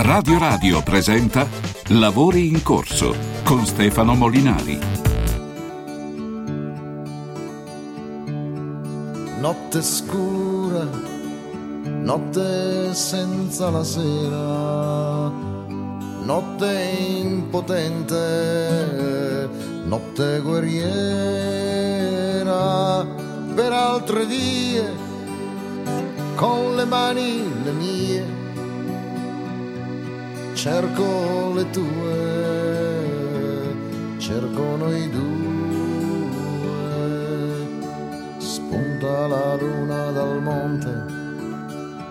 Radio Radio presenta Lavori in corso con Stefano Molinari. Notte scura, notte senza la sera, notte impotente, notte guerriera per altre vie, con le mani le mie cerco le tue, cerco noi due. Spunta la luna dal monte,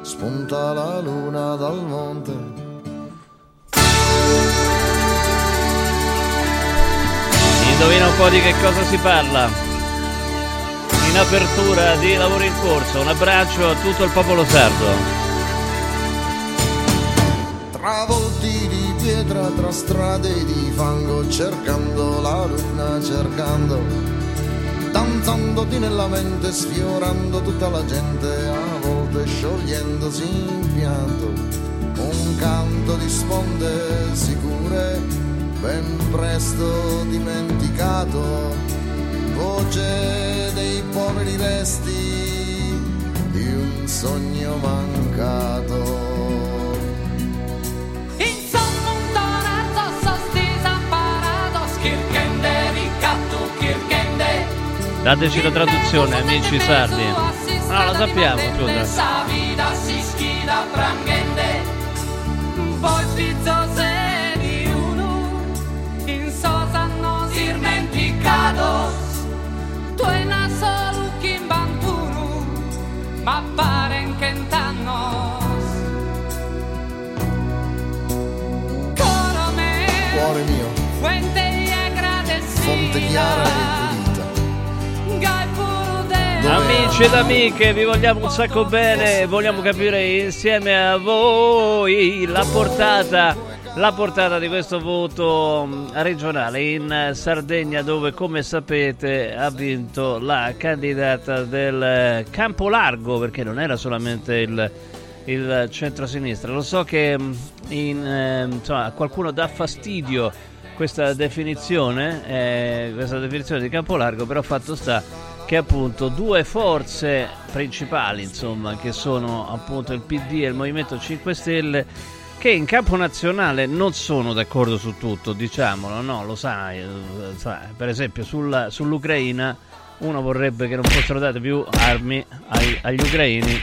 spunta la luna dal monte. Indovina un po' di che cosa si parla. In apertura di lavoro in corso, un abbraccio a tutto il popolo sardo. di pietra tra strade di fango, cercando la luna, cercando, danzandoti nella mente, sfiorando tutta la gente, a volte sciogliendosi in pianto, un canto di sponde sicure, ben presto dimenticato, voce dei poveri resti di un sogno mancato. Dateci la traduzione, amici sardi. No, lo sappiamo, scusa. Ma paren que entanos Coro mio, Fuente y agradecida fonte chiara Amici ed amiche, vi vogliamo un sacco bene, vogliamo capire insieme a voi la portata, la portata di questo voto mm, regionale in Sardegna dove come sapete ha vinto la candidata del Campo Largo perché non era solamente il, il centro-sinistra. Lo so che mm, in, eh, insomma, qualcuno dà fastidio questa definizione, eh, questa definizione di Campo Largo, però fatto sta che appunto due forze principali, insomma, che sono appunto il PD e il Movimento 5 Stelle, che in campo nazionale non sono d'accordo su tutto, diciamolo, no, lo sai, sai per esempio sulla, sull'Ucraina uno vorrebbe che non fossero date più armi ai, agli ucraini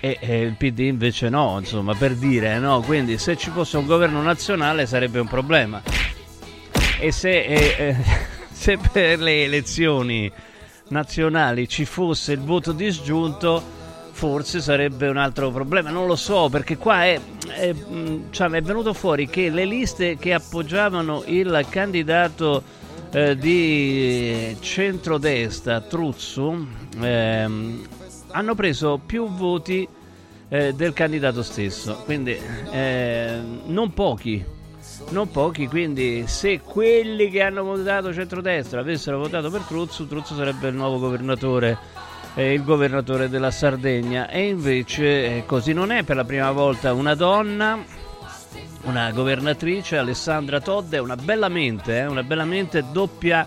e, e, il PD invece no, insomma, per dire, no, quindi se ci fosse un governo nazionale sarebbe un problema. E se, eh, eh, se per le elezioni nazionali ci fosse il voto disgiunto, forse sarebbe un altro problema. Non lo so, perché qua è, è, cioè, è venuto fuori che le liste che appoggiavano il candidato eh, di centrodestra, Truzzu, ehm, hanno preso più voti eh, del candidato stesso, quindi eh, non pochi non pochi, quindi se quelli che hanno votato centrodestra avessero votato per Truzzo, Truzzo sarebbe il nuovo governatore, eh, il governatore della Sardegna. E invece eh, così non è per la prima volta una donna, una governatrice, Alessandra Todde, una bella mente, eh, una bella mente doppia,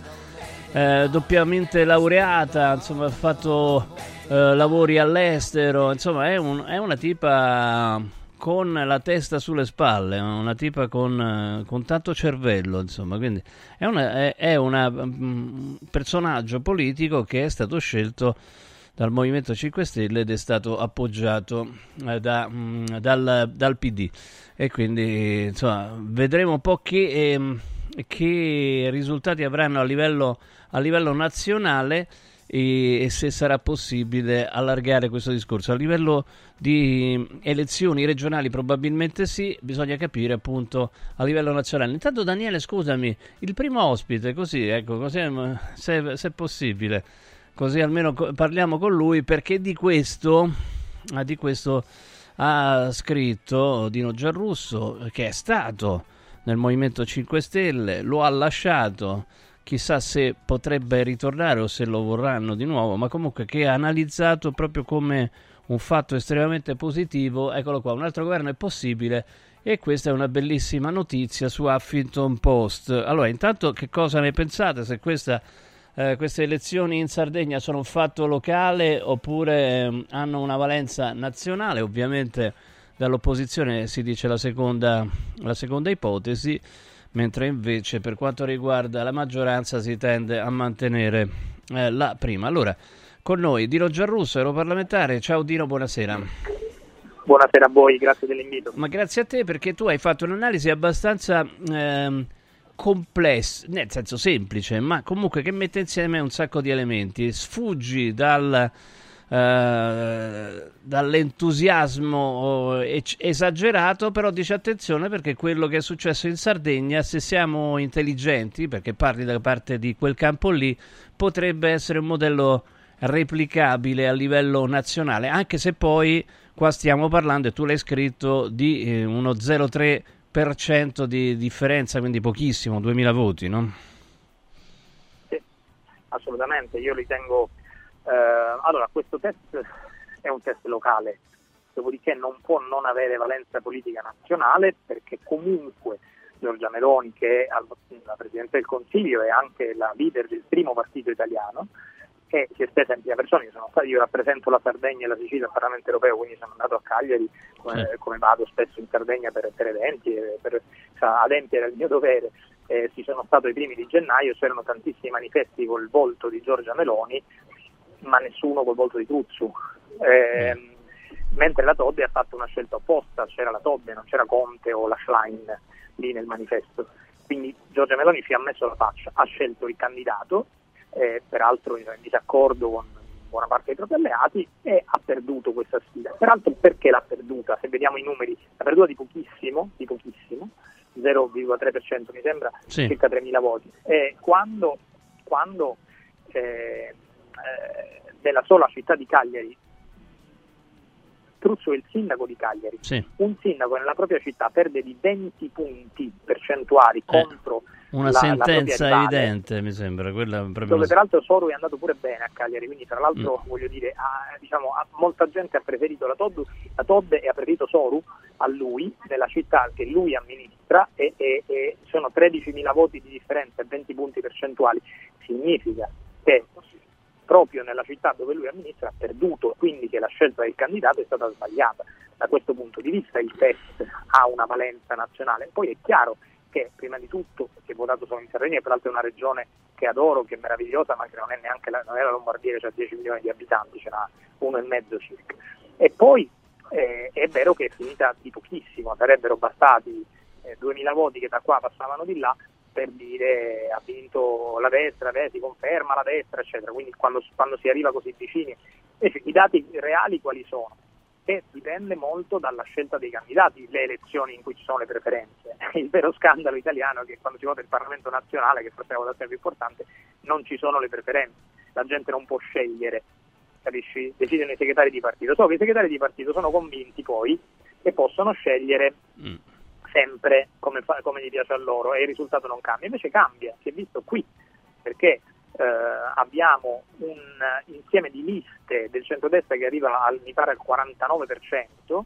eh, doppiamente laureata, insomma ha fatto eh, lavori all'estero, insomma è, un, è una tipa con la testa sulle spalle, una tipa con, eh, con tanto cervello, insomma, quindi è un mm, personaggio politico che è stato scelto dal Movimento 5 Stelle ed è stato appoggiato eh, da, mh, mm, dal, dal, PD e quindi insomma vedremo un po' che, eh, che risultati avranno a livello, a livello nazionale e, e, se sarà possibile allargare questo discorso. A livello di elezioni regionali probabilmente sì, bisogna capire appunto a livello nazionale. Intanto Daniele, scusami, il primo ospite, così, ecco, così, se, se è possibile, così almeno parliamo con lui perché di questo, ah, di questo ha scritto Dino Giarrusso che è stato nel Movimento 5 Stelle, lo ha lasciato chissà se potrebbe ritornare o se lo vorranno di nuovo, ma comunque che ha analizzato proprio come un fatto estremamente positivo, eccolo qua, un altro governo è possibile E questa è una bellissima notizia su Huffington Post. Allora, intanto che cosa ne pensate? Se questa, eh, queste elezioni in Sardegna sono un fatto locale oppure eh, hanno una valenza nazionale? Ovviamente dall'opposizione si dice la seconda, la seconda ipotesi, mentre invece per quanto riguarda la maggioranza si tende a mantenere eh, la prima. Allora, con noi Dino Giarrusso, europarlamentare. Ciao Dino, buonasera. Buonasera a voi, grazie dell'invito. Ma grazie a te perché tu hai fatto un'analisi abbastanza ehm, complessa, nel senso semplice, ma comunque che mette insieme un sacco di elementi. Sfuggi dal, eh, dall'entusiasmo esagerato, però dici attenzione perché quello che è successo in Sardegna, se siamo intelligenti, perché parli da parte di quel campo lì, potrebbe essere un modello replicabile a livello nazionale, anche se poi Qua stiamo parlando, e tu l'hai scritto, di eh, uno 0,3% di differenza, quindi pochissimo, 2000 voti, no? Assolutamente. Io ritengo... Eh, allora, questo test è un test locale, dopodiché non può non avere valenza politica nazionale perché comunque Giorgia Meloni, che è la Presidente del Consiglio e anche la leader del primo partito italiano, che si è estesa in prima persona. Io, stato, io, rappresento la Sardegna e la Sicilia al Parlamento europeo, quindi sono andato a Cagliari, come, sì. come vado spesso in Sardegna per, per eventi, e per cioè, adempiere al mio dovere. Eh, ci sono stato i primi di gennaio, c'erano tantissimi manifesti col volto di Giorgia Meloni, ma nessuno col volto di Truzzu. Eh. Mentre la Todde ha fatto una scelta opposta, c'era la Todde, non c'era Conte o la Schlein lì nel manifesto. Quindi Giorgia Meloni si è messo la faccia, ha scelto il candidato eh, peraltro in disaccordo con buona parte dei propri alleati e ha perduto questa sfida. Peraltro perché l'ha perduta? Se vediamo i numeri, l'ha perduta di pochissimo, di pochissimo 0,3% mi sembra, sì. circa 3.000 voti. E quando, quando eh, eh, nella sola città di Cagliari Truzzo è il sindaco di Cagliari. Sì. Un sindaco nella propria città perde di 20 punti percentuali eh. contro una la, sentenza la evidente, mi sembra. Quella dove una... peraltro Soru è andato pure bene a Cagliari, quindi tra l'altro mm. voglio dire, ha, diciamo, ha, molta gente ha preferito la Todd, la Todd e ha preferito Soru a lui, nella città che lui amministra, e, e, e sono 13.000 voti di differenza e 20 punti percentuali. Significa che proprio nella città dove lui amministra ha perduto, quindi che la scelta del candidato è stata sbagliata. Da questo punto di vista il test ha una valenza nazionale. Poi è chiaro che prima di tutto si è votato solo in Sardegna, peraltro è una regione che adoro, che è meravigliosa, ma che non è neanche la, non è la Lombardia che ha 10 milioni di abitanti, ce n'ha uno e mezzo circa. E poi eh, è vero che è finita di pochissimo, sarebbero bastati eh, 2000 voti che da qua passavano di là per dire ha vinto la destra, beh, si conferma la destra, eccetera. Quindi quando, quando si arriva così vicini, invece i dati reali quali sono? che dipende molto dalla scelta dei candidati, le elezioni in cui ci sono le preferenze. Il vero scandalo italiano è che quando si vota il Parlamento nazionale, che forse è la votazione più importante, non ci sono le preferenze, la gente non può scegliere, capisci? Decidono i segretari di partito. So che i segretari di partito sono convinti poi che possono scegliere mm. Sempre come, fa, come gli piace a loro e il risultato non cambia. Invece cambia, si è visto qui, perché eh, abbiamo un insieme di liste del centrodestra che arriva al, mi pare al 49%,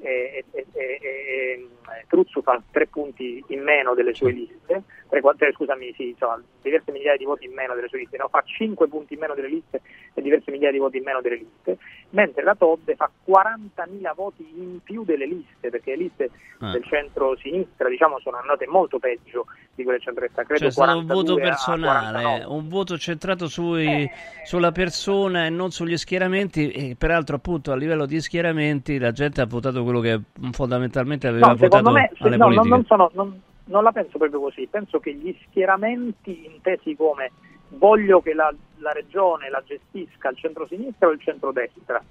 e, e, e, Truzzo fa tre punti in meno delle sue liste, tre, tre, scusami, sì, insomma, diverse migliaia di voti in meno delle sue liste, no, fa cinque punti in meno delle liste e diverse migliaia di voti in meno delle liste, mentre la Todde fa 40.000 voti in più delle liste, perché le liste ah. del centro-sinistra diciamo, sono andate molto peggio di quelle del centro-destra. Credo cioè, è stato un voto personale, un voto centrato sui, eh. sulla persona e non sugli schieramenti, e peraltro appunto a livello di schieramenti la gente ha votato quello che fondamentalmente aveva no, votato me, alle no, politiche. Non, sono, non, non, la penso proprio così, penso che gli schieramenti intesi come voglio che la, la regione la gestisca il centro-sinistra o il centro-destra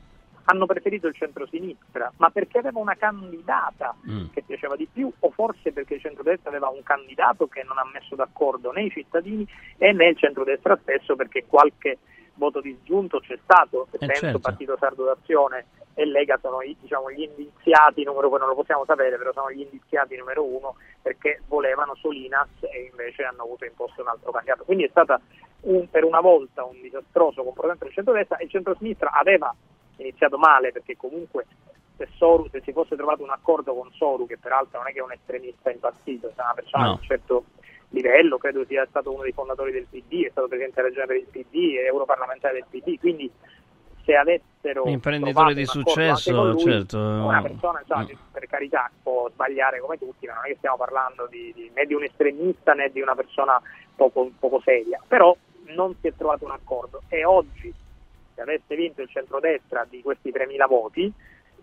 hanno preferito il centro-sinistra, ma perché aveva una candidata mm. che piaceva di più o forse perché il centro-destra aveva un candidato che non ha messo d'accordo né i cittadini e né il centro-destra stesso perché qualche voto disgiunto c'è stato, eh penso certo. Partito Sardo d'Azione e Lega sono diciamo, gli indiziati numero uno, non lo possiamo sapere, però sono gli indiziati numero uno perché volevano Solinas e invece hanno avuto imposto un altro candidato. Quindi è stata un, per una volta un disastroso comportamento del centro-destra e il centro-sinistra aveva iniziato male perché comunque se, Soru, se si fosse trovato un accordo con Soru, che peraltro non è che è un estremista impazzito, è una persona No. di un certo livello, credo sia stato uno dei fondatori del PD, è stato presidente della regione per il PD, è europarlamentare del PD, quindi se avessero Imprenditore di successo, lui, certo. una persona insomma, Mm. che per carità può sbagliare come tutti, ma non è che stiamo parlando di, di- né di un estremista né di una persona poco, poco seria, però non si è trovato un accordo e oggi se avesse vinto il centrodestra di questi 3.000 voti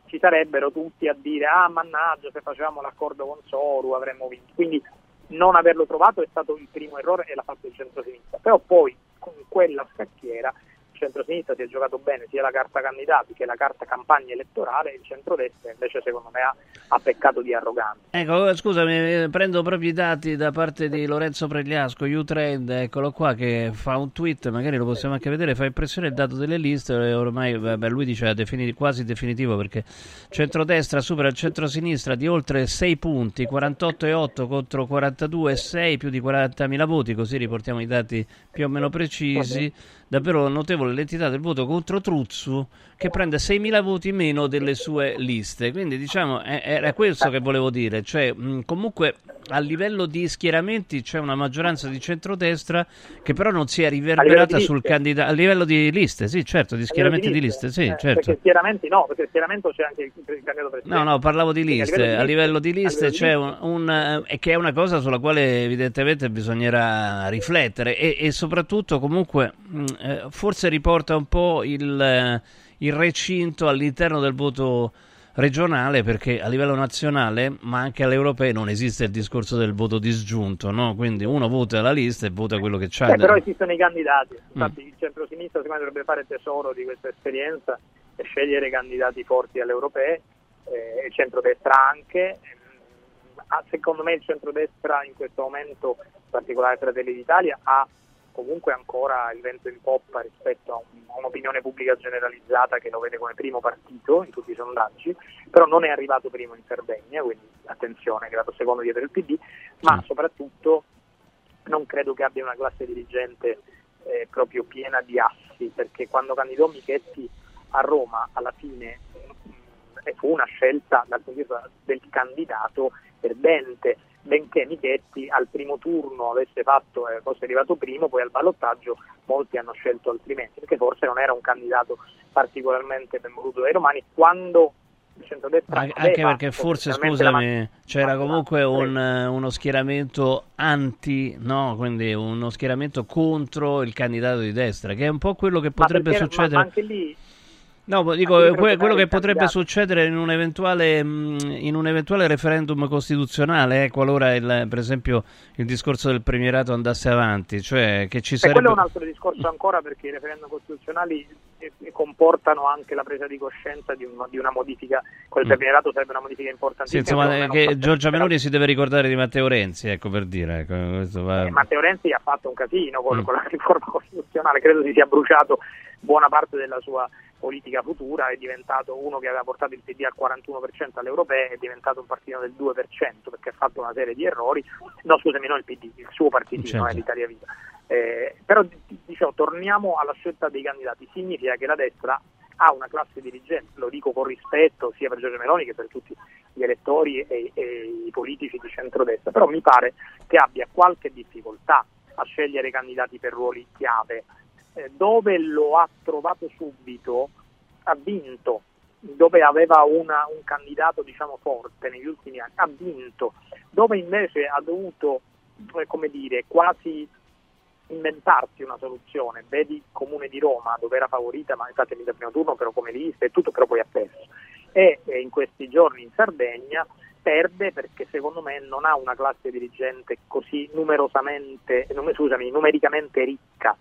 ci sarebbero tutti a dire ah mannaggia se facevamo l'accordo con Soru avremmo vinto quindi non averlo trovato è stato il primo errore e l'ha fatto il centro-sinistra. Però poi con quella scacchiera centro-sinistra si è giocato bene sia la carta candidati che la carta campagna elettorale il centrodestra invece secondo me ha, ha peccato di arroganza Ecco, scusami, eh, prendo proprio i dati da parte di Lorenzo Pregliasco, Utrend, eccolo qua, che fa un tweet, magari lo possiamo anche vedere, fa impressione il dato delle liste, ormai vabbè, lui dice defini- quasi definitivo perché centrodestra supera il centrosinistra di oltre 6 punti, 48,8 contro 42,6, più di 40.000 voti, così riportiamo i dati più o meno precisi. Davvero notevole l'entità del voto contro Truzzu che prende 6.000 voti meno delle sue liste. Quindi diciamo è- era questo che volevo dire. Cioè, mh, comunque a livello di schieramenti c'è una maggioranza di centrodestra che però non si è riverberata di sul candidato. A livello di liste, sì, certo, di schieramenti di liste, sì, Eh, certo. perché schieramenti no perché schieramento c'è anche il, il candidato presidente No, no, parlavo di liste. A livello di liste c'è di un, un, eh, e che è una cosa sulla quale evidentemente bisognerà riflettere e, e soprattutto comunque mh, eh, forse riporta un po' il, eh, il recinto all'interno del voto regionale perché a livello nazionale ma anche alle europee non esiste il discorso del voto disgiunto, no? Quindi uno vota la lista e vota quello che c'ha. Eh, però esistono i candidati, infatti Mm. il centro-sinistra secondo me dovrebbe fare tesoro di questa esperienza e scegliere candidati forti alle europee, eh, il centrodestra anche. Ah, Secondo me il centrodestra in questo momento, in particolare Fratelli d'Italia, ha comunque ancora il vento in poppa rispetto a, un- a un'opinione pubblica generalizzata che lo vede come primo partito in tutti i sondaggi, però non è arrivato primo in Sardegna, quindi attenzione, è arrivato secondo dietro il PD, ma soprattutto non credo che abbia una classe dirigente eh, proprio piena di assi, perché quando candidò Michetti a Roma alla fine mh, e fu una scelta dal punto di vista del candidato perdente, benché Michetti al primo turno avesse fatto, eh, fosse arrivato primo, poi al ballottaggio molti hanno scelto altrimenti, perché forse non era un candidato particolarmente ben voluto dai romani, quando Anche aveva perché forse, scusami, c'era comunque un, eh, uno schieramento anti, no? Quindi uno schieramento contro il candidato di destra, che è un po' quello che Ma potrebbe perché- ma- succedere. ma anche lì No, dico, per que- quello che potrebbe candidato. succedere in un eventuale, mh, in un eventuale referendum costituzionale, eh, qualora il- per esempio il discorso del premierato andasse avanti, cioè che ci E sarebbe... quello è un altro discorso ancora perché i referendum costituzionali eh, eh, comportano anche la presa di coscienza di, un- di una modifica, quel Mm. premierato sarebbe una modifica Sì, importantissima. insomma, secondo me eh, che Giorgia. Meloni si deve ricordare di Matteo Renzi, ecco per dire. Ecco, va- Eh, Matteo Renzi ha fatto un casino con, Mm. con la riforma costituzionale, credo si sia bruciato buona parte della sua politica futura, è diventato uno che aveva portato il PD al 41% alle europee, è diventato un partito del 2% perché ha fatto una serie di errori, no scusami, non il PD, il suo partitino, Certo. è l'Italia Viva. Eh, però di- dicevo, torniamo alla scelta dei candidati, significa che la destra ha una classe dirigente, lo dico con rispetto sia per Giorgio Meloni che per tutti gli elettori e, e i politici di centrodestra, però mi pare che abbia qualche difficoltà a scegliere candidati per ruoli chiave. Eh, dove lo ha trovato subito ha vinto, dove aveva una- un candidato diciamo forte negli ultimi anni ha vinto, dove invece ha dovuto eh, come dire, quasi inventarsi una soluzione, vedi Comune di Roma dove era favorita ma infatti nel primo turno però come lista e tutto però poi ha perso e eh, in questi giorni in Sardegna perde perché secondo me non ha una classe dirigente così numerosamente, num- scusami, numericamente ricca.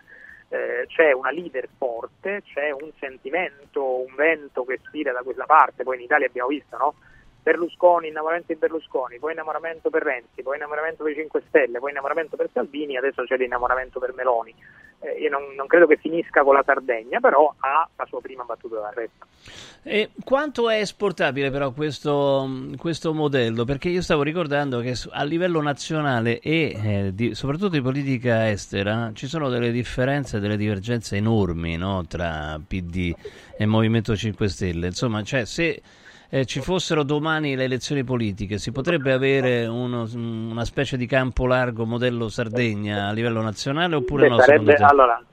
Eh, c'è una leader forte, c'è un sentimento, un vento che spira da quella parte, poi in Italia abbiamo visto, no? Berlusconi, innamoramento di Berlusconi, poi innamoramento per Renzi, poi innamoramento per i 5 Stelle, poi innamoramento per Salvini, adesso c'è l'innamoramento per Meloni. Eh, io non, non credo che finisca con la Sardegna, però ha la sua prima battuta d'arresto. E quanto è esportabile però questo, questo modello? Perché io stavo ricordando che a livello nazionale e eh, di- soprattutto di politica estera ci sono delle differenze, delle divergenze enormi no? tra PD e Movimento 5 Stelle. Insomma, cioè, se eh, ci fossero domani le elezioni politiche, si potrebbe avere uno- una specie di campo largo modello Sardegna a livello nazionale oppure Beh, no? sarebbe, allora,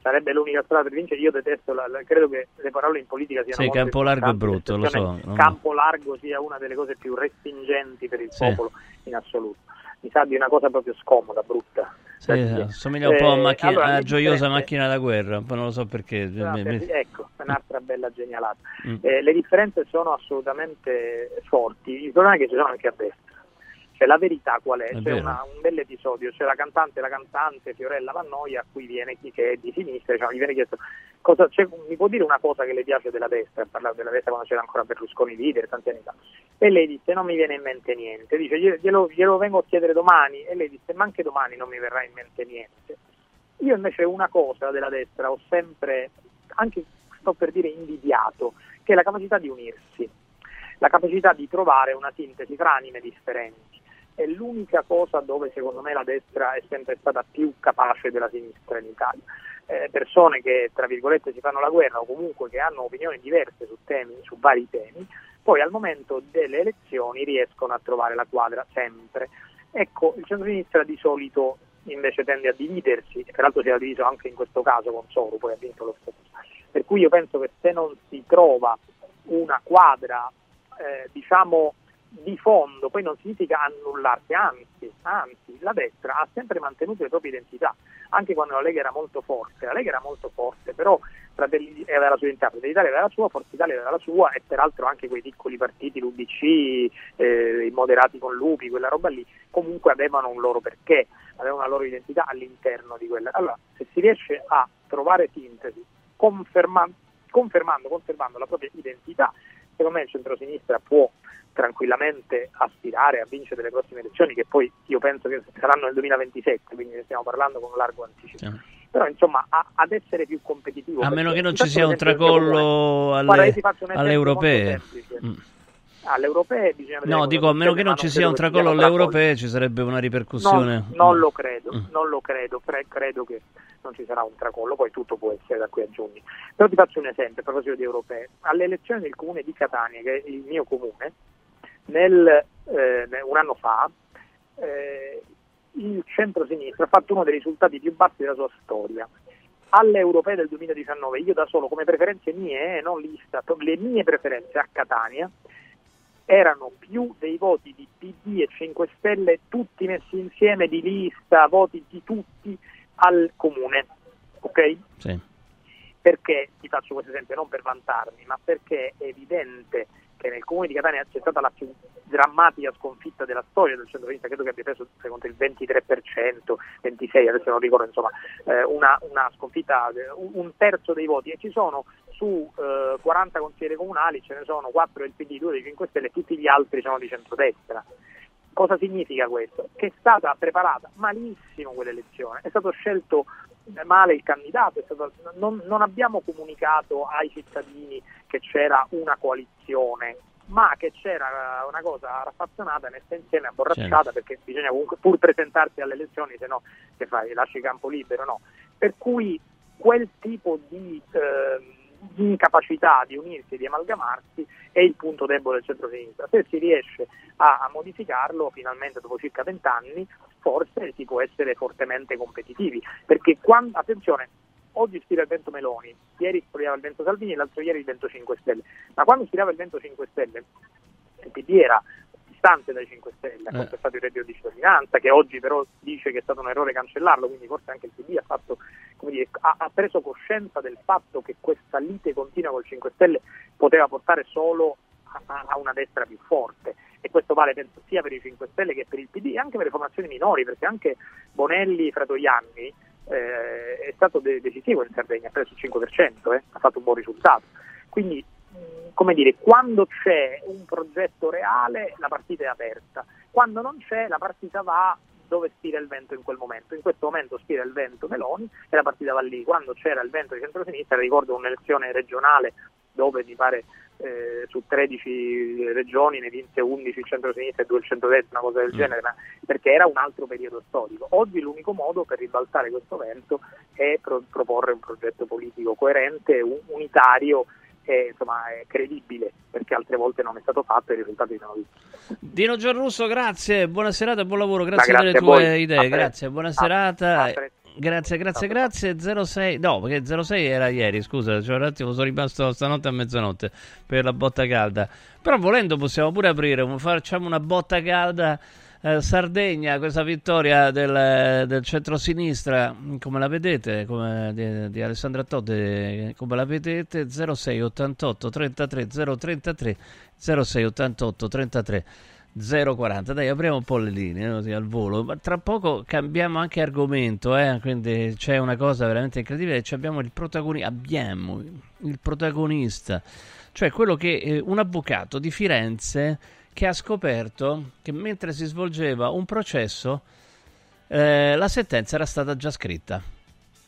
sarebbe l'unica strada per vincere. Io detesto, la, la- credo che le parole in politica siano Sì, campo largo è brutto, lo so, Campo largo sia una delle cose più respingenti per il Sì. popolo in assoluto. Mi sa di una cosa proprio scomoda, brutta. Sì, somiglia un po' a, Eh, macchina- allora, a gioiosa macchina da guerra, poi non lo so perché. Mi- per- Ecco, un'altra bella genialata. Mm. Eh, le differenze sono assolutamente forti, il problema è che ci sono anche a destra. Cioè, la verità qual è? È C'è una- un bell'episodio, c'è la cantante, la cantante Fiorella Vannoia a cui viene chi che è di sinistra, diciamo, gli viene chiesto cosa, c'è- mi può dire una cosa che le piace della destra, ha parlato della destra quando c'era ancora Berlusconi leader tanti anni fa. E lei disse non mi viene in mente niente, dice "Glielo- glielo, glielo vengo a chiedere domani e lei disse ma anche domani non mi verrà in mente niente. Io invece una cosa della destra ho sempre, anche sto per dire invidiato, che è la capacità di unirsi, la capacità di trovare una sintesi tra anime differenti. È l'unica cosa dove secondo me la destra è sempre stata più capace della sinistra in Italia. Eh, persone che tra virgolette si fanno la guerra o comunque che hanno opinioni diverse su temi, su vari temi, poi al momento delle elezioni riescono a trovare la quadra sempre. Ecco, il centro-sinistra di solito invece tende a dividersi, e peraltro si era diviso anche in questo caso con Soru, poi ha vinto lo stesso. Per cui io penso che se non si trova una quadra, eh, diciamo, di fondo, poi non significa annullarsi, anzi, anzi, la destra ha sempre mantenuto le proprie identità, anche quando la Lega era molto forte, la Lega era molto forte, però Fratelli aveva la sua identità, Fratelli d'Italia aveva la sua, Forza Italia aveva la sua e peraltro anche quei piccoli partiti, l'UDC, eh, i moderati con Lupi, quella roba lì, comunque avevano un loro perché, avevano una loro identità all'interno di quella. Allora, se si riesce a trovare sintesi, conferma- confermando, conservando la propria identità, secondo me il centrosinistra può tranquillamente aspirare a vincere le prossime elezioni che poi io penso che saranno nel 2027, quindi ne stiamo parlando con un largo anticipo. Sì. Però insomma a- ad essere più competitivo. A meno che non ci sia un tracollo alle, alle europee. Mm. Alle europee bisogna vedere No, dico a meno che non ci sia un tracollo alle europee ci sarebbe una ripercussione. non, non lo credo, Mm. non lo credo, cre- credo che non ci sarà un tracollo, poi tutto può essere da qui a giugno. Però ti faccio un esempio a proposito di europee. Alle elezioni del comune di Catania, che è il mio comune, nel, eh, un anno fa eh, il centro-sinistra ha fatto uno dei risultati più bassi della sua storia. Alle europee del 2019, io da solo, come preferenze mie, eh, non l'Istat, le mie preferenze a Catania, erano più dei voti di PD e 5 Stelle tutti messi insieme di lista, voti di tutti al comune. Ok? Sì. Perché ti faccio questo esempio non per vantarmi, ma perché è evidente che nel comune di Catania c'è stata la più drammatica sconfitta della storia del centro-sinistra, credo che abbia preso secondo il 23%, 26%, adesso non ricordo, insomma, eh, una, una sconfitta, eh, un un terzo dei voti e ci sono su eh, 40 consiglieri comunali, ce ne sono 4 del PD, 2 dei 5 Stelle e tutti gli altri sono di centrodestra. Cosa significa questo? Che è stata preparata malissimo quell'elezione, è stato scelto male il candidato, è stato- non, non abbiamo comunicato ai cittadini che c'era una coalizione, ma che c'era una cosa raffazzonata messa insieme, abborracciata, Certo. perché bisogna comunque pur presentarsi alle elezioni, se no che fai? Lasci campo libero, no? Per cui quel tipo di, ehm, di incapacità di unirsi, di amalgamarsi è il punto debole del centro-sinistra. Se si riesce a, a modificarlo finalmente dopo circa vent'anni, forse si può essere fortemente competitivi. Perché quando, attenzione, oggi spira il vento Meloni, ieri spirava il vento Salvini, l'altro ieri il vento 5 Stelle. Ma quando spirava il vento 5 Stelle, il PD era distante dai 5 Stelle, ha Eh. contestato il reddito di cittadinanza, che oggi però dice che è stato un errore cancellarlo, quindi forse anche il PD ha, fatto, dire, ha, ha preso coscienza del fatto che questa lite continua col 5 Stelle poteva portare solo a, a una destra più forte. E questo vale penso sia per i 5 Stelle che per il PD e anche per le formazioni minori, perché anche Bonelli Fratoianni eh, è stato de- decisivo in Sardegna, ha preso il 5%, eh, ha fatto un buon risultato. Quindi, come dire, quando c'è un progetto reale la partita è aperta, quando non c'è la partita va dove spira il vento in quel momento. In questo momento spira il vento Meloni e la partita va lì. Quando c'era il vento di centrosinistra, ricordo un'elezione regionale dove mi pare eh, su 13 regioni ne vinse 11 il centro-sinistra e 2 il centro-destra, una cosa del Mm. genere, ma- perché era un altro periodo storico. Oggi l'unico modo per ribaltare questo vento è pro- proporre un progetto politico coerente, un- unitario, è, insomma, è credibile perché altre volte non è stato fatto e i risultati sono visti. Dino Gianrusso, grazie, buona serata e buon lavoro, grazie, grazie delle tue idee, A grazie, buona A- serata. a. Grazie, grazie, grazie. 06, no, perché 06 era ieri, scusa, cioè un attimo sono rimasto stanotte a mezzanotte per la botta calda. Però volendo possiamo pure aprire, facciamo una botta calda eh, Sardegna, questa vittoria del, del centro-sinistra, come la vedete, come, di, di Alessandra Todde, come la vedete, 06 88 33 033 06 88 33 040. Dai, apriamo un po' le linee così al volo. Ma tra poco cambiamo anche argomento, eh? quindi c'è una cosa veramente incredibile. Abbiamo il protagonista, abbiamo il protagonista, cioè quello che eh, un avvocato di Firenze che ha scoperto che mentre si svolgeva un processo eh, la sentenza era stata già scritta.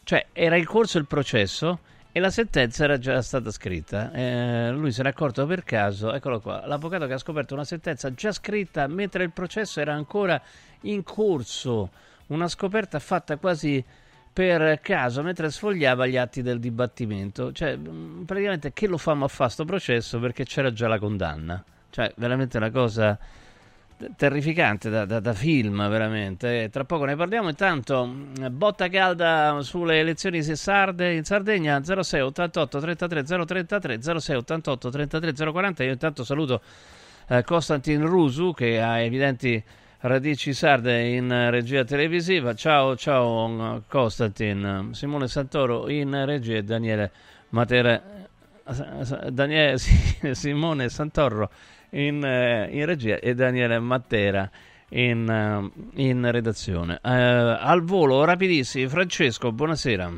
Cioè era in corso il processo e la sentenza era già stata scritta. Eh, lui se n'è accorto per caso, eccolo qua, l'avvocato che ha scoperto una sentenza già scritta mentre il processo era ancora in corso. Una scoperta fatta quasi per caso mentre sfogliava gli atti del dibattimento. Cioè, mh, praticamente che lo famo a fare sto processo perché c'era già la condanna. Cioè, veramente una cosa terrificante da, da- da film, veramente. Eh, tra poco ne parliamo. Intanto, mh, botta calda sulle elezioni sarde in Sardegna 06 88 33 033 06 88 33 040. Io intanto saluto eh, Costantin Rusu che ha evidenti radici sarde in regia televisiva. Ciao, ciao Costantin. Simone Santoro in regia e Daniele Matera. eh, Daniele, Simone Santorro in, eh, in regia e Daniele Matera in, eh, in redazione. Eh, al volo, rapidissimi, Francesco, buonasera.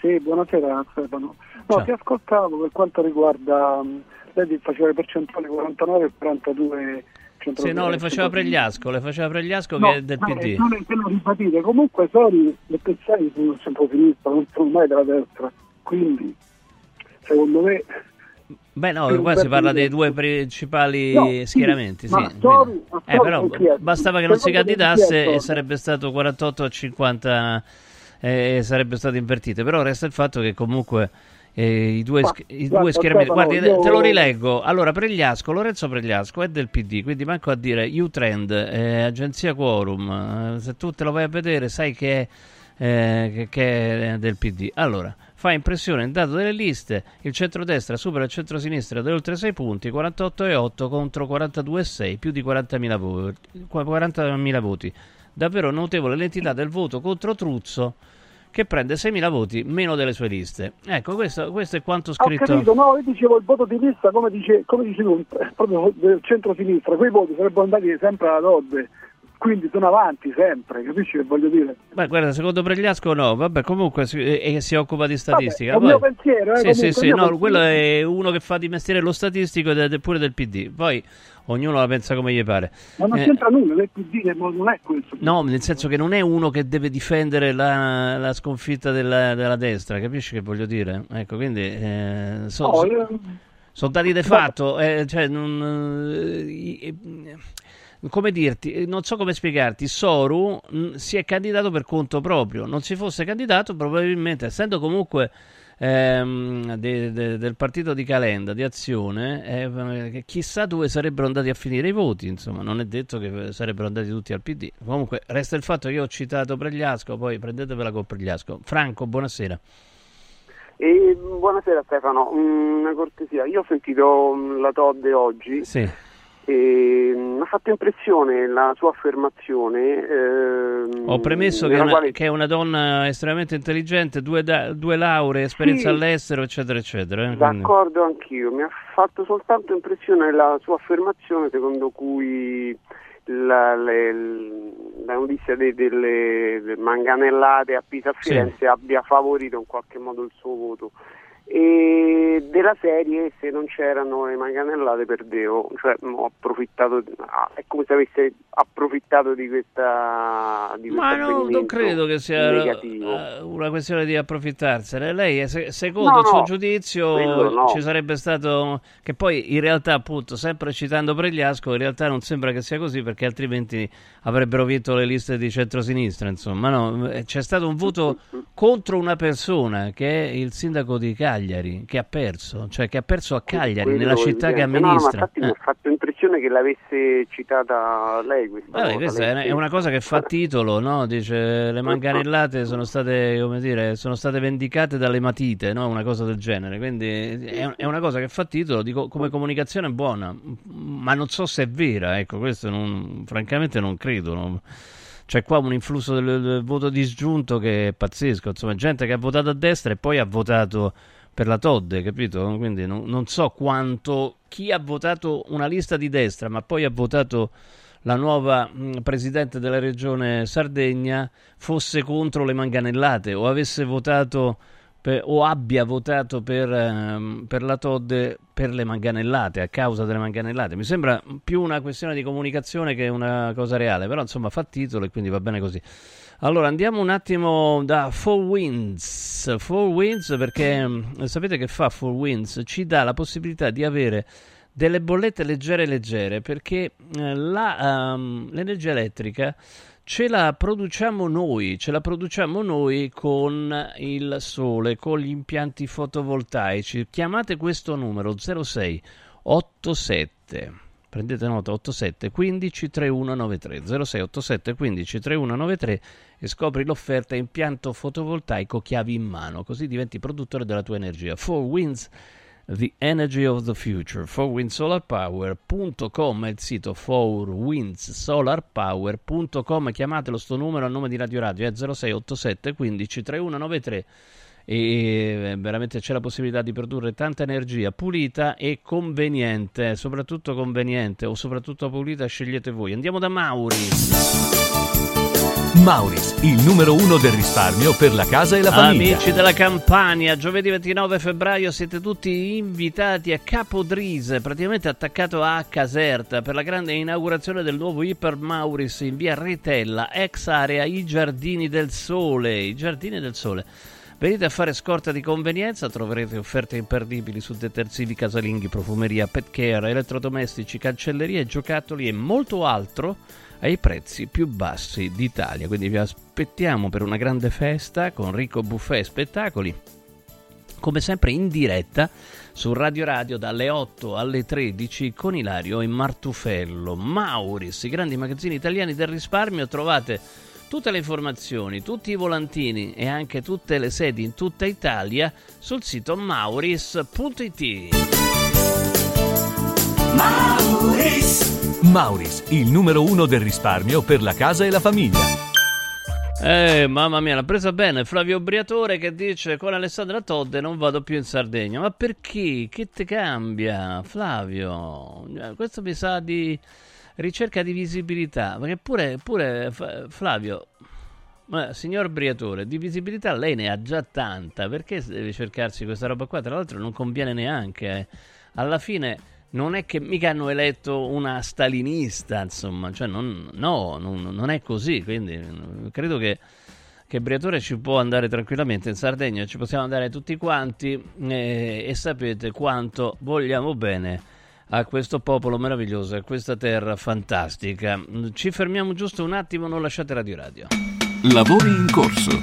Sì, buonasera Stefano. No, Ciao. ti ascoltavo per quanto riguarda, mh, lei faceva le percentuali 49 e 42 Sì, no, le faceva Pregliasco, le faceva Pregliasco No, che è del no, PD. Non è che lo ripetite, comunque Sori le pensai sono centro-sinistra, non sono mai della destra, quindi secondo me... Beh, no, qua si parla dei due principali No, sì, schieramenti, sì. Sori- ma Eh, però bastava che non si candidasse e sarebbe stato 48 a 50 eh, e sarebbe stato invertito. Però resta il fatto che comunque eh, i due, Ma, sch- i guarda, due schieramenti, guardi, io- te lo rileggo. Allora, Pregliasco, Lorenzo Pregliasco è del PD, quindi manco a dire U-Trend, eh, agenzia Quorum. eh, se tu te lo vai a vedere, sai che è, eh, che, che è del PD. Allora, fa impressione il dato delle liste, il centrodestra supera il centrosinistra di oltre 6 punti, 48,8 contro 42,6, più di 40.000 voti, 40.000 voti. Davvero notevole l'entità del voto contro Truzzo che prende 6.000 voti meno delle sue liste. Ecco, questo, questo è quanto Ho scritto. capito, no, io dicevo il voto di lista, come dice, come dici tu, eh, proprio del centro-sinistra, quei voti sarebbero andati sempre alla Dodde, quindi sono avanti sempre, capisci che voglio dire? Beh, guarda, secondo Pregliasco no, vabbè, comunque si, e, e si occupa di statistica. Vabbè, è Poi- mio pensiero, eh, Sì, comunque, sì, il sì, no, pensiero. quello è uno che fa di mestiere lo statistico ed è pure del PD. Poi ognuno la pensa come gli pare. Ma non Eh, c'entra nulla, dire, ma non è questo. No, nel senso che non è uno che deve difendere la, la sconfitta della, della destra, capisci che voglio dire? Ecco, quindi eh, so- No, so- io- sono dati di fatto, eh, cioè, non, eh, eh, come dirti, eh, non so come spiegarti, Soru mh, si è candidato per conto proprio, non si fosse candidato probabilmente, essendo comunque ehm, de- de- del partito di Calenda, di Azione, eh, chissà dove sarebbero andati a finire i voti, insomma, non è detto che sarebbero andati tutti al PD. Comunque resta il fatto che io ho citato Pregliasco, poi prendetevela con Pregliasco. Franco, buonasera. E, buonasera Stefano, Mm, una cortesia, io ho sentito mm, la Todd oggi Sì. E mm, mi ha fatto impressione la sua affermazione. ehm, Ho premesso che una, quale- che è una donna estremamente intelligente, due, da- due lauree, esperienza Sì. all'estero, eccetera, eccetera. eh, quindi- D'accordo anch'io, mi ha fatto soltanto impressione la sua affermazione secondo cui la, le- la notizia de- delle, delle manganellate a Pisa a Sì. Firenze abbia favorito in qualche modo il suo voto. E della serie se non c'erano le manganellate perdevo, cioè ho approfittato, ah, è come se avesse approfittato di questa di Ma no, non credo che sia negativo. eh, una questione di approfittarsene. Lei, secondo No, il suo no, giudizio, no. ci sarebbe stato. Che poi in realtà, appunto, sempre citando Pregliasco, in realtà non sembra che sia così perché altrimenti avrebbero vinto le liste di centrosinistra. Insomma, no, c'è stato un voto contro una persona che è il sindaco di Cagliari. Cagliari, che ha perso, cioè che ha perso a Cagliari, Quello nella città che evidente. No, no, ma amministra. infatti mi Eh. ha fatto impressione che l'avesse citata lei questa Vabbè, questa lei è è una cosa che fa titolo, no? Dice le manganellate sono state, come dire, sono state vendicate dalle matite, no? Una cosa del genere. Quindi è, è una cosa che fa titolo, dico, come comunicazione è buona, ma non so se è vera, ecco, questo non- francamente non credo. no? C'è qua un influsso del, del voto disgiunto che è pazzesco, insomma, gente che ha votato a destra e poi ha votato per la Todde, capito? Quindi non, non so quanto chi ha votato una lista di destra, ma poi ha votato la nuova presidente della regione Sardegna fosse contro le manganellate o avesse votato per- o abbia votato per, ehm, per la Todde per le manganellate, a causa delle manganellate. Mi sembra più una questione di comunicazione che una cosa reale, però insomma fa titolo e quindi va bene così. Allora andiamo un attimo da Four Winds. Four Winds perché mh, sapete che fa Four Winds? Ci dà la possibilità di avere delle bollette leggere leggere perché eh, la, ehm, l'energia elettrica ce la produciamo noi, ce la produciamo noi con il sole, con gli impianti fotovoltaici. Chiamate questo numero 06 87 prendete nota 87 15 3193 06 87 15 3193 e scopri l'offerta impianto fotovoltaico chiavi in mano così diventi produttore della tua energia. 4 Winds The Energy of the Future. 4windsolarpower.com è il sito 4windsolarpower.com chiamatelo sto numero a nome di Radio Radio è 0687 15 3193 e eh, veramente c'è la possibilità di produrre tanta energia pulita e conveniente, soprattutto conveniente o soprattutto pulita scegliete voi. Andiamo da Mauri. Mauris, il numero uno del risparmio per la casa e la famiglia. Amici della Campania, giovedì 29 febbraio siete tutti invitati a Capodrise, praticamente attaccato a Caserta, per la grande inaugurazione del nuovo Iper Mauris in via Retella, ex area I Giardini del Sole. I Giardini del Sole. Venite a fare scorta di convenienza, troverete offerte imperdibili su detersivi casalinghi, profumeria, pet care, elettrodomestici, cancellerie, giocattoli e molto altro ai prezzi più bassi d'Italia. Quindi vi aspettiamo per una grande festa con ricco buffet e spettacoli. Come sempre in diretta su Radio Radio dalle 8 alle 13 con Ilario e Martufello. Mauris, i grandi magazzini italiani del risparmio, trovate tutte le informazioni, tutti i volantini e anche tutte le sedi in tutta Italia sul sito mauris.it. Mauris, il numero uno del risparmio per la casa e la famiglia. Eh, mamma mia, l'ha presa bene Flavio Briatore che dice con Alessandra Todde non vado più in Sardegna. Ma perché? Che te cambia, Flavio? Eh, Questo mi sa di ricerca di visibilità. Perché pure, pure Flavio, ma, signor Briatore, di visibilità lei ne ha già tanta. Perché deve cercarsi questa roba qua? Tra l'altro non conviene neanche. eh. Alla fine non è che mica hanno eletto una stalinista, insomma, cioè non, no, non, non è così, quindi mm, credo che, che Briatore ci può andare tranquillamente in Sardegna, ci possiamo andare tutti quanti eh, e sapete quanto vogliamo bene a questo popolo meraviglioso, a questa terra fantastica. Ci fermiamo giusto un attimo, non lasciate Radio Radio. Lavori in corso.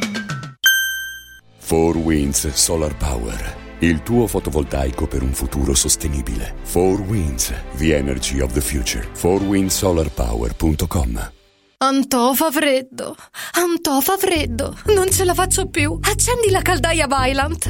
4 Winds Solar Power. Il tuo fotovoltaico per un futuro sostenibile. 4 Winds, the energy of the future. 4windsolarpower.com Antò fa freddo, Antò fa freddo, non ce la faccio più. Accendi la caldaia Vylant.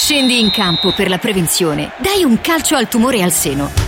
Scendi in campo per la prevenzione. Dai un calcio al tumore al seno.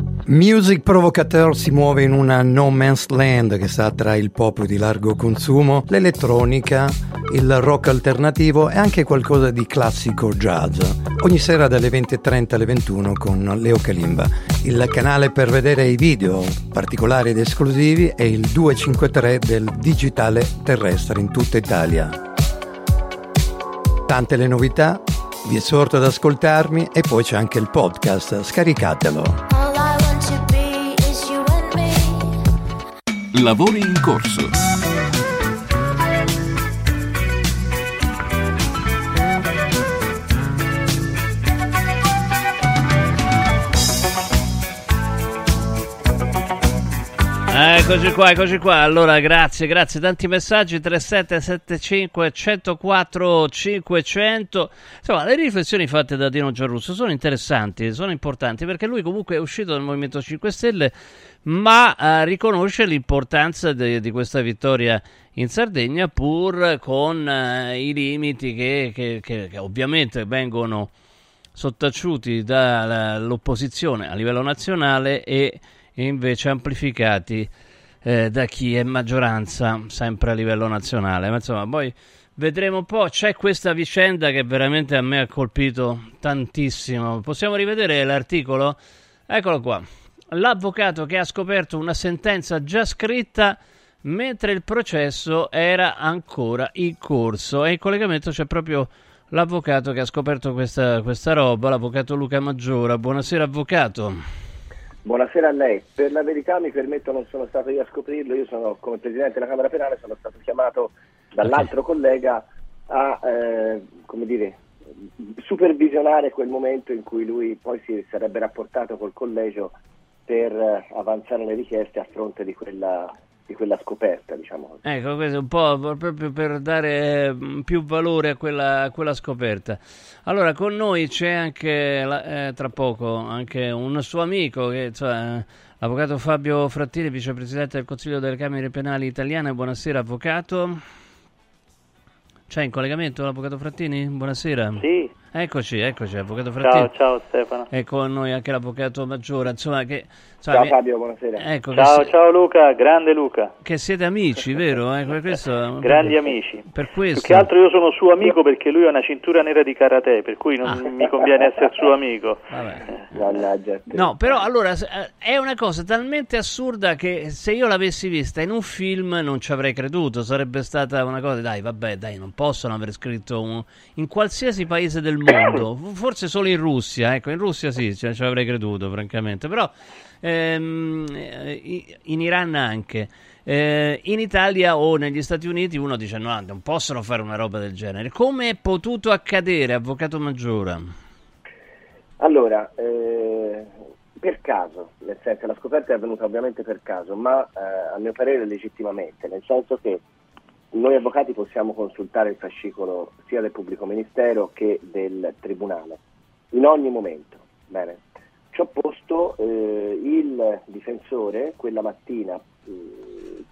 Music Provocateur si muove in una no man's land che sta tra il pop di largo consumo, l'elettronica, il rock alternativo e anche qualcosa di classico jazz. Ogni sera dalle 20.30 alle 21 con Leo Kalimba. Il canale per vedere i video particolari ed esclusivi è il 253 del digitale terrestre in tutta Italia. Tante le novità, vi esorto ad ascoltarmi e poi c'è anche il podcast, scaricatelo. Lavori in corso. Eccoci qua, eccoci qua. Allora, grazie, grazie. Tanti messaggi 3775 104 500. Insomma, le riflessioni fatte da Dino Giarrusso sono interessanti, sono importanti perché lui comunque è uscito dal Movimento 5 Stelle, ma eh, riconosce l'importanza de- di questa vittoria in Sardegna pur con eh, i limiti che, che, che, che ovviamente vengono sottaciuti dall'opposizione a livello nazionale e invece amplificati eh, da chi è maggioranza sempre a livello nazionale. Ma insomma, poi vedremo un po'. C'è questa vicenda che veramente a me ha colpito tantissimo. Possiamo rivedere l'articolo? Eccolo qua. L'avvocato che ha scoperto una sentenza già scritta mentre il processo era ancora in corso. E in collegamento c'è proprio l'avvocato che ha scoperto questa, questa roba, l'avvocato Luca Maggiora. Buonasera, avvocato. Buonasera a lei. Per la verità mi permetto, non sono stato io a scoprirlo, io sono come Presidente della Camera Penale, sono stato chiamato dall'altro okay. collega a eh, come dire, supervisionare quel momento in cui lui poi si sarebbe rapportato col collegio per eh, avanzare le richieste a fronte di quella, di quella scoperta, diciamo. Ecco, questo è un po' proprio per dare eh, più valore a quella, a quella scoperta. Allora, con noi c'è anche, la- eh, tra poco, anche un suo amico, che, eh, l'avvocato Fabio Frattini, vicepresidente del Consiglio delle Camere Penali Italiane. Buonasera, avvocato. C'è in collegamento l'avvocato Frattini? Buonasera. Sì. Eccoci, eccoci, avvocato Frattini. Ciao, ciao Stefano. E con noi anche l'avvocato Maggiore, insomma che... insomma, Ciao Fabio, buonasera. Ecco, Ciao, si- ciao Luca, grande Luca. che siete amici, vero? Eh, que- questo- Grandi amici. Per Più questo. che altro io sono suo amico perché lui ha una cintura nera di karate, per cui non Ah. mi conviene essere suo amico. Mannaggia. No, però allora eh, è una cosa talmente assurda che se io l'avessi vista in un film non ci avrei creduto, sarebbe stata una cosa, dai, vabbè, dai, non possono aver scritto un- in qualsiasi paese del mondo, forse solo in Russia, ecco, in Russia sì, ci, ci avrei creduto, francamente, però ehm, eh, in Iran anche. Eh, in Italia o negli Stati Uniti uno dice no, non possono fare una roba del genere. Come è potuto accadere, avvocato Maggiora? Allora, eh, per caso, nel senso la scoperta è avvenuta ovviamente per caso, ma eh, a mio parere legittimamente, nel senso che noi avvocati possiamo consultare il fascicolo sia del pubblico ministero che del tribunale, in ogni momento. Bene. Ci posto eh, il difensore quella mattina mh,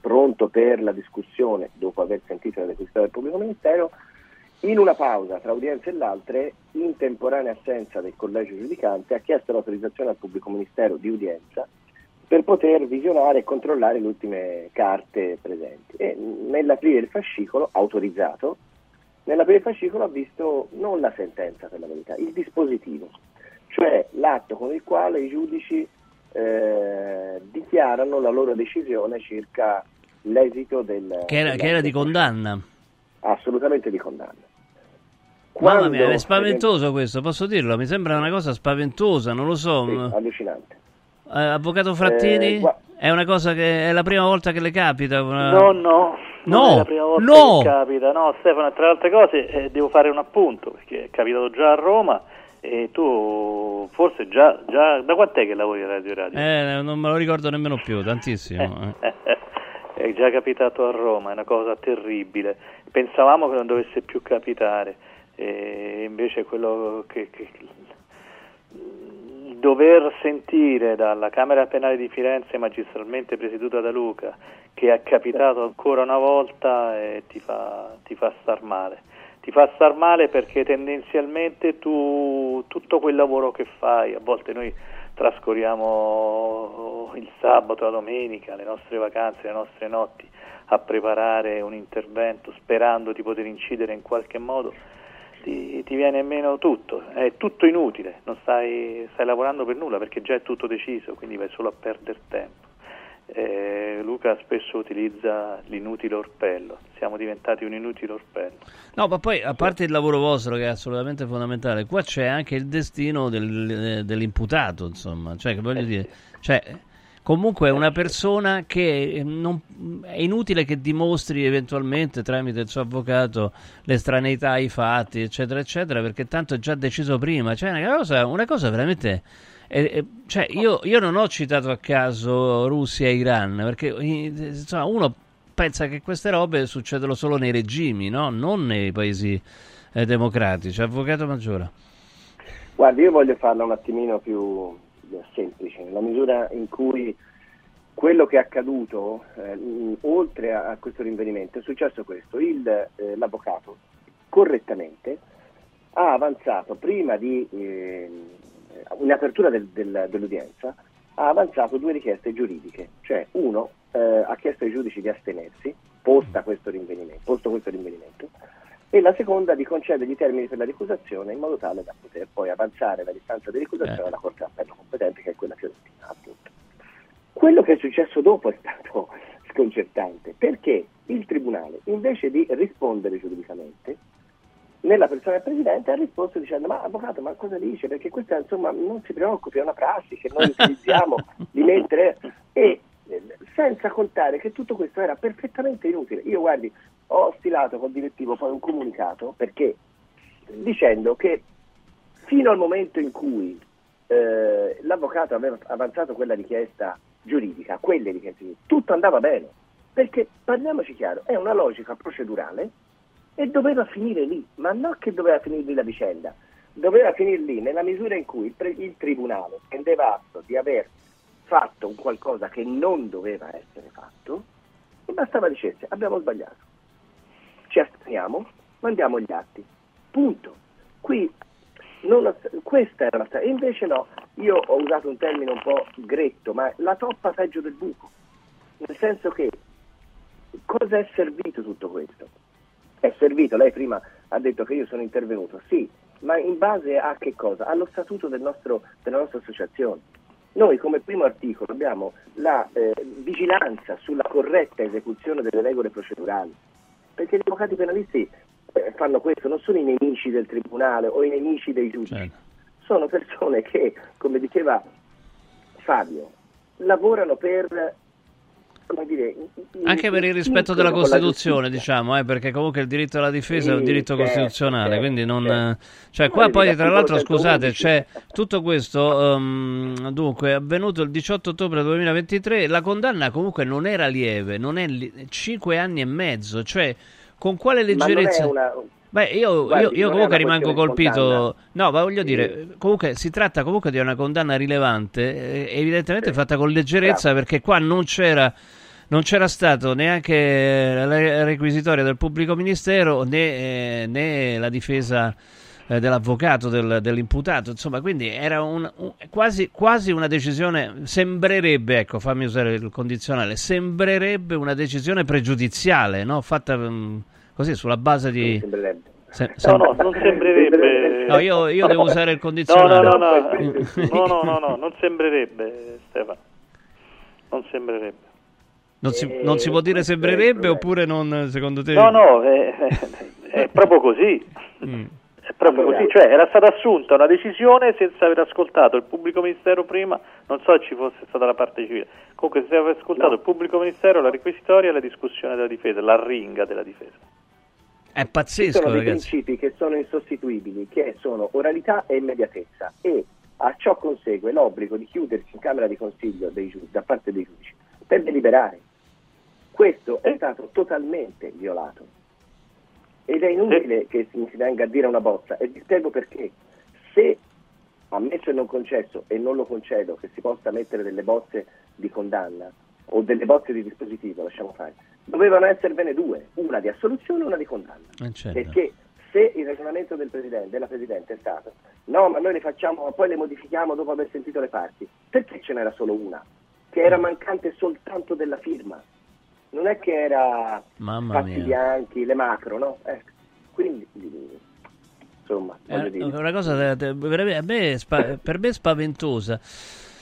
pronto per la discussione, dopo aver sentito le requisite del pubblico ministero, in una pausa tra udienze e l'altre, in temporanea assenza del collegio giudicante, ha chiesto l'autorizzazione al pubblico ministero di udienza per poter visionare e controllare le ultime carte presenti. E nell'aprire il fascicolo, autorizzato, nell'aprire il fascicolo ha visto non la sentenza per la verità, il dispositivo, cioè l'atto con il quale i giudici eh, dichiarano la loro decisione circa l'esito del... Che era, che era di condanna. Assolutamente di condanna. Mamma Quando- mia, è spaventoso questo, posso dirlo? Mi sembra una cosa spaventosa, non lo so. Sì, allucinante. Eh, avvocato Frattini, Eh, gua- è una cosa che è la prima volta che le capita? Una- No, no, No, è la prima volta no. che capita. No, Stefano, tra le altre cose eh, devo fare un appunto, perché è capitato già a Roma e tu forse già, già da quant'è che lavori a Radio Radio? Eh, non me lo ricordo nemmeno più, tantissimo. È già capitato a Roma, è una cosa terribile. Pensavamo che non dovesse più capitare, e invece quello che, che- dover sentire dalla Camera Penale di Firenze, magistralmente presieduta da Luca, che è capitato ancora una volta eh, ti, fa, ti fa star male. Ti fa star male perché tendenzialmente tu tutto quel lavoro che fai, a volte noi trascorriamo il sabato, la domenica, le nostre vacanze, le nostre notti a preparare un intervento sperando di poter incidere in qualche modo, ti, ti viene meno tutto, è tutto inutile, non stai, stai lavorando per nulla perché già è tutto deciso, quindi vai solo a perdere tempo. Eh, Luca spesso utilizza l'inutile orpello, siamo diventati un inutile orpello. No, ma poi a parte il lavoro vostro che è assolutamente fondamentale, qua c'è anche il destino del- dell'imputato, insomma, cioè che voglio dire, cioè, comunque è una persona che non- è inutile che dimostri eventualmente tramite il suo avvocato l'estraneità ai fatti, eccetera, eccetera, perché tanto è già deciso prima, cioè una cosa, una cosa veramente... eh, eh, cioè, io, io non ho citato a caso Russia e Iran, perché eh, insomma, uno pensa che queste robe succedono solo nei regimi, no? non nei paesi eh, democratici. Avvocato Maggiore. Guardi, io voglio farla un attimino più eh, semplice, nella misura in cui quello che è accaduto, eh, oltre a, a questo rinvenimento, è successo questo. Il, eh, l'avvocato, correttamente, ha avanzato, prima di, eh, in apertura del- del- dell'udienza, ha avanzato due richieste giuridiche. Cioè, uno, eh, ha chiesto ai giudici di astenersi, posta questo rinvenimento, posto questo rinvenimento, e la seconda di concedergli i termini per la ricusazione in modo tale da poter poi avanzare la distanza di ricusazione alla Corte d'Appello competente, che è quella fiorentina, appunto. Quello che è successo dopo è stato sconcertante, perché il Tribunale, invece di rispondere giuridicamente, nella persona del Presidente ha risposto dicendo ma avvocato ma cosa dice? Perché questa insomma non si preoccupi, è una prassi che noi utilizziamo di mettere e eh, senza contare che tutto questo era perfettamente inutile. Io guardi, ho stilato col direttivo poi un comunicato perché dicendo che fino al momento in cui eh, l'avvocato aveva avanzato quella richiesta giuridica, quelle richieste, tutto andava bene, perché parliamoci chiaro, è una logica procedurale e doveva finire lì, ma non che doveva finire lì la vicenda, doveva finire lì nella misura in cui il, pre- il tribunale prendeva atto di aver fatto un qualcosa che non doveva essere fatto e bastava dicesse abbiamo sbagliato, ci asteniamo, mandiamo gli atti, punto. Qui non, questa era la strada, invece no, io ho usato un termine un po' gretto, ma la toppa peggio del buco, nel senso che cosa è servito tutto questo? È servito, lei prima ha detto che io sono intervenuto, sì, ma in base a che cosa? Allo statuto del nostro, della nostra associazione. Noi come primo articolo abbiamo la eh, vigilanza sulla corretta esecuzione delle regole procedurali, perché gli avvocati penalisti eh, fanno questo, non sono i nemici del tribunale o i nemici dei giudici, certo. sono persone che, come diceva Fabio, lavorano per dire, anche per il rispetto della Costituzione, diciamo, eh, perché comunque il diritto alla difesa sì, è un diritto certo, costituzionale, certo, quindi non... Certo. Cioè, qua poi, tra l'altro, scusate, c'è tutto questo, um, dunque, è avvenuto il 18 ottobre 2023, la condanna comunque non era lieve, non è li- 5 anni e mezzo, cioè, con quale leggerezza... Beh, io, Guardi, io, io comunque rimango colpito. No, ma voglio dire, comunque si tratta comunque di una condanna rilevante, eh, evidentemente sì. fatta con leggerezza, Bravo. perché qua non c'era non c'era stato neanche la requisitoria del pubblico ministero né, eh, né la difesa eh, dell'avvocato del, dell'imputato, insomma, quindi era un, un, quasi, quasi, una decisione, sembrerebbe, ecco, fammi usare il condizionale, sembrerebbe una decisione pregiudiziale, no? fatta um, così sulla base di... Se, se... No, no, non sembrerebbe. No, io, io devo usare il condizionale. No, no, no, no, no, no, no, non sembrerebbe, Stefano. Non sembrerebbe. Non si, non si, può dire sembrerebbe oppure non secondo te? No, no, è, è proprio così. Mm. È proprio così, cioè era stata assunta una decisione senza aver ascoltato il pubblico ministero prima, non so se ci fosse stata la parte civile, comunque senza aver ascoltato no. il pubblico ministero, la requisitoria e la discussione della difesa, la ringa della difesa. È pazzesco, Ci sono dei principi che sono insostituibili, che sono oralità e immediatezza e a ciò consegue l'obbligo di chiudersi in camera di consiglio giudici, da parte dei giudici per deliberare. Questo è stato totalmente violato. Ed è inutile che si venga a dire una bozza, e vi spiego perché. Se, ammesso e non concesso, e non lo concedo, che si possa mettere delle bozze di condanna o delle bozze di dispositivo, lasciamo fare, dovevano esservene due, una di assoluzione e una di condanna. Eh certo. Perché se il ragionamento del Presidente, della Presidente è stato no, ma noi le facciamo, poi le modifichiamo dopo aver sentito le parti, perché ce n'era solo una? Che era mancante soltanto della firma non è che era Mamma fatti mia. bianchi, le macro, no? Ecco. Quindi, insomma, è dire. una cosa a me, per me spaventosa.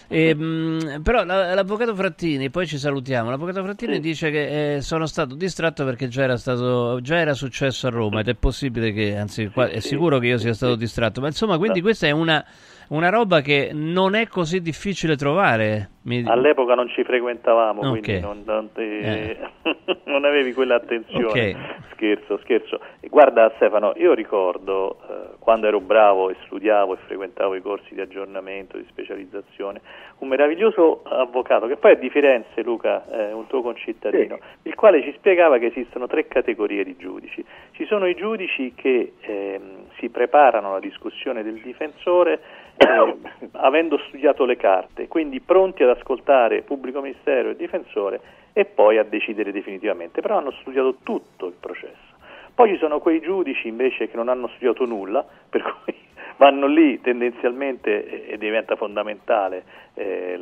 E, mh, però l'avvocato Frattini, poi ci salutiamo. L'avvocato Frattini sì. dice che eh, sono stato distratto perché già era, stato, già era successo a Roma ed è possibile che, anzi, qua, è sicuro che io sia stato distratto. Ma insomma, quindi questa è una una roba che non è così difficile trovare. Mi... All'epoca non ci frequentavamo, okay. quindi non, non, ti... eh. non, avevi quell'attenzione. Okay. Scherzo, scherzo. Guarda Stefano, io ricordo eh, quando ero bravo e studiavo e frequentavo i corsi di aggiornamento, di specializzazione, un meraviglioso avvocato, che poi è di Firenze, Luca, eh, un tuo concittadino, sì. il quale ci spiegava che esistono tre categorie di giudici. Ci sono i giudici che ehm, si preparano alla discussione del difensore eh, avendo studiato le carte, quindi pronti ad ascoltare pubblico ministero e difensore e poi a decidere definitivamente, però hanno studiato tutto il processo. Poi ci sono quei giudici invece che non hanno studiato nulla, per cui vanno lì tendenzialmente e diventa fondamentale eh,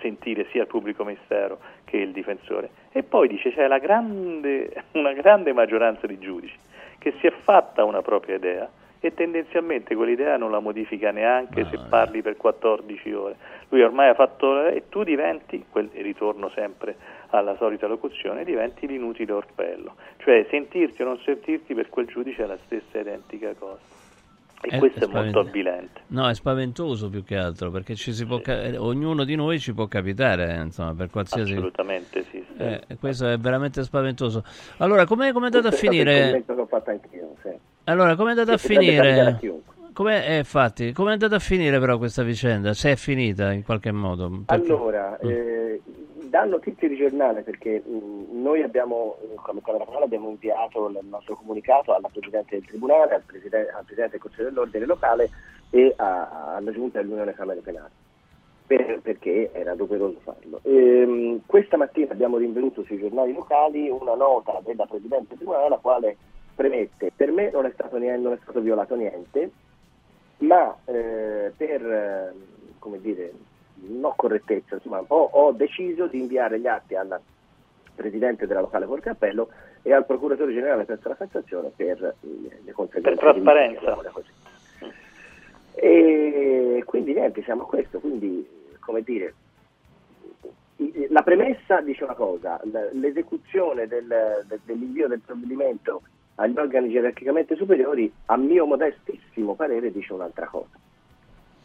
sentire sia il pubblico ministero che il difensore. E poi dice c'è grande, una grande maggioranza di giudici che si è fatta una propria idea e tendenzialmente quell'idea non la modifica neanche no, se parli per 14 ore. Lui ormai ha fatto e tu diventi, quel, ritorno sempre alla solita locuzione, diventi l'inutile orpello, cioè sentirti o non sentirti per quel giudice è la stessa identica cosa. E è, questo è, è molto avvilente. No, è spaventoso più che altro, perché ci si può sì. ca- ognuno di noi ci può capitare, insomma, per qualsiasi... Assolutamente sì. sì. Eh, questo è veramente spaventoso. Allora, com'è, com'è andato a finire... L'ho fatto anch'io, sì Allora, come è andata a finire? Come, eh, infatti, come è andata a finire però questa vicenda? Se è finita in qualche modo? Perché- Allora, eh, dà notizie di giornale perché mh, noi abbiamo, eh, come Camera Canale, abbiamo inviato il nostro comunicato alla Presidente del Tribunale, al, preside- al Presidente del Consiglio dell'Ordine locale e a- alla Giunta dell'Unione Camere Penali. per- perché era doveroso farlo. Ehm, questa mattina abbiamo rinvenuto sui giornali locali una nota della Presidente del Tribunale la quale premette per me non è stato, niente, non è stato violato niente, ma eh, per eh, come dire, no correttezza, insomma, ho, ho deciso di inviare gli atti alla Presidente della locale Corte Appello e al Procuratore Generale presso la Cassazione per eh, le conseguenze. Per trasparenza. E quindi niente, siamo a questo, quindi come dire, la premessa dice una cosa, l'esecuzione del- dell'invio del provvedimento agli organi gerarchicamente superiori, a mio modestissimo parere, dice un'altra cosa.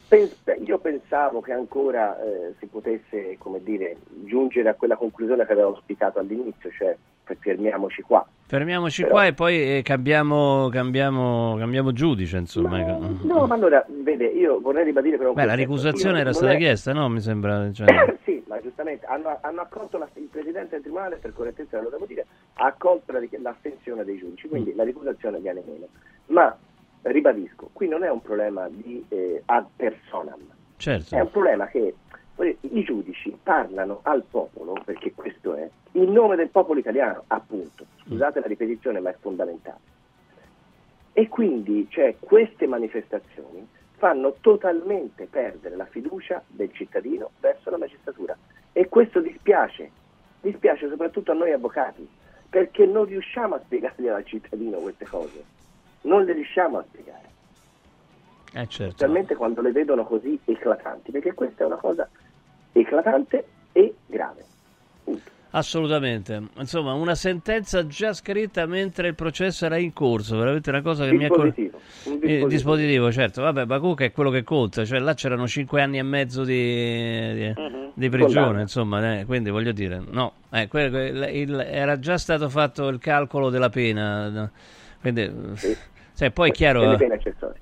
Pens- io pensavo che ancora eh, si potesse, come dire, giungere a quella conclusione che avevo auspicato all'inizio, cioè fermiamoci qua. Fermiamoci Però- qua e poi eh, cambiamo, cambiamo, cambiamo giudice, insomma. ecco. No, ma allora, vede, io vorrei ribadire per un Beh, la ricusazione Io era stata è- chiesta, no? Mi sembra. cioè- sì, ma giustamente hanno, hanno accolto la- il Presidente del Tribunale, per correttezza lo devo dire, ha accolto la, l'astensione dei giudici, quindi la ricusazione viene meno. Ma ribadisco, qui non è un problema di eh, ad personam, certo. è un problema che dire, i giudici parlano al popolo, perché questo è, in nome del popolo italiano, appunto. Scusate la ripetizione, ma è fondamentale. E quindi cioè, queste manifestazioni fanno totalmente perdere la fiducia del cittadino verso la magistratura. E questo dispiace, dispiace soprattutto a noi avvocati, perché non riusciamo a spiegargli al cittadino queste cose, non le riusciamo a spiegare Eh, certo. specialmente quando le vedono così eclatanti, perché questa è una cosa eclatante e grave. Assolutamente. Insomma, una sentenza già scritta mentre il processo era in corso, veramente una cosa che mi ha col- Dispositivo, Eh, dispositivo. dispositivo, certo. Vabbè, ma comunque è quello che conta, cioè là c'erano cinque anni e mezzo di, di- Mhm. di prigione, Condanna. insomma, eh, quindi voglio dire, no, eh, que- que- il- era già stato fatto il calcolo della pena, quindi... sai, poi è chiaro...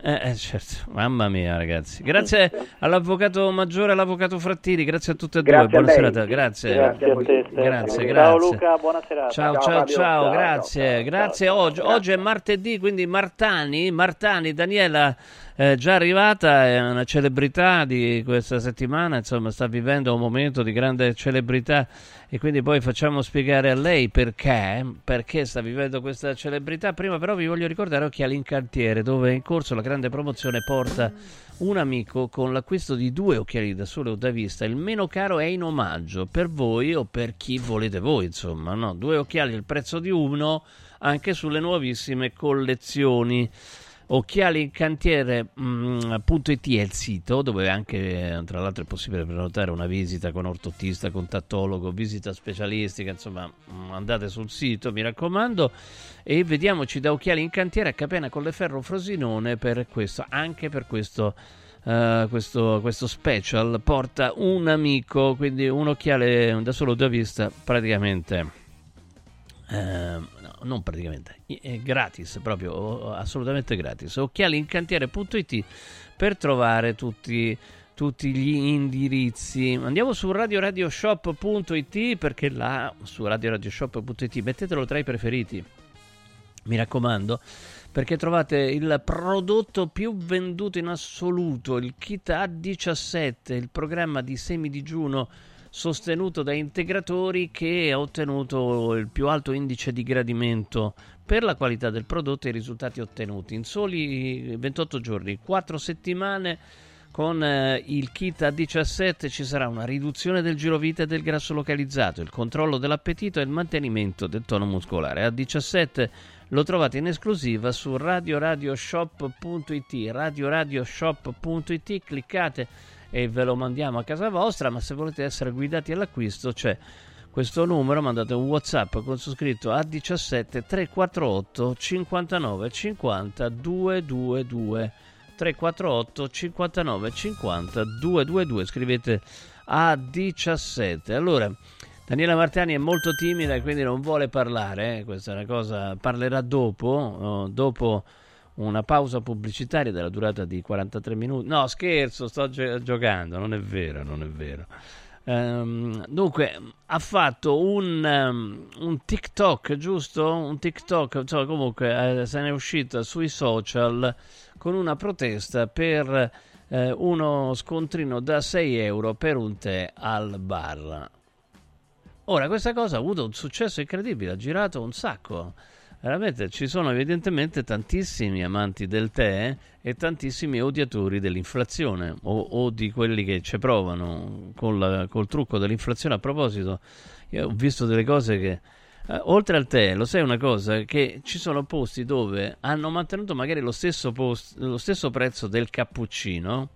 Eh, eh, certo, mamma mia ragazzi. Grazie all'avvocato Maggiore e all'avvocato Frattini, grazie a tutte e due, Grazie buona serata, grazie. Grazie a te, Stefano. Grazie, Ciao grazie. Luca, buona serata. Ciao, Ciao, ciao, ciao, grazie, ciao, grazie. oggi, grazie. oggi è martedì, quindi Martani, Martani, Daniela è già arrivata, è una celebrità di questa settimana, insomma sta vivendo un momento di grande celebrità e quindi poi facciamo spiegare a lei perché, perché sta vivendo questa celebrità. Prima però vi voglio ricordare Occhiali in Cantiere, dove è in corso la grande promozione porta un amico con l'acquisto di due occhiali da sole o da vista. Il meno caro è in omaggio per voi o per chi volete voi, insomma, no? Due occhiali al prezzo di uno anche sulle nuovissime collezioni. Occhiali in cantiere.it è il sito dove anche tra l'altro è possibile prenotare una visita con ortottista, contattologo, visita specialistica, insomma mm, andate sul sito mi raccomando. E vediamoci da Occhiali in cantiere a Capena Colleferro Frosinone per questo, anche per questo, eh, questo, questo special. Porta un amico, quindi un occhiale da solo da vista praticamente Ehm, no, non praticamente, è gratis, proprio assolutamente gratis. Occhialincantiere.it per trovare tutti, tutti gli indirizzi. Andiamo su radioradioshop.it perché là su radioradioshop.it mettetelo tra i preferiti. Mi raccomando, perché trovate il prodotto più venduto in assoluto, il kit A17, il programma di semidigiuno sostenuto da integratori che ha ottenuto il più alto indice di gradimento per la qualità del prodotto e i risultati ottenuti in soli 28 giorni, 4 settimane con eh, il kit A17 ci sarà una riduzione del girovita e del grasso localizzato, il controllo dell'appetito e il mantenimento del tono muscolare. A17 lo trovate in esclusiva su radioradioshop.it, radioradioshop.it, cliccate e ve lo mandiamo a casa vostra, ma se volete essere guidati all'acquisto c'è questo numero, mandate un WhatsApp con su scritto A17 348 59 50 222 348 59 50 222 scrivete A17 allora Daniela Martani è molto timida e quindi non vuole parlare eh, questa è una cosa parlerà dopo dopo una pausa pubblicitaria della durata di 43 minuti. No, scherzo, sto gi- giocando, non è vero, non è vero. Ehm, dunque, ha fatto un, um, un TikTok, giusto? Un TikTok, insomma, comunque eh, se ne è uscita sui social con una protesta per eh, uno scontrino da 6 euro per un tè al bar. Ora, questa cosa ha avuto un successo incredibile, ha girato un sacco. Veramente ci sono evidentemente tantissimi amanti del tè e tantissimi odiatori dell'inflazione o, o di quelli che ci provano col, col, trucco dell'inflazione. A proposito, io ho visto delle cose che, eh, oltre al tè, lo sai una cosa, che ci sono posti dove hanno mantenuto magari lo stesso, post, lo stesso prezzo del cappuccino,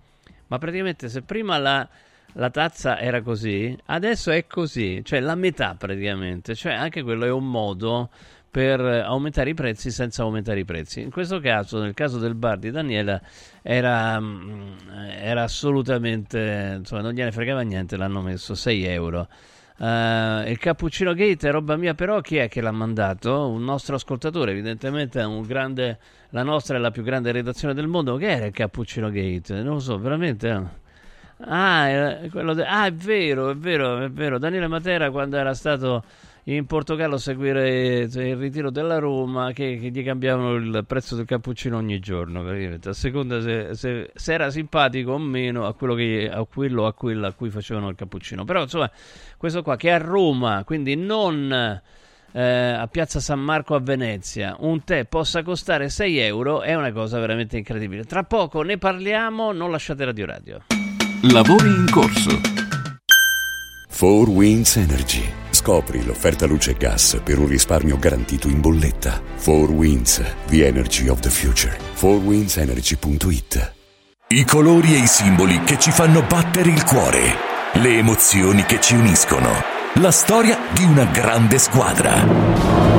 ma praticamente se prima la la tazza era così, adesso è così, cioè la metà praticamente, cioè anche quello è un modo per aumentare i prezzi senza aumentare i prezzi. In questo caso, nel caso del bar di Daniela, era, mm, era assolutamente, insomma, non gliene fregava niente, l'hanno messo 6 euro. Uh, il cappuccino gate è roba mia, però chi è che l'ha mandato? Un nostro ascoltatore, evidentemente grande, la nostra è la più grande redazione del mondo. Che era il cappuccino gate? Non lo so, veramente. Eh. Ah, de... ah, è vero, è vero, è vero. Daniele Matera quando era stato in Portogallo a seguire il ritiro della Roma che, che, gli cambiavano il prezzo del cappuccino ogni giorno a seconda se, se, se, era simpatico o meno a quello, che, a quello a quella a cui facevano il cappuccino. Però insomma questo qua che è a Roma quindi non eh, a Piazza San Marco a Venezia un tè possa costare 6 euro è una cosa veramente incredibile. Tra poco ne parliamo non lasciate Radio Radio. Lavori in corso. 4 Winds Energy Scopri l'offerta luce e gas per un risparmio garantito in bolletta. 4 Winds, the energy of the future. 4windsenergy.it I colori e i simboli che ci fanno battere il cuore. Le emozioni che ci uniscono. La storia di una grande squadra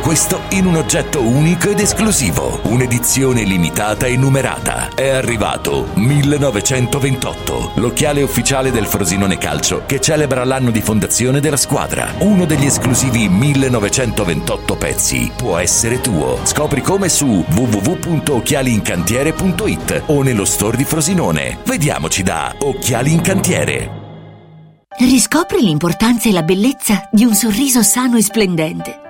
questo in un oggetto unico ed esclusivo, un'edizione limitata e numerata. È arrivato 1928, l'occhiale ufficiale del Frosinone Calcio che celebra l'anno di fondazione della squadra. Uno degli esclusivi 1928 pezzi può essere tuo. Scopri come su www.occhialincantiere.it o nello store di Frosinone. Vediamoci da Occhiali in Cantiere. Riscopri l'importanza e la bellezza di un sorriso sano e splendente.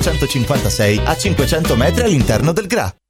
956 a 500 metri all'interno del GRA.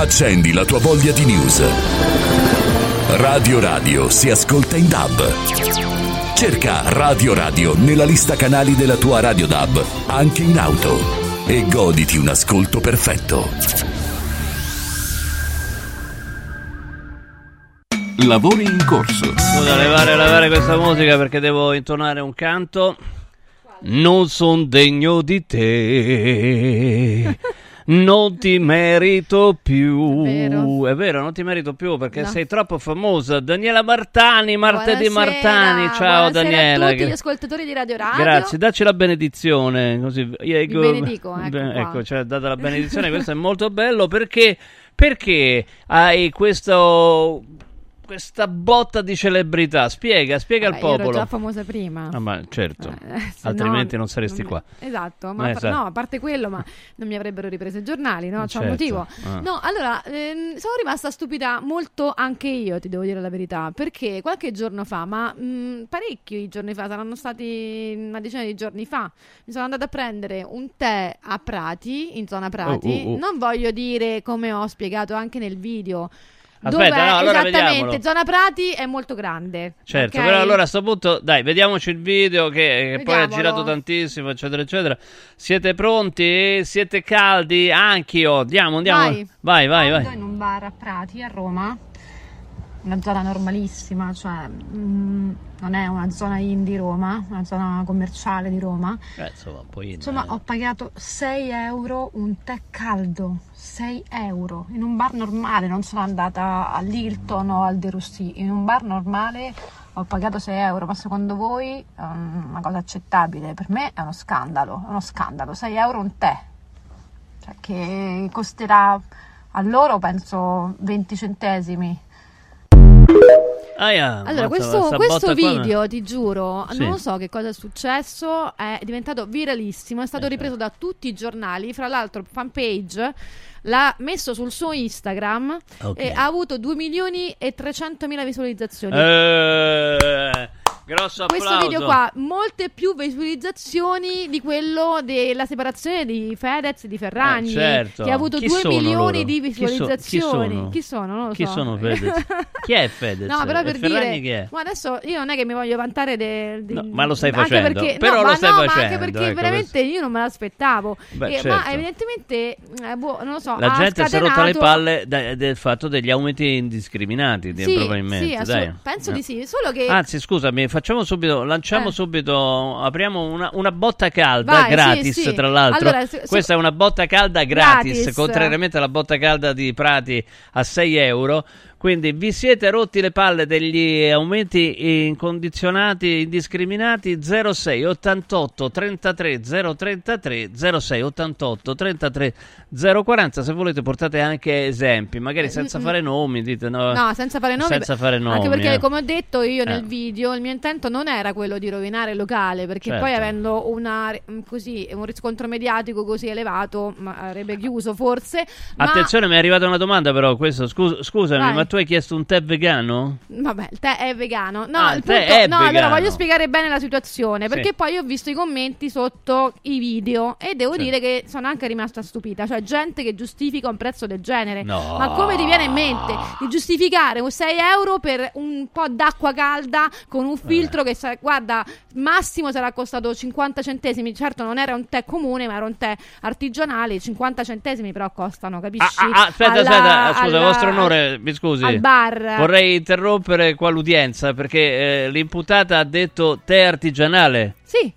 Accendi la tua voglia di news. Radio Radio si ascolta in DAB. Cerca Radio Radio nella lista canali della tua Radio DAB, anche in auto. E goditi un ascolto perfetto. Lavori in corso. Scusa, levare, levare questa musica perché devo intonare un canto. Non son degno di te. Non ti merito più. È vero. vero, non ti merito più perché No. sei troppo famosa. Daniela Martani, martedì Buonasera, Martani. Ciao Daniela. a tutti gli ascoltatori di Radio Radio. Grazie, dacci la benedizione. Così, Vi benedico, ecco ecco, cioè, data la benedizione, questo è molto bello perché, perché hai questo, questa botta di celebrità. Spiega, spiega Vabbè, al io ero popolo. già famosa prima. Ah, ma certo, Eh, altrimenti no, non saresti mi- qua. Esatto, ma Eh, par- esatto. no, a parte quello, ma non mi avrebbero ripreso i giornali, no? C'è Certo, un motivo. ah. No, allora, ehm, sono rimasta stupida molto anche io, ti devo dire la verità, perché qualche giorno fa, ma mh, parecchi giorni fa, saranno stati una decina di giorni fa, mi sono andata a prendere un tè a Prati, in zona Prati. Oh, oh, oh. Non voglio dire come ho spiegato anche nel video. Aspetta, dov'è no, allora esattamente, vediamolo. zona Prati è molto grande. Certo, ok? però allora a sto punto, dai, vediamoci il video che, che poi ha Vediamolo. girato tantissimo, eccetera, eccetera. Siete pronti? Siete caldi? Anch'io. Andiamo, andiamo. Vai. vai, vai. vai. In un bar a Prati, a Roma, una zona normalissima, cioè mm, non è una zona indie Roma, una zona commerciale di Roma. Eh, insomma, poi... Insomma, ho pagato 6 euro un tè caldo, 6 euro, in un bar normale, non sono andata all'Hilton o al De Russi, in un bar normale ho pagato 6 euro, ma secondo voi è un- una cosa accettabile? Per me è uno scandalo, è uno scandalo, 6 euro un tè, cioè che costerà a loro penso 20 centesimi. Aia, Allora, questo, questo qua- video, ti giuro, Sì. non so che cosa è successo, è diventato viralissimo, è Eh, stato ripreso da tutti i giornali, fra l'altro fanpage l'ha messo sul suo Instagram Ok. e ha avuto 2 milioni e 300 mila visualizzazioni. Eh, grosso applauso. Questo video qua, molte più visualizzazioni di quello della separazione di Fedez e di Ferragni, Eh, certo. che ha avuto Chi 2 sono milioni loro? di Chi so- chi visualizzazioni. sono? Chi sono? Non lo Chi so. sono Fedez? Chi è Fedez? No, però per Ferragni dire, ma adesso io non è che mi voglio vantare del. del- No, ma lo stai anche facendo, perché, però no, lo stai no, facendo, anche perché ecco, veramente io non me l'aspettavo. Beh, Eh, certo. Ma evidentemente, eh, boh, non lo so. La gente si è rotta le scatenato- palle da- del fatto degli aumenti indiscriminati, di- Sì, probabilmente. sì, dai. penso Eh. di sì. Solo che. Anzi, scusami, facciamo subito, lanciamo Eh. subito, apriamo una, una botta calda Vai, sì, gratis, sì. tra l'altro. Allora, se- Questa è una botta calda gratis, Gratis. contrariamente alla botta calda di Prati a 6 euro. Quindi vi siete rotti le palle degli aumenti incondizionati, indiscriminati 06 88 33 033 06 88 33 040 se volete portate anche esempi, magari senza mm, fare nomi, dite no. No, senza fare nomi. Senza fare nomi. Anche perché, eh. come ho detto io Eh. nel video, il mio intento non era quello di rovinare il locale, perché Certo. poi avendo una, mm, così, un riscontro mediatico così elevato, ma avrebbe chiuso forse. Ma Attenzione, mi è arrivata una domanda però, questo, scus- scusami, Vai. ma tu hai chiesto un tè vegano? Vabbè, il tè è vegano. No, Ah, il tè punto- è no, allora vegano. voglio spiegare bene la situazione. Sì. Perché poi ho visto i commenti sotto i video e devo Sì. dire che sono anche rimasta stupita. Cioè, gente che giustifica un prezzo del genere. No. Ma come ti viene in mente di giustificare un 6 euro per un po' d'acqua calda con un filtro che sa- guarda, massimo sarà costato 50 centesimi. Certo, non era un tè comune, ma era un tè artigianale. 50 centesimi però costano, capisci? Ah, ah, aspetta, Alla- aspetta, scusa, alla- vostro onore, mi scusi. Al bar. Vorrei interrompere qua l'udienza perché eh, l'imputata ha detto tè artigianale. Sì.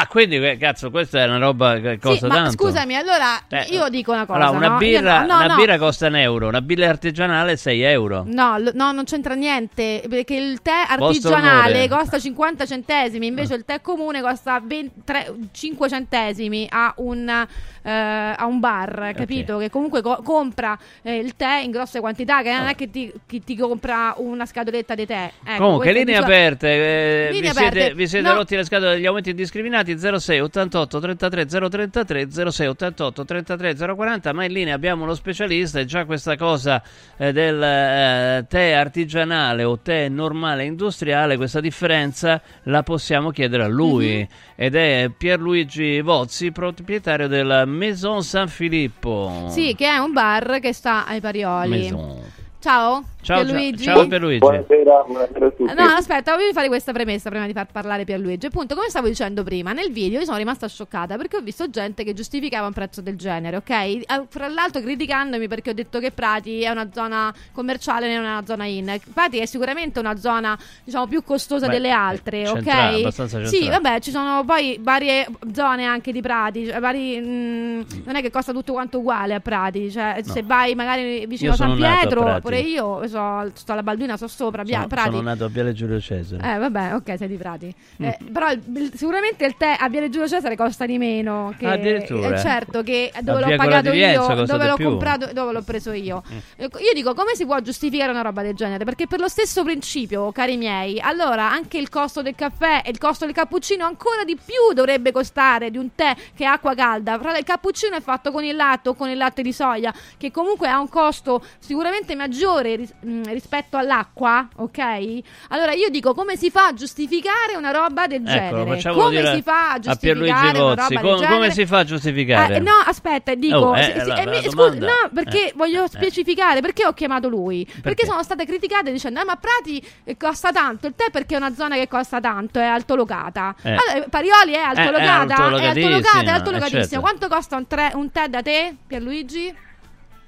Ah, quindi eh, cazzo, questa è una roba che Sì, costa ma tanto. scusami, allora Eh, io dico una cosa. Allora, una, no? Birra, no, no, una birra costa un euro, una birra artigianale 6 euro. No, l- no, non c'entra niente perché il tè artigianale costa 50 centesimi, invece il tè comune costa 20 tre- 5 centesimi a un, eh, a un bar, capito? Che comunque co- compra eh, il tè in grosse quantità, che non è che ti, che ti compra una scatoletta di tè. Ecco, Comunque, linee aperte, eh, Linee vi, siete, aperte. vi siete rotti le scatole degli aumenti indiscriminati 06 88 33 033 06 88 33 040 ma in linea abbiamo uno specialista e già questa cosa eh, del eh, tè artigianale o tè normale industriale questa differenza la possiamo chiedere a lui Mhm. ed è Pierluigi Vozzi proprietario della Maison San Filippo Sì, che è un bar che sta ai Parioli. Maison. Ciao, Ciao, Pierluigi. ciao Pierluigi Buonasera, buonasera a tutti. No, aspetta, voglio fare questa premessa prima di far parlare Pierluigi. Appunto, come stavo dicendo prima, nel video io sono rimasta scioccata perché ho visto gente che giustificava un prezzo del genere, ok? Eh, Fra l'altro criticandomi perché ho detto che Prati è una zona commerciale, non è una zona in. Prati è sicuramente una zona, diciamo, più costosa Beh, delle altre, ok? abbastanza Sì, vabbè, ci sono poi varie zone anche di Prati, cioè vari, mm, non è che costa tutto quanto uguale a Prati, cioè se vai magari vicino Io a San Pietro. Pure io so, sto alla Balduina, sto sopra, via, sono, Prati. sono nato a Viale Giulio Cesare Eh, vabbè, ok, sei di Prati. Mm. Eh, però il- sicuramente il tè a Viale Giulio Cesare costa di meno. Che, Addirittura? eh, certo, che dove l'ho pagato io, dove l'ho più. comprato, dove l'ho preso io. Mm. Eh, Io dico, come si può giustificare una roba del genere? Perché per lo stesso principio, cari miei, allora anche il costo del caffè e il costo del cappuccino ancora di più dovrebbe costare di un tè che è acqua calda. Però il cappuccino è fatto con il latte o con il latte di soia, che comunque ha un costo sicuramente maggiore ris- mh, rispetto all'acqua, ok? Allora io dico, come si fa a giustificare una roba del Eccolo, genere? Come si fa a a giustificare una Vozzi. roba Com- del genere? come si fa a giustificare? Eh, no, aspetta, dico, Oh, eh, sì, sì, la- eh, mi- scusa, no, perché eh, voglio eh. specificare perché ho chiamato lui. Perché, Perché? sono state criticate dicendo: "Eh, ma Prati eh, costa tanto, il tè perché è una zona che costa tanto, è altolocata. Allora, Parioli è altolocata, è altolocata, è altolocatissima. certo. Quanto costa un, tre- un tè da te, Pierluigi?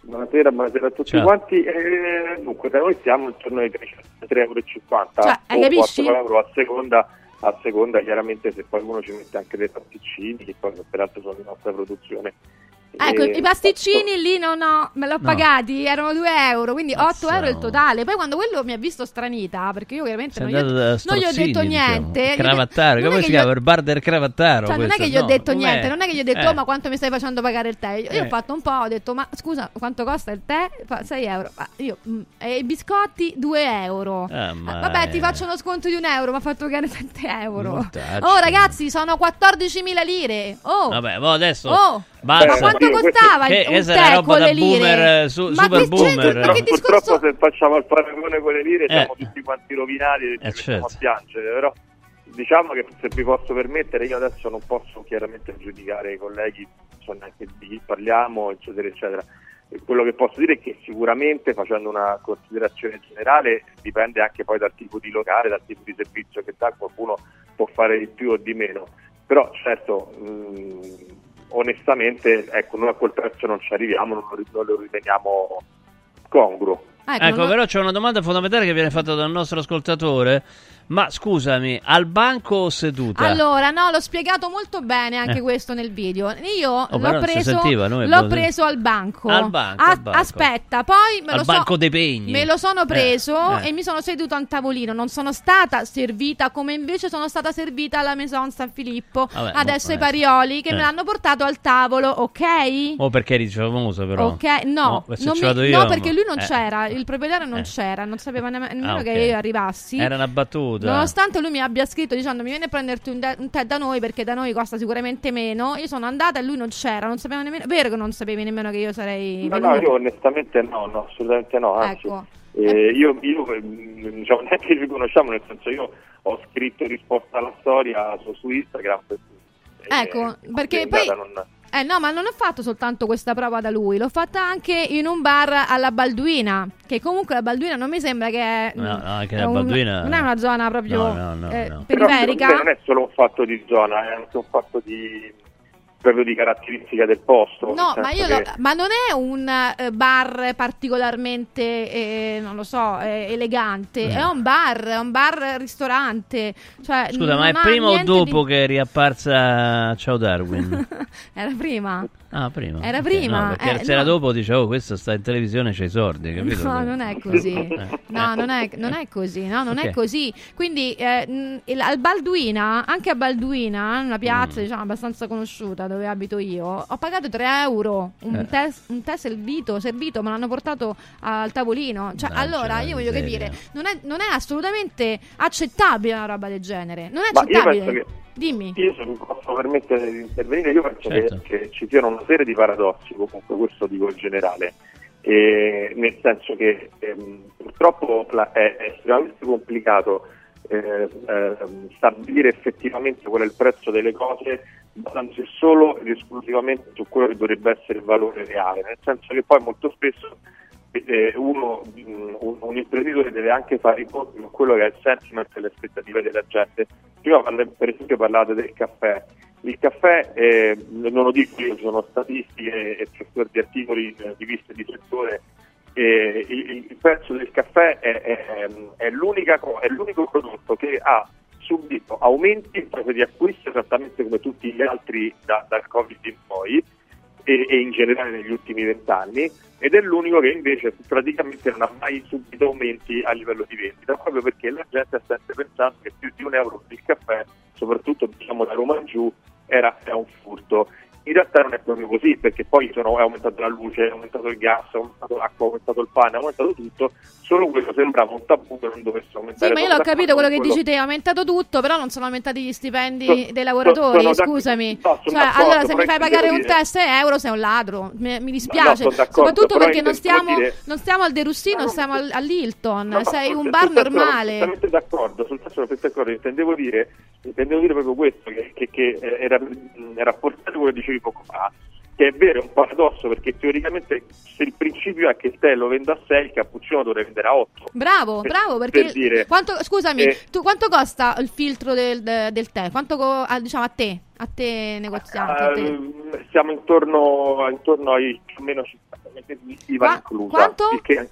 Buonasera, buonasera a tutti Ciao. quanti. Eh, dunque, da noi siamo intorno ai 3,50 euro Cioè, o capisci? 4 euro a seconda, a seconda chiaramente se poi uno ci mette anche dei pasticcini, che poi peraltro sono di nostra produzione. Ecco, Eh, i pasticcini lì non ho, me l'ho No. pagati, erano 2 euro, quindi 8 Mazza. euro il totale. Poi quando quello mi ha visto stranita, perché io chiaramente non gli, ho- non gli ho detto diciamo. niente. ho Cravattaro, come è si chiama? Il bar del Cravattaro. Cioè, non è che gli ho No, detto com'è? niente, non è che gli ho detto, Eh. oh, ma quanto mi stai facendo pagare il tè? Io, io Eh. ho fatto un po', ho detto, ma scusa, quanto costa il tè? Fa 6 euro. Ma io, mm, e i biscotti 2 euro. Ah, ma Vabbè, ti faccio uno sconto di un euro, mi ha fatto pagare 7 euro. Mortacci. Oh, ragazzi, sono 14.000 lire. Oh, Vabbè, mo adesso Oh, basta. ma quanto costava Che- il, un una tè roba con da le lire? boomer, eh, su- ma super che boomer. c'entra? Ma che Purtroppo se facciamo il paragone con le lire Eh. siamo tutti quanti rovinati e ci Eh, mettiamo certo. a piangere, però diciamo che se vi posso permettere io adesso non posso chiaramente giudicare i colleghi, so neanche di chi parliamo, eccetera, eccetera. E Quello che posso dire è che sicuramente facendo una considerazione generale dipende anche poi dal tipo di locale, dal tipo di servizio che dà, qualcuno può fare di più o di meno, però certo mh, onestamente ecco, noi a quel prezzo non ci arriviamo, non lo, non lo riteniamo congruo. Ecco, Ecco, non- però c'è una domanda fondamentale che viene fatta dal nostro ascoltatore. Ma scusami, al banco o seduta? Allora, no, l'ho spiegato molto bene anche Eh. questo nel video. Io Oh, l'ho preso, sentiva, l'ho abbiamo- preso al banco. Al banco, A- al banco. Aspetta, poi me Al lo so- banco dei pegni. Me lo sono Eh, preso eh. e mi sono seduto a un tavolino. Non sono stata servita come invece sono stata servita alla Maison San Filippo. Vabbè, adesso mo- i parioli che eh. me l'hanno portato al tavolo, ok? Oh, perché eri famoso però. Ok, no, ci mi- io, no, perché lui non eh. c'era, il proprietario non Eh. c'era, non sapeva nemm- nemmeno Ah, che ok. io arrivassi. Era una battuta. Nonostante lui mi abbia scritto dicendo mi vieni a prenderti un, de- un tè da noi perché da noi costa sicuramente meno, io sono andata e lui non c'era, non sapeva nemmeno, vero che non sapevi nemmeno che io sarei No, venuta. no, io onestamente no, no, assolutamente no, anzi, Ecco. eh, io, io eh, diciamo, neanche ci conosciamo, nel senso io ho scritto risposta alla storia su, su Instagram, eh, Ecco, perché in poi non- Eh no, ma non ho fatto soltanto questa prova da lui, l'ho fatta anche in un bar alla Balduina, che comunque la Balduina non mi sembra che è No, no, anche è la un- Balduina- non è una zona proprio No, no, no, eh, periferica. non è solo un fatto di zona, è anche un fatto di proprio di caratteristica del posto. No, ma, io senso lo- che- ma non è un eh, bar particolarmente, eh, non lo so, eh, elegante, Mm. è un bar, è un bar ristorante. Cioè, Scusa, ma è prima o dopo di- che è riapparsa Ciao Darwin? Era prima. Ah, prima. Era Ok, prima, no, perché eh, se era no. dopo dicevo, questo sta in televisione, c'ha i soldi, capito? No, non è così. Eh. No, non è, non è così. No, non è Ok. così. Quindi eh, al Balduina, anche a Balduina, una piazza Mm. diciamo abbastanza conosciuta dove abito io, ho pagato 3 euro. Un, Eh. tè, un tè servito, servito, me l'hanno portato al tavolino. Cioè, allora io voglio miseria. capire, non è, non è assolutamente accettabile una roba del genere. Non è Ma io accettabile. Dimmi. Io se mi posso permettere di intervenire, io penso Certo. che, che ci siano una serie di paradossi, comunque questo dico in generale, E nel senso che ehm, purtroppo la- è, è estremamente complicato eh, ehm, stabilire effettivamente qual è il prezzo delle cose basandosi solo ed esclusivamente su quello che dovrebbe essere il valore reale, nel senso che poi molto spesso eh, uno, mh, un, un imprenditore deve anche fare i conti con quello che è il sentiment e le aspettative della gente. Prima per esempio parlate del caffè. Il caffè, eh, non lo dico io, sono statistiche e professori di articoli eh, di viste di settore, eh, il, il prezzo del caffè è, è- è è l'unico prodotto che ha subito aumenti in fase di acquisto esattamente come tutti gli altri da- dal Covid in poi e, e in generale negli ultimi vent'anni ed è l'unico che invece praticamente non ha mai subito aumenti a livello di vendita proprio perché la gente ha sempre pensato che più di un euro per il caffè soprattutto diciamo da Roma in giù era, era un furto in realtà non è proprio così perché poi sono, è aumentata la luce, è aumentato il gas, è aumentato l'acqua, è aumentato il pane, è aumentato tutto solo quello sembrava un tabù che non dovesse aumentare Sì, ma io l'ho capito quello che con dici te, è aumentato tutto, però non sono aumentati gli stipendi So- dei lavoratori, d'ac- scusami. no, cioè, allora se mi fai pagare un dire- a 6 euro sei un ladro, mi, mi No, dispiace. d'accordo, Soprattutto perché non stiamo, dire- non stiamo al De Russino, stiamo al- all'Hilton, No, sei un bar testo Sono normale. perfettamente d'accordo, sul testo sono perfettamente d'accordo. Intendevo dire, intendevo dire proprio questo, che, che- che, eh, era, mh, era portato quello che dicevi poco fa, che è vero, è un paradosso, perché teoricamente se il principio è che il tè lo vendo a 6, il cappuccino dovrebbe vendere a 8. Bravo, Per- bravo, perché per dire- quanto, scusami, Eh. tu, quanto costa il filtro del, del tè? Quanto co- ah, diciamo a te, a te negoziante? a te? Eh, siamo intorno, intorno ai più o meno 50 centesimi IVA Qua- inclusa. quanto? il che-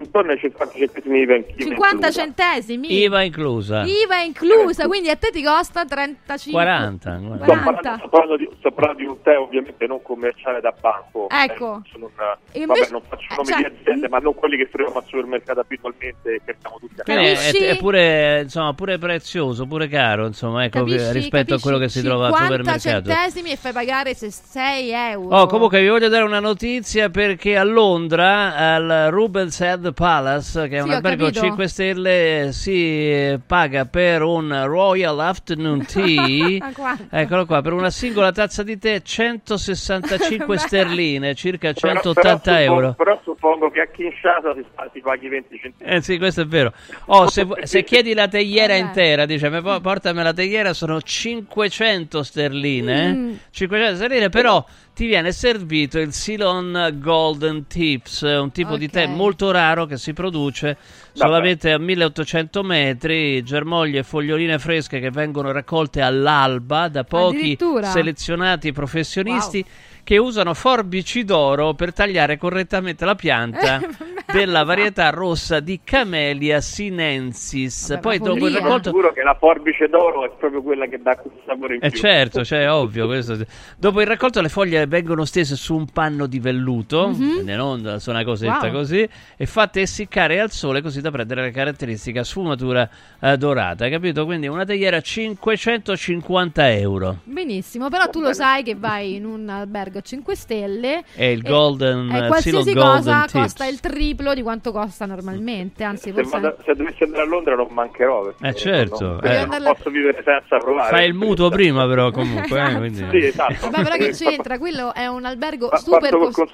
intorno ai 50 centesimi IVA in- IVA 50 inclusa. centesimi? IVA inclusa. IVA inclusa, quindi a te ti costa 35 40. guarda. Sto parlando, 40. sto parlando di, sto parlando di un tè ovviamente non commerciale da banco. Ecco. Eh, una- Invece- vabbè, non faccio eh, nomi cioè- di aziende, ma non quelli che troviamo al supermercato abitualmente e che abbiamo tutti a Quindi è, Capisci? è pure, insomma, pure prezioso, pure caro, insomma, ecco, Capisci? rispetto a Capisci? quello che si trova al 50 supermercato. centesimi e fai pagare se 6 euro. Oh, comunque vi voglio dare una notizia perché a Londra, al Rubens Head Palace, che è Sì, un albergo capito. 5 stelle, si paga per un Royal Afternoon Tea. Eccolo qua, per una singola tazza di tè 165 Beh. sterline, circa Però- 180 però suppongo- euro. Però suppongo che a Kinshasa si, si paghi 20 centesimi. Eh sì, questo è vero. Oh, se, se chiedi la teiera Vabbè. intera, dice, "Mi po- portami la teiera, sono 500 sterline. eh? Mm. 500 sterline, però ti viene servito il Ceylon Golden Tips, un tipo di tè molto raro che si produce solamente a 1800 metri, germoglie e foglioline fresche che vengono raccolte all'alba da pochi selezionati professionisti che usano forbici d'oro per tagliare correttamente la pianta della varietà rossa di Camellia sinensis. Poi dopo il Sono raccolto sicuro che la forbice d'oro è proprio quella che dà quel sapore in eh più. certo, cioè, è ovvio. Questo. Dopo il raccolto le foglie vengono stese su un panno di velluto, Mhm. quindi non su una cosetta Wow. così, e fatte essiccare al sole così da prendere la caratteristica sfumatura eh, dorata, hai capito? Quindi una teiera 550 euro. Benissimo, però tu lo sai che vai in un albergo a 5 stelle È il golden, e eh, qualsiasi Sino Golden cosa Tips. costa il triplo di quanto costa normalmente, anzi Se, forse vado- se dovessi andare a Londra non mancherò. Perché Eh, certo, non, eh. non posso vivere senza provare. Fai il mutuo prima però comunque, eh, Esatto. quindi- Sì, esatto. Vabbè, però che c'entra? Quello è un albergo Fa- super costoso.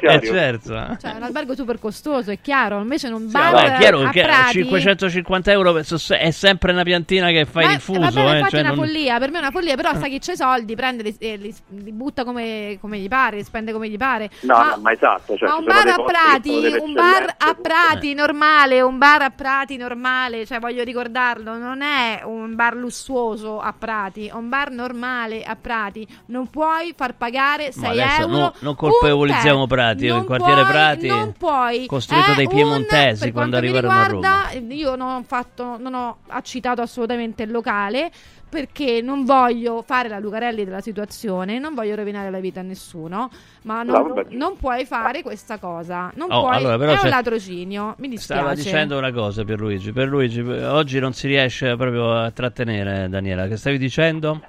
Eh certo. Cioè, è un albergo super costoso, è chiaro. Invece in un Sì, bar è chiaro che Prati... 550 euro è sempre una piantina che fai Ma- il fuso. vabbè, eh, infatti cioè è una non- follia, per me è una follia, però sa chi c'ha i soldi, prende, li, eh, li- li butta come, come gli pare, spende come gli pare. No, ma, no, ma esatto. Cioè, ma un bar a Prati, un bar a Prati normale, un bar a Prati normale, cioè voglio ricordarlo, non è un bar lussuoso a Prati, è un bar normale a Prati, non puoi far pagare 6 Ma adesso euro. no- non un colpevolizziamo. Prati, Non il quartiere puoi- Prati non puoi. costruito È dai un- piemontesi per quando arrivarono a riguarda, io non ho fatto, non ho citato assolutamente il locale perché non voglio fare la Lucarelli della situazione, non voglio rovinare la vita a nessuno, ma No, non, non puoi fare questa cosa. Non Oh, puoi, allora, però è un latrocinio, mi dispiace. Stava dicendo una cosa per Luigi. Per Luigi, oggi non si riesce proprio a trattenere, Daniela. Che stavi dicendo?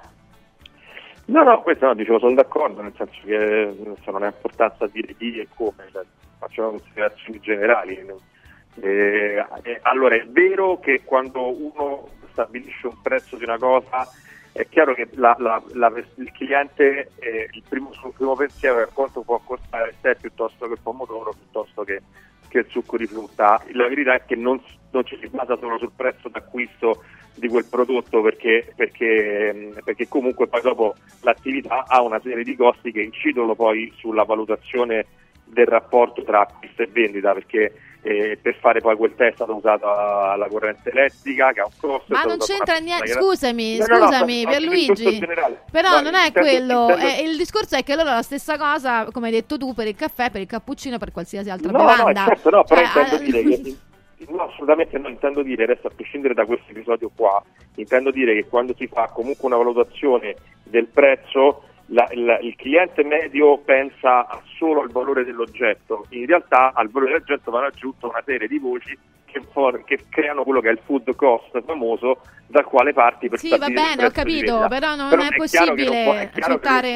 No, no, questo no, dicevo, sono d'accordo, nel senso che non ha importanza dire chi e come, cioè, faccio considerazioni generali. Eh, eh, allora, è vero che quando uno stabilisce un prezzo di una cosa, è chiaro che la- la- la- il cliente, eh, il primo, suo primo pensiero è quanto può costare il tè piuttosto che il pomodoro, piuttosto che, che il succo di frutta. La verità è che non, non ci si basa solo sul prezzo d'acquisto di quel prodotto perché, perché, perché comunque poi dopo l'attività ha una serie di costi che incidono poi sulla valutazione del rapporto tra acquisto e vendita perché eh, per fare poi quel tè è stata usata la corrente elettrica che ha un costo. Ma non c'entra niente, scusami, No, no, no, scusami ma- per ma il discorso Luigi. generale. Però No, non è intendo- quello, intendo- eh, il discorso è che loro la stessa cosa, come hai detto tu, per il caffè, per il cappuccino, per qualsiasi altra No, no, bevanda. certo, no, però Cioè, intendo ah, dire che no, assolutamente no, intendo dire adesso a prescindere da questo episodio qua, intendo dire che quando si fa comunque una valutazione del prezzo, la- il, il cliente medio pensa solo al valore dell'oggetto, in realtà al valore dell'oggetto vanno aggiunta una serie di voci che, for- che creano quello che è il food cost famoso dal quale parti per Sì, va bene, ho capito, però non Però è che possibile non può- è può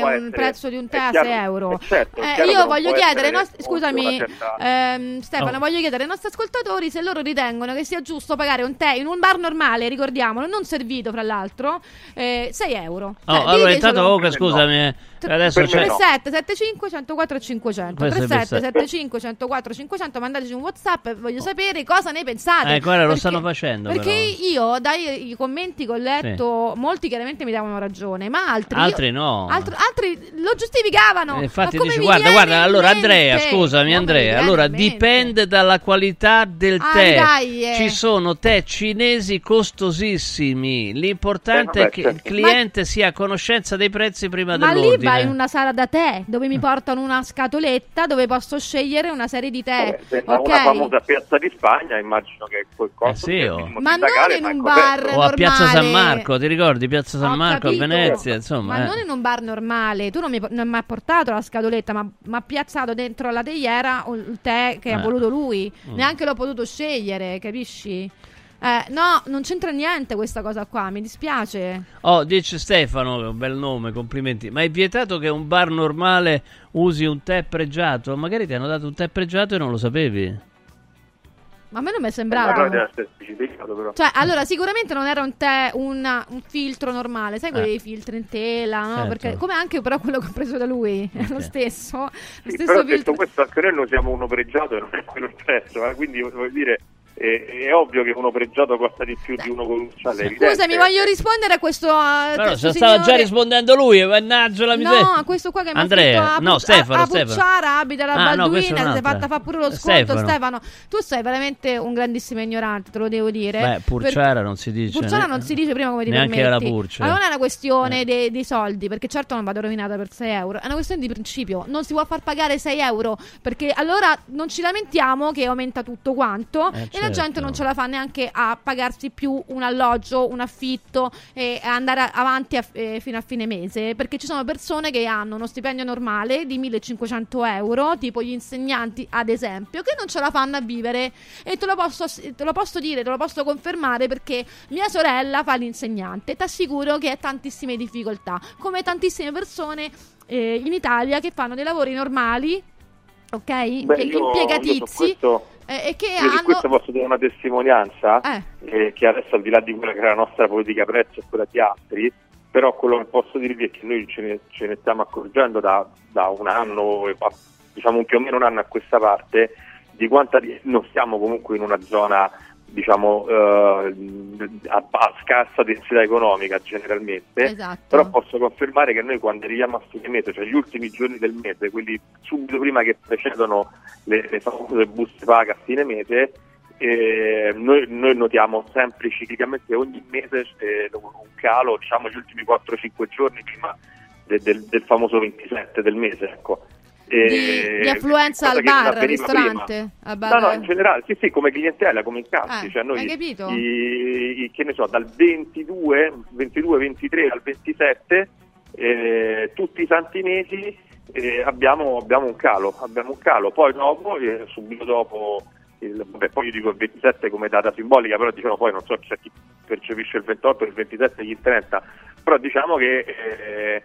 un essere- prezzo di un tè è a chiaro- 6 euro. eh, certo, è Eh, io voglio chiedere, comunque scusami, ehm, Stefano, Oh. voglio chiedere ai nostri ascoltatori se loro ritengono che sia giusto pagare un tè in un bar normale, ricordiamolo, non servito fra l'altro, eh, 6 euro. Oh, Cioè, allora, intanto, Oca, scusami, eh, adesso c'è. 37 75 104 500 Questo è 37 per- 75 104 500 mandateci un whatsapp voglio sapere cosa ne pensate Eh, guarda, lo stanno facendo, perché però. io dai i commenti che ho letto molti chiaramente mi davano ragione ma altri Altri no. altri, altri lo giustificavano Eh, Infatti Ma mi guarda, viene guarda, in allora mente? Andrea, scusami Andrea, allora dipende dalla qualità del Ah, tè. dai, eh. Ci sono tè cinesi costosissimi, l'importante Eh, vabbè, è che certo. il cliente sia a conoscenza dei prezzi prima ma lì dell'ordine. vai in una sala da tè dove mi portano una scatoletta dove posso scegliere una serie di tè Se va ok una famosa piazza di Spagna, immagino che quel Eh costo sì, sia oh. Ma non in ma un è bar. O a Piazza San. Marco, ti ricordi Piazza San Ho Marco capito, a Venezia, insomma. Ma eh. non in un bar normale, tu non mi, non mi hai portato la scatoletta, ma mi ha piazzato dentro la teiera il tè che ha Eh. voluto lui. Mm. Neanche l'ho potuto scegliere, capisci? Eh, no, non c'entra niente questa cosa qua, mi dispiace. Oh, dice Stefano, un bel nome, complimenti. Ma è vietato che un bar normale usi un tè pregiato? Magari ti hanno dato un tè pregiato e non lo sapevi. Ma a me non mi è sembrato. però. Cioè, allora, sicuramente non era un tè, una- un filtro normale, sai quei Eh. filtri in tela, no? Certo. Perché, come anche però quello che ho preso da lui, è lo Ok. stesso. Lo Sì, stesso però filtro. detto questo, anche noi ne usiamo uno pregiato e non è quello prezzo, eh, quindi voglio dire, è, è ovvio che uno pregiato costa di più di uno con un evidente. Scusami, voglio rispondere a questo. a questo se stava già rispondendo lui, mannaggia la miseria. No, a questo qua che mi ha a, no, Stefano, a, a Stefano. Pucciara, abita la Ah, no, Balduina, si è fatta fare pure lo sconto. Stefano. Stefano. tu sei veramente un grandissimo ignorante, te lo devo dire. Beh, Purciara non si dice. Purciara ne- non si dice prima come ti neanche permetti. la Purcia. Allora non è una Eh. questione dei, dei soldi, perché certo non vado rovinata per 6 euro. È una questione di principio. Non si può far pagare 6 euro, perché allora non ci lamentiamo che aumenta tutto quanto Eh, e la gente certo. non ce la fa neanche a pagarsi più un alloggio, un affitto e andare avanti a- eh, fino a fine mese. Perché ci sono persone che hanno uno stipendio normale di 1500 euro, tipo gli insegnanti ad esempio, che non ce la fanno a vivere. E te lo posso, te lo posso dire, te lo posso confermare perché mia sorella fa l'insegnante. Ti assicuro che ha tantissime difficoltà, come tantissime persone eh, in Italia che fanno dei lavori normali. Ok? Beh, che io- io impiegatizi questo- eh, e che Io di hanno questo posso dare una testimonianza Eh. eh, che adesso al di là di quella che è la nostra politica prezzi e quella di altri, però quello che posso dirvi è che noi ce ne, ce ne stiamo accorgendo da, da un anno, diciamo più o meno un anno a questa parte, di quanta di- non stiamo comunque in una zona diciamo eh, a, a scarsa densità economica generalmente Esatto. però posso confermare che noi quando arriviamo a fine mese cioè gli ultimi giorni del mese quelli subito prima che precedono le, le famose buste paga a fine mese eh, noi, noi notiamo sempre ciclicamente ogni mese eh, un calo diciamo gli ultimi 4-5 giorni prima de- del, del famoso 27 del mese ecco di, di affluenza cosa al bar, al ristorante. Al bar- No, no, in generale, sì, sì, come clientela, come incassi. Eh, cioè noi, hai capito? i- i- che ne so, dal 22, 22 23 al 27, eh, tutti i santi mesi eh, abbiamo, abbiamo un calo, abbiamo un calo. Poi dopo, eh, subito dopo, il- vabbè, poi io dico il 27 come data simbolica, però diciamo poi non so c'è chi percepisce il 28, il 27, il 30, però diciamo che eh,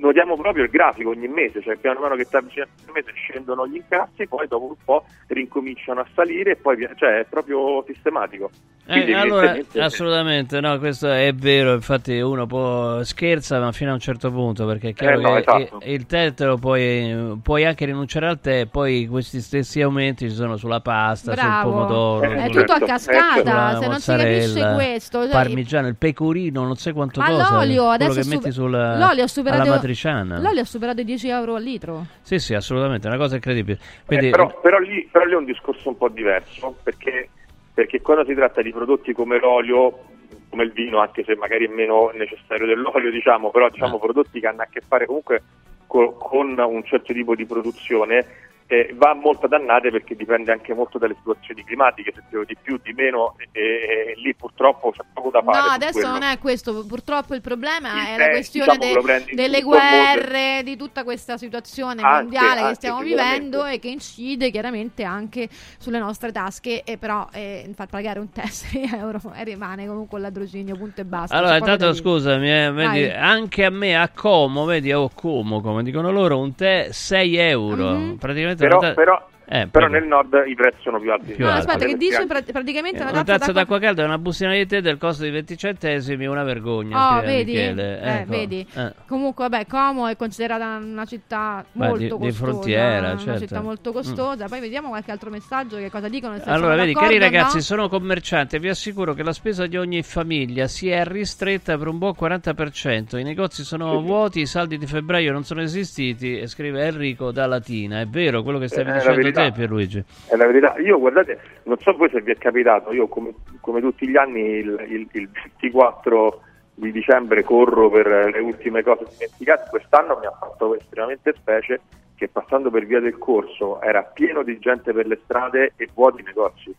notiamo proprio il grafico ogni mese, cioè piano piano che sta avvicinando il mese scendono gli incassi, poi dopo un po' rincominciano a salire e poi cioè è proprio sistematico. Quindi, Eh, allora, assolutamente, no, questo è vero, infatti uno può scherza ma fino a un certo punto perché è chiaro Eh, no, che esatto. il, il tè te lo puoi, puoi anche rinunciare al tè, poi questi stessi aumenti ci sono sulla pasta, Bravo. sul pomodoro, È sulla- tutto a cascata, sulla se non si capisce questo. cioè- parmigiano, il pecorino, non sai quanto Ma cosa, l'olio adesso che è super- metti sulla l'olio superato alla matriciana. L'olio ha superato i 10 euro al litro. Sì, sì, assolutamente, è una cosa incredibile. Eh, Quindi, però, però lì, però lì è un discorso un po' diverso, perché, perché quando si tratta di prodotti come l'olio, come il vino, anche se magari è meno necessario dell'olio, diciamo, però diciamo Eh. prodotti che hanno a che fare comunque co- con un certo tipo di produzione, eh, va molto a dannate perché dipende anche molto dalle situazioni climatiche, se piove di più, di meno, e, e- e lì purtroppo c'è poco da fare. No, adesso quello. non è questo. Purtroppo il problema Il è la questione diciamo, de- delle guerre, di tutta questa situazione Anche, mondiale che anche, stiamo sicuramente. vivendo e che incide chiaramente anche sulle nostre tasche. E però eh, far pagare un tè 6 euro e rimane comunque il ladrocinio, punto e basta. Allora, intanto scusami, eh, vedi, anche a me a Como, vedi, o Como, come dicono loro, un tè 6 euro. Mhm. Praticamente Però, una ta- però, Eh, però nel nord i prezzi sono più alti. Più No, alti. aspetta, che dice pra- praticamente una una tazza tazza d'acqua calda e una bustina di tè del costo di 20 centesimi, una vergogna. Oh, vedi? Eh, Ecco. vedi? Eh. Comunque, vabbè, Como è considerata una città Beh, molto di- di costosa. frontiera, Una certo. città molto costosa. Poi vediamo qualche altro messaggio che cosa dicono. Allora, vedi, cari o no. ragazzi, sono commerciante e vi assicuro che la spesa di ogni famiglia si è ristretta per un buon 40%. I negozi sono vuoti, i saldi di febbraio non sono esistiti. E scrive Enrico da Latina. È vero quello che stavi Eh, è dicendo verità. te, Pierluigi. È la verità. Io guardate, non so voi se vi è capitato, io come, come tutti gli anni il, il- il 24 di dicembre corro per le ultime cose dimenticate, quest'anno mi ha fatto estremamente specie che passando per via del corso era pieno di gente per le strade e vuoti negozi.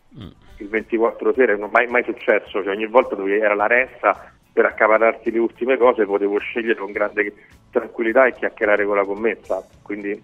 Il 24 sera non è mai, mai successo, cioè ogni volta dove era la ressa per accapararti le ultime cose potevo scegliere con grande tranquillità e chiacchierare con la commessa. Quindi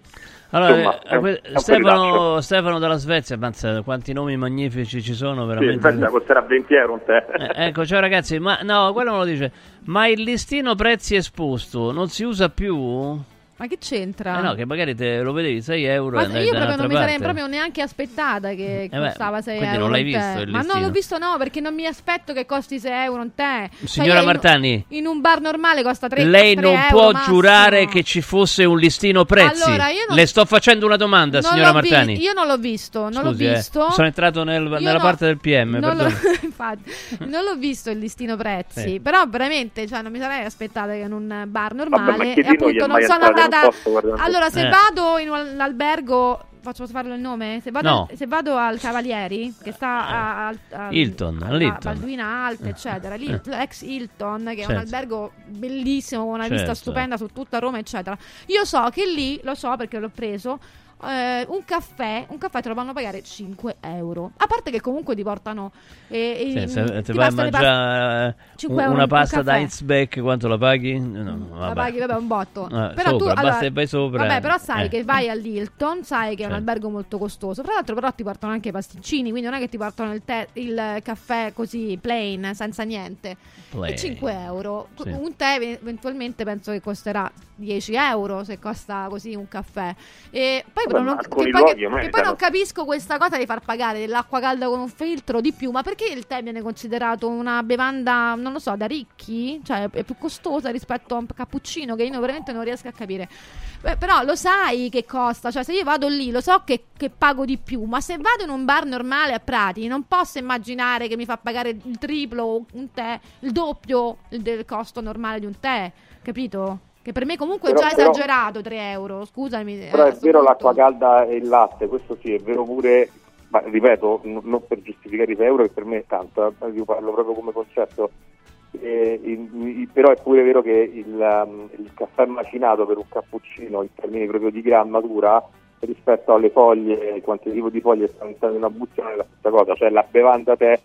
Allora, insomma, eh, un- Stefano, Stefano dalla Svezia, ammazza, quanti nomi magnifici ci sono Sì, veramente. aspetta, costerà 20 euro un tè. Eh, ecco, ciao ragazzi, ma no, quello non lo dice. Ma il listino prezzi esposto non si usa più? Ma che c'entra? Eh no, che magari te lo vedevi 6 euro Ma e andavi io proprio non mi sarei proprio neanche aspettata che Eh beh, costava 6 quindi euro. non l'hai visto il Ma no, listino? l'ho visto no, perché non mi aspetto che costi 6 euro un tè. Cioè, Signora io in- Martani, In, un bar normale costa 3 Lei non può massimo. giurare che ci fosse un listino prezzi. Allora, io non- Le sto facendo una domanda, Non signora l'ho vi- Martani. io non l'ho visto, non Scusi, l'ho eh, visto. sono entrato nel- nella no- parte del PM, Non l'ho, infatti, non l'ho visto il listino prezzi, Sì. però veramente cioè, non mi sarei aspettata che in un bar Vabbè, normale e gli appunto non sono in andata guardando- Allora, se Eh. vado in un albergo Faccio farlo il nome? Se vado, No. se vado al Cavalieri, che sta a, a- a- Hilton, a. Balduina Alta, eccetera, lì, Eh. l'ex Hilton, che è Certo. un albergo bellissimo, con una Certo. vista stupenda su tutta Roma, eccetera. Io so che lì, lo so perché l'ho preso, eh, un caffè, un caffè te lo vanno a pagare 5 euro. A parte che comunque ti portano eh, Sì, se ti vai a mangiare eh, Cinque un- una un pasta da caffè. Heinzbeck, quanto la paghi? No, La vabbè. paghi, vabbè, un botto. Eh, però tu, sopra, allora, basta che vai sopra. Vabbè, però sai eh. che vai all'Hilton, sai che è un albergo molto costoso. Tra l'altro, però ti portano anche i pasticcini, quindi non è che ti portano il, tè- il caffè così plain, senza niente. Plain. E 5 euro. Sì. Un tè ev- eventualmente penso che costerà 10 euro se costa così un caffè. E poi, Ma non, che poi- luoghi che poi non capisco questa cosa di far pagare dell'acqua calda con un filtro di più. Ma perché il tè viene considerato una bevanda, non lo so, da ricchi? Cioè è più costosa rispetto a un cappuccino che io veramente non riesco a capire. Beh, però lo sai che costa, cioè se io vado lì lo so che, che pago di più, ma se vado in un bar normale a Prati non posso immaginare che mi fa pagare il triplo un tè, il doppio del costo normale di un tè, capito? Che per me comunque Però- è già però- esagerato 3 euro, scusami. Però eh, è vero l'acqua calda e il latte, questo sì, è vero pure, ma ripeto, n- non per giustificare i 6 euro che per me è tanto, eh, io parlo proprio come concetto, Eh, il- il- però è pure vero che il, um, il caffè macinato per un cappuccino in termini proprio di grammatura rispetto alle foglie, il quantitativo di foglie stanno di una busta non è la stessa cosa, cioè la bevanda tè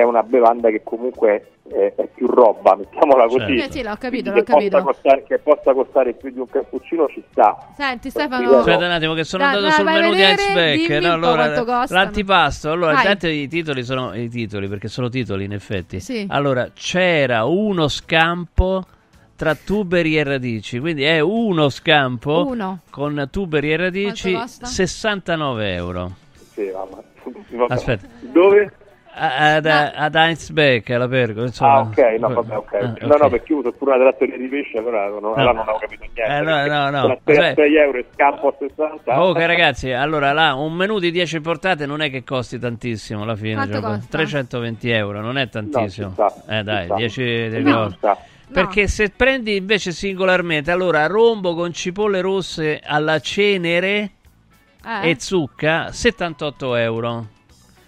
è una bevanda che comunque è, è più roba, mettiamola così. Eh sì, l'ho capito, l'ho che possa capito. costare- che possa costare più di un cappuccino ci sta. Senti Stefano, Ripeto, Aspetta un attimo che sono Dai, andato dai, sul di vedere, Heinzbeck. dimmi no, allora, l'antipasto. Allora, intanto i titoli sono i titoli perché sono titoli in effetti. Sì. Allora, c'era uno scampo tra tuberi e radici, quindi è uno scampo Uno. con tuberi e radici Quanto costa? 69 euro. Sì. Aspetta. Dove? Ad, ad Heinzbeck, alla Pergo, insomma. Ah, ok, no, vabbè, ok. Ah, No, ok. no, perché io uso pure una trattoria di pesce, allora non, allora non avevo capito niente. Eh, no, no, no. A 6 Aspetta. euro e scampo a 60. Oh, che ragazzi, allora là un menù di 10 portate non è che costi tantissimo alla fine. Cioè, costa? 320 euro, non è tantissimo. No, sta, eh dai, sta. 10 di No, cose. ci sta. Perché se prendi invece singolarmente, allora rombo con cipolle rosse alla cenere Eh? e zucca, 78 euro.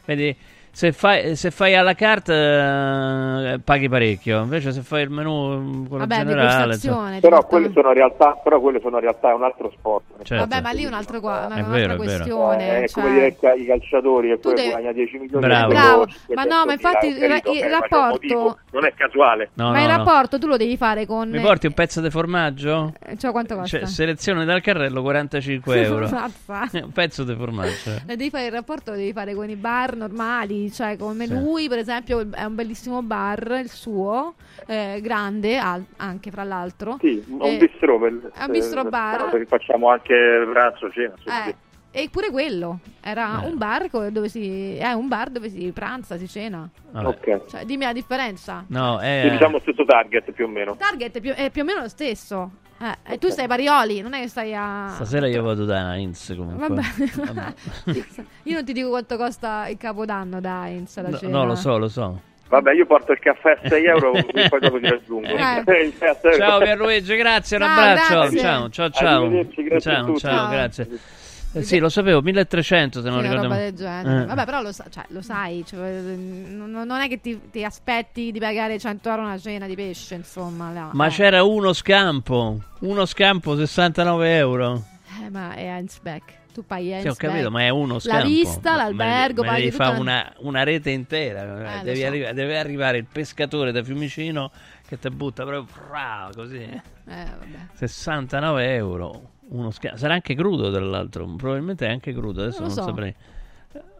Vedi, se fai, se fai alla carte eh, paghi parecchio, invece se fai il menù mm, quello Vabbè, generale... degustazione. Però quelle sono in realtà, però quelle sono realtà è un altro sport. Certo. Vabbè, ma lì è un altro qua, È un'altra vero, è vero. questione. Eh, è cioè- come dire che i calciatori e poi devi- guadagna 10 milioni Bravo. di euro, ma no, ma 500.000, infatti il ra- il rapporto- non è casuale. No, ma no, il no. rapporto tu lo devi fare con... Mi porti un pezzo di formaggio? Eh, Cioè, quanto costa? Cioè, selezione dal carrello 45 euro. Un pezzo di formaggio. E devi fare il rapporto, lo devi fare con i bar normali, cioè come lui, per esempio, è un bellissimo bar, il suo, eh, grande, al- anche fra l'altro. Sì, un Eh, bistro per, è un bistro per- bar. facciamo anche pranzo, cena. sì, Eh, sì. e pure quello era Eh. un bar dove si è un bar dove si pranza, si cena. Vabbè. Ok. Cioè, dimmi la differenza. No, è... diciamo stesso target più o meno. Target è più, è più o meno lo stesso. Eh, e tu stai a Parioli, non è che stai a. Stasera io vado da Heinz comunque. Vabbè. Io non ti dico quanto costa il capodanno da Heinz la No, cena. no, lo so, lo so. Vabbè, io porto il caffè a 6 euro e poi dopo ti raggiungo. Eh. Il caffè a 6 euro. Ciao Pierluigi, grazie, un Ciao, abbraccio. grazie. Ciao, ciao, ciao. Ciao, Ciao. grazie. Eh, sì, lo sapevo, 1300 se non Sì, una ricordo roba male. del genere. Eh. Vabbè, però lo, sa- cioè, lo sai, cioè, non, non è che ti, ti aspetti di pagare 100 euro una cena di pesce, insomma. là. Ma Eh. c'era uno scampo, uno scampo 69 euro. Eh, ma è Heinzbeck. Tu paghi Sì, ho capito, ma è uno scampo. La vista, Ma- l'albergo, ne paghi devi fare una, una rete intera. Eh, Devi so. arri- deve arrivare il pescatore da Fiumicino che ti butta proprio fra, così. Eh, vabbè. 69 euro. Uno scampo. Sarà anche crudo, tra l'altro. Probabilmente è anche crudo. Adesso Non non, so. saprei.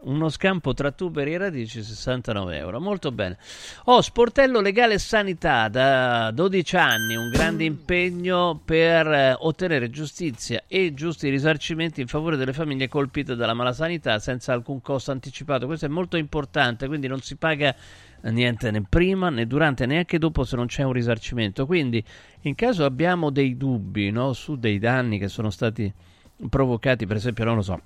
Uno scampo tra tuberi e radici 69 euro. Molto bene. Oh, sportello legale sanità da 12 anni, un grande impegno per eh, ottenere giustizia e giusti risarcimenti in favore delle famiglie colpite dalla malasanità senza alcun costo anticipato. Questo è molto importante, quindi non si paga niente né prima né durante neanche dopo se non c'è un risarcimento. Quindi in caso abbiamo dei dubbi no, su dei danni che sono stati provocati, per esempio, non lo so,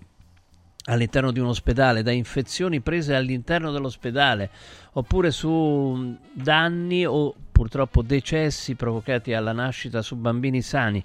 all'interno di un ospedale, da infezioni prese all'interno dell'ospedale, oppure su mm, danni o purtroppo decessi provocati alla nascita su bambini sani,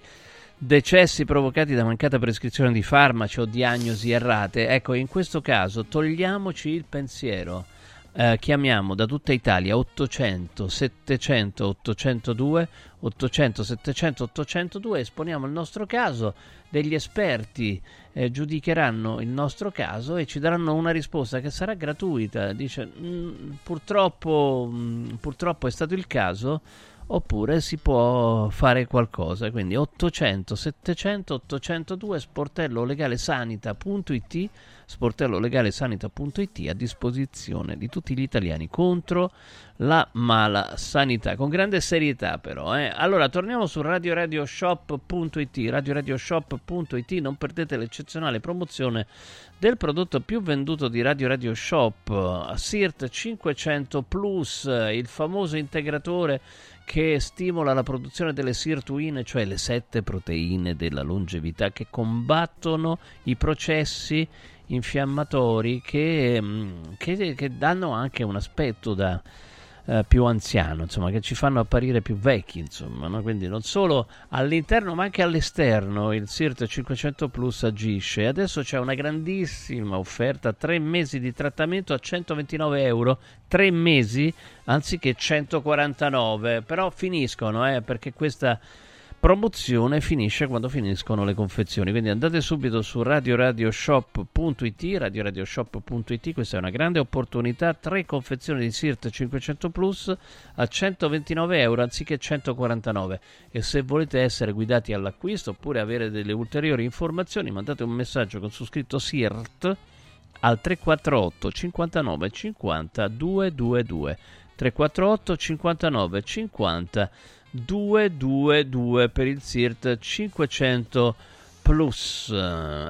decessi provocati da mancata prescrizione di farmaci o diagnosi errate. Ecco, in questo caso togliamoci il pensiero. Eh, chiamiamo da tutta Italia 800 700 802 800 700 802 esponiamo il nostro caso degli esperti eh, giudicheranno il nostro caso e ci daranno una risposta che sarà gratuita. Dice "Mm, purtroppo, mm, purtroppo è stato il caso oppure si può fare qualcosa. Quindi 800 700 802 sportello legale sanita.it sportello legale sanita.it a disposizione di tutti gli italiani contro la mala sanità. Con grande serietà però eh. allora torniamo su radioradioshop.it radioradioshop.it non perdete l'eccezionale promozione del prodotto più venduto di Radio Radio Shop SIRT 500 Plus il famoso integratore che stimola la produzione delle sirtuine, cioè le sette proteine della longevità che combattono i processi infiammatori che, mm, che- che danno anche un aspetto da eh, più anziano, insomma, che ci fanno apparire più vecchi, insomma, no? quindi non solo all'interno ma anche all'esterno il SIRT 500 Plus agisce. Adesso c'è una grandissima offerta, tre mesi di trattamento a 129 euro, tre mesi anziché 149, però finiscono eh, perché questa promozione finisce quando finiscono le confezioni. Quindi andate subito su radioradioshop.it radioradioshop.it questa è una grande opportunità. Tre confezioni di SIRT 500 Plus a 129 euro anziché 149 e se volete essere guidati all'acquisto oppure avere delle ulteriori informazioni mandate un messaggio con su scritto SIRT al 348 59 50 222 348 59 50 222 per il SIRT 500 plus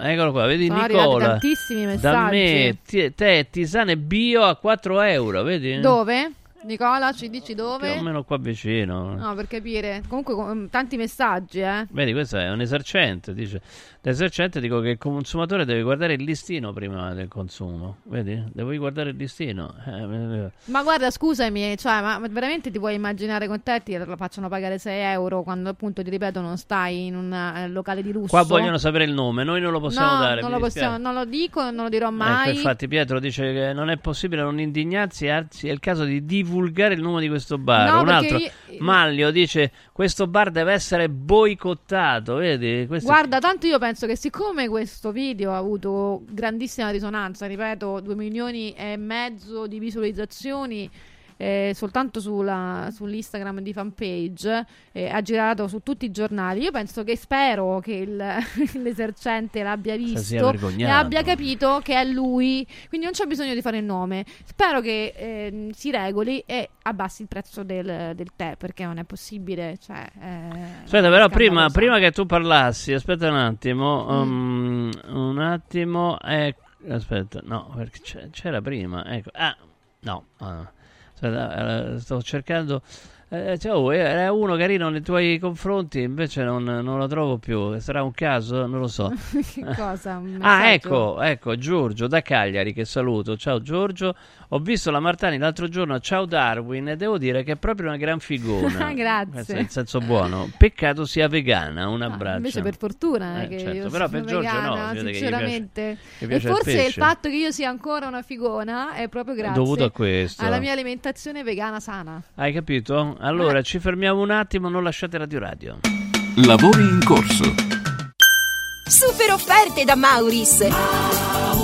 eccolo qua vedi Sono Nicola tantissimi da messaggi. me ti- te tisane bio a 4 euro vedi Dove? Nicola, ci dici più o dove? meno qua vicino No, per capire. Comunque con- tanti messaggi, eh. Vedi, questo è un esercente. Dice: L'esercente dico che il consumatore deve guardare il listino prima del consumo. Vedi? Devi guardare il listino. Eh, Ma guarda, scusami, cioè, ma veramente ti puoi immaginare con te ti lo facciano pagare 6 euro quando appunto, ti ripeto, non stai in un eh, locale di lusso? Qua vogliono sapere il nome, noi non lo possiamo no, dare. non lo, possiamo, non lo dico, non lo dirò Ecco, mai. infatti, Pietro dice che non è possibile non indignarsi, anzi, è il caso di divulgare il nome di questo bar. No, Un altro, io- Maglio, dice: Questo bar deve essere boicottato. Vedi? Questo- Guarda, tanto io penso che siccome questo video ha avuto grandissima risonanza, ripeto, 2 milioni e mezzo di visualizzazioni eh, soltanto sulla- sull'Instagram di fanpage, eh, ha girato su tutti i giornali, io penso che spero che il- l'esercente l'abbia visto e abbia capito che è lui, quindi non c'è bisogno di fare il nome. Spero che ehm, si regoli e abbassi il prezzo del, del tè, perché non è possibile, cioè... eh, Aspetta, però, prima, prima che tu parlassi, aspetta un attimo. Mm. um, un attimo. ec- aspetta, no, perché c'era prima. Ecco. Ah, no. ah, eh, sto cercando. Eh, cioè, oh, era uno carino nei tuoi confronti, invece non, non lo trovo più. Sarà un caso? Non lo so. che cosa? Ah, ecco, ecco, Giorgio da Cagliari che saluto. Ciao Giorgio. Ho visto la Martani l'altro giorno a Ciao Darwin e devo dire che è proprio una gran figona. Grazie. Questo è il senso buono. Peccato sia vegana. Un abbraccio. Invece per fortuna Eh, che certo, però per Giorgio no, vegana, gli sinceramente. piace- e piace il forse il, pesce. fatto che io sia ancora una figona è proprio grazie dovuto a questo. alla mia alimentazione vegana sana. Hai capito? Allora ci fermiamo un attimo, non lasciate Radio Radio. Lavori in corso. Super offerte da Mauris!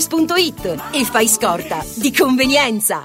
mauris.it e fai scorta di convenienza.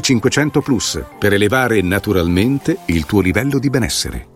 500 Plus per elevare naturalmente il tuo livello di benessere.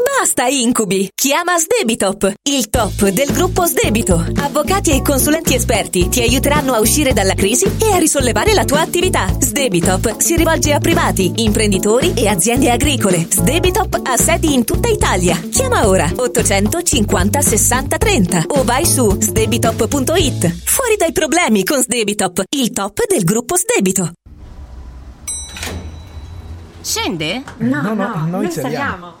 Basta incubi! Chiama Sdebitop, il top del gruppo Sdebito. Avvocati e consulenti esperti ti aiuteranno a uscire dalla crisi e a risollevare la tua attività. Sdebitop si rivolge a privati, imprenditori e aziende agricole. Sdebitop ha sedi in tutta Italia. Chiama ora 850 60 30 o vai su sdebitop.it. Fuori dai problemi con Sdebitop, il top del gruppo Sdebito. Scende? No, no, no, noi, noi saliamo. saliamo.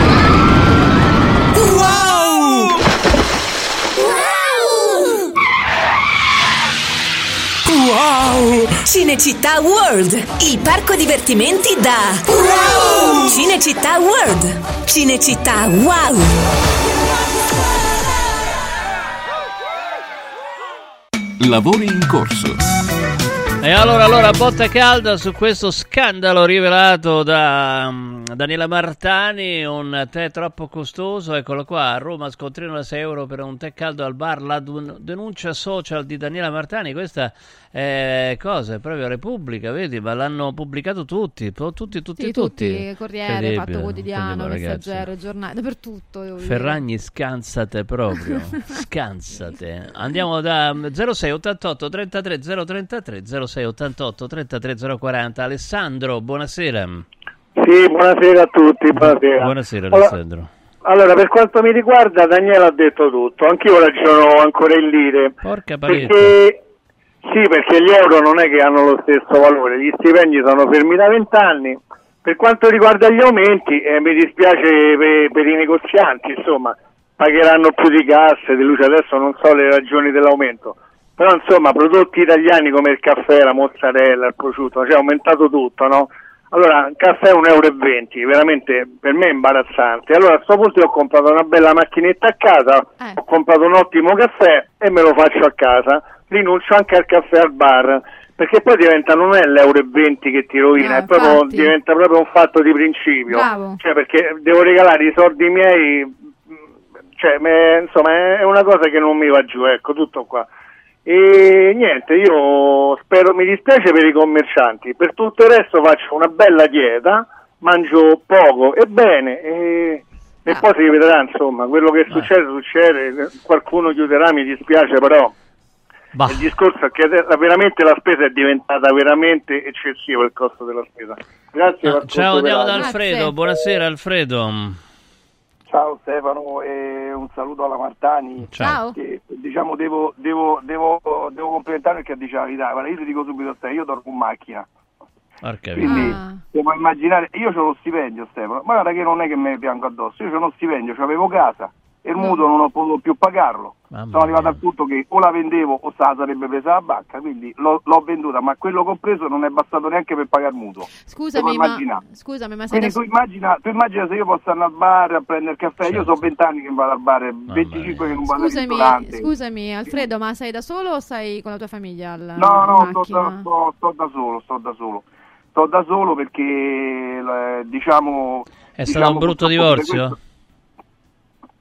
Wow! Cinecittà World, il parco divertimenti da Wow! Cinecittà World, Cinecittà Wow! Lavori in corso. E allora, allora, botta calda su questo scandalo rivelato da, mm, Daniela Martani, un tè troppo costoso, eccolo qua, a Roma scontrino da 6 euro per un tè caldo al bar, la denuncia social di Daniela Martani, questa è cosa, è proprio Repubblica, vedi, ma l'hanno pubblicato tutti, tutti, tutti, Sì, tutti, Corriere, Incredibile, Fatto Quotidiano. Messaggero, Giornale, dappertutto. Ferragni scansate proprio, scansate. Andiamo da mm, 06 88 33 033 06 88 33 040. Alessandro, buonasera. Sì, buonasera a tutti, buonasera. Buonasera Allora- Alessandro. Allora, per quanto mi riguarda, Daniele ha detto tutto. Anch'io ragiono ancora in lire. Porca parete. Perché, sì, perché gli euro non è che hanno lo stesso valore, gli stipendi sono fermi da vent'anni. Per quanto riguarda gli aumenti, eh, mi dispiace per, per i negozianti, insomma, pagheranno più di casse, di luce, adesso non so le ragioni dell'aumento. Però insomma, prodotti italiani come il caffè, la mozzarella, il prosciutto, cioè è aumentato tutto, no? Allora, il caffè è 1,20 euro, veramente per me è imbarazzante. Allora a questo punto io ho comprato una bella macchinetta a casa, ho comprato un ottimo caffè e me lo faccio a casa. Rinuncio anche al caffè al bar, perché poi diventa non è l'euro e 20 che ti rovina, No, è proprio, diventa proprio un fatto di principio. Bravo. Cioè, perché devo regalare i soldi miei, cioè, me- insomma, è una cosa che non mi va giù, ecco, tutto qua. E niente, io spero, mi dispiace per i commercianti, per tutto il resto faccio una bella dieta, mangio poco e bene e, e poi si vedrà, insomma, quello che succede succede, qualcuno chiuderà, mi dispiace però. Il discorso è che veramente la spesa è diventata veramente eccessiva il costo della spesa. Grazie Ah, Ciao, andiamo da grazie. Alfredo. Buonasera Alfredo. Ciao Stefano e un saluto alla Martani. Ciao. Che, diciamo devo, devo, devo, devo complimentare perché dice la verità. Guarda, io ti dico subito a te, io dormo in macchina. Porca Quindi vita. devo immaginare, io ho lo stipendio Stefano, ma guarda che non è che mi piango addosso, io ho uno stipendio, avevo casa e il mutuo non ho potuto più pagarlo. Sono arrivato al punto che o la vendevo o se la sarebbe presa la banca, quindi l'ho, l'ho venduta, ma quello compreso non è bastato neanche per pagare il mutuo. Scusami, ma, scusami, ma sei Quindi da tu immagina, tu immagina se io posso andare al bar a prendere il caffè, io sono 20 anni che vado al bar, 25 che non vado al Scusami, ristorante. scusami, Alfredo, ma sei da solo o sei con la tua famiglia al, No, no, sto da, sto- sto da solo, sto da solo. Sto da solo perché eh, diciamo È stato un brutto divorzio?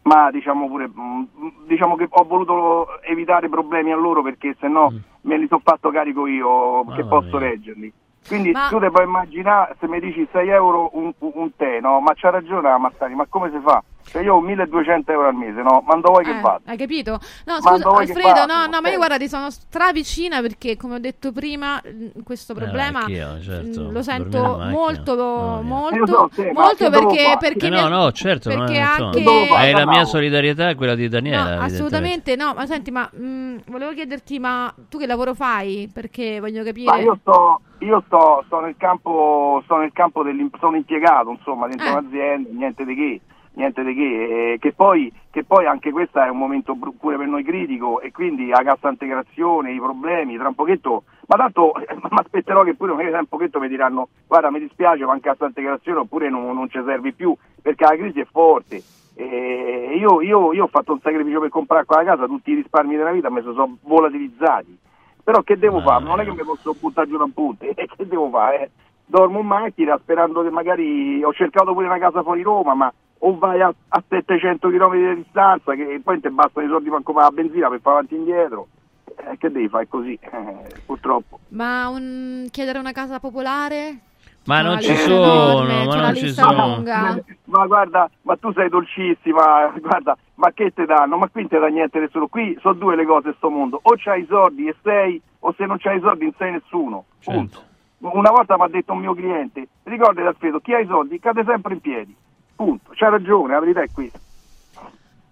Ma diciamo pure mm, diciamo che ho voluto evitare problemi a loro perché se no me li sono fatto carico io che posso reggerli. Quindi Ma- tu ti puoi immaginare se mi dici 6 euro un, un tè, no? Ma c'ha ragione la Mazzani, ma come si fa? Cioè io ho 1200 euro al mese, no? Ma dove vuoi che Eh, vado? hai capito? No, scusa, Alfredo, no, no, ma Eh. io guarda, ti sono stravicina perché, come ho detto prima, questo problema anch'io, certo, lo sento molto, Io molto, so, sì, molto perché, perché Eh no, no, certo, non perché è, insomma, anche- hai la mia solidarietà e quella di Daniela. No, assolutamente no, ma senti, ma mh, volevo chiederti, ma tu che lavoro fai? Perché voglio capire... Ma io sto, io sto, sto nel campo, sto nel campo sono impiegato, insomma, dentro Eh. un'azienda, niente di che, niente di che, eh, che poi, che poi anche questo è un momento pure per noi critico e quindi la cassa integrazione, i problemi, tra un pochetto, ma tanto mi aspetterò che pure magari tra un pochetto mi diranno guarda mi dispiace ma in cassa integrazione oppure non, non ci servi più perché la crisi è forte. E io, io- io ho fatto un sacrificio per comprare quella casa, tutti i risparmi della vita mi sono volatilizzati. Però che devo fare? Non è che mi posso buttare giù da un punto, che devo fare? eh? Dormo in macchina sperando che magari ho cercato pure una casa fuori Roma, ma o vai a, a 700 km di distanza che poi ti bastano i soldi per comprare la benzina per fare avanti e indietro. Eh, che devi fare così, eh, purtroppo. Ma un- chiedere una casa popolare? Ma non ci sono, enorme, ma c'è non una ci lista sono. lunga. Ma guarda, ma tu sei dolcissima, guarda, ma che te danno? Ma qui non ti dà niente nessuno. Qui sono due le cose in sto mondo, o c'hai i soldi e sei, o se non c'hai i soldi non sei nessuno. Punto. Una volta mi ha detto un mio cliente, ricordati Alfredo, chi ha i soldi cade sempre in piedi. Punto. C'ha ragione, la verità è questa.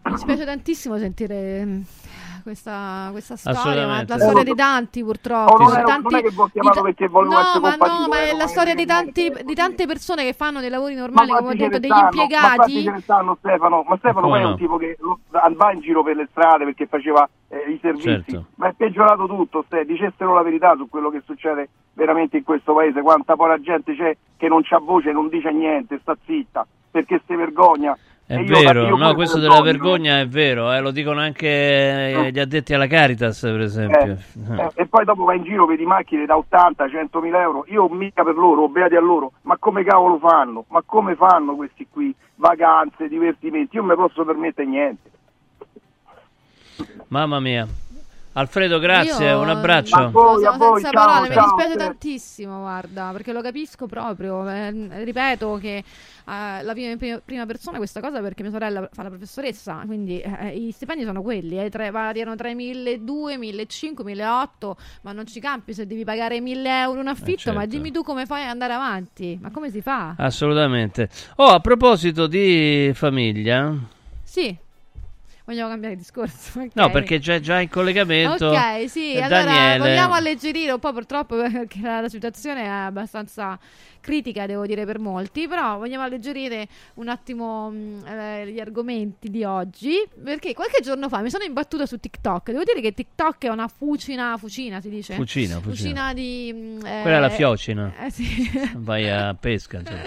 Mi dispiace tantissimo sentire mh, questa, questa storia, ma la storia di tanti purtroppo. Oh, non, di ero- tanti- non è che vi ho di chiamato ta- perché volevo no, essere ma no, ma è eh, la storia è di, tanti, di tante persone che fanno dei lavori normali, come ho detto, degli? Ma impiegati. ce ne stanno Stefano? Ma Stefano poi è un tipo che lo- va in giro per le strade perché faceva eh, i servizi, Certo. ma è peggiorato tutto, Ste, dicessero la verità su quello che succede veramente in questo paese, quanta povera gente c'è che non c'ha voce, non dice niente, sta zitta, perché si vergogna È E vero, no, questo della vergogna è vero, eh, lo dicono anche eh, gli addetti alla Caritas, per esempio. Eh, e poi dopo vai in giro, vedi macchine da 80, 100 mila euro, io mica per loro, beati a loro, ma come cavolo fanno? Ma come fanno questi qui? Vacanze, divertimenti, io non mi posso permettere niente. Mamma mia. Alfredo, grazie, Io- un abbraccio. A voi, a Sono voi, senza ciao, parole, mi ciao. dispiace tantissimo, guarda, perché lo capisco proprio. Eh, ripeto che eh, la vivo in prima, prima persona questa cosa perché mia sorella fa la professoressa, quindi eh, i stipendi sono quelli, eh, tre- variano tra i 1.200, 1.500, 1.800, ma non ci campi se devi pagare 1.000 euro un affitto, ma certo. dimmi tu come fai ad andare avanti, ma come si fa? Assolutamente. Oh, a proposito di famiglia, Sì, vogliamo cambiare discorso. ok. no, perché c'è già in collegamento Ok, sì, eh, allora Daniele. vogliamo alleggerire un po' purtroppo perché la, la situazione è abbastanza critica, devo dire, per molti, però vogliamo alleggerire un attimo mh, eh, gli argomenti di oggi, perché qualche giorno fa mi sono imbattuta su TikTok, devo dire che TikTok è una fucina, fucina si dice? Fucina, fucina. di... mh, Quella è la eh, fiocina. eh, sì. Vai a pesca. insomma.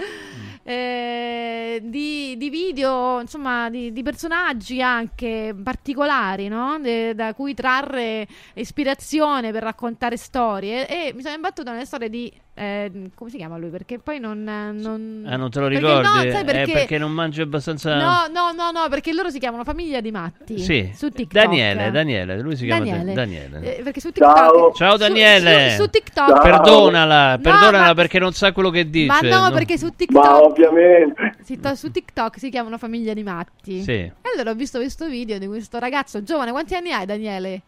eh, di, di video, insomma, di, di personaggi anche particolari, no? De- da cui trarre ispirazione per raccontare storie. E mi sono imbattuta nelle storie di. Eh, come si chiama lui? Perché poi non. non... Ah, non te lo Perché ricordi? no, sai perché- perché non mangi abbastanza... No, no, no, no, perché loro si chiamano Famiglia di Matti. Sì. Su TikTok. Daniele, Daniele, lui si chiama Daniele. Daniele. Eh, perché su TikTok. Ciao su- Daniele. Su, su TikTok. Perdonala, No, perdonala ma- perché non sa quello che dice. Ma no, no? perché su TikTok. Ma ovviamente. si to- su TikTok si chiamano Famiglia di Matti. Sì. E allora ho visto questo video di questo ragazzo giovane. Quanti anni hai, Daniele?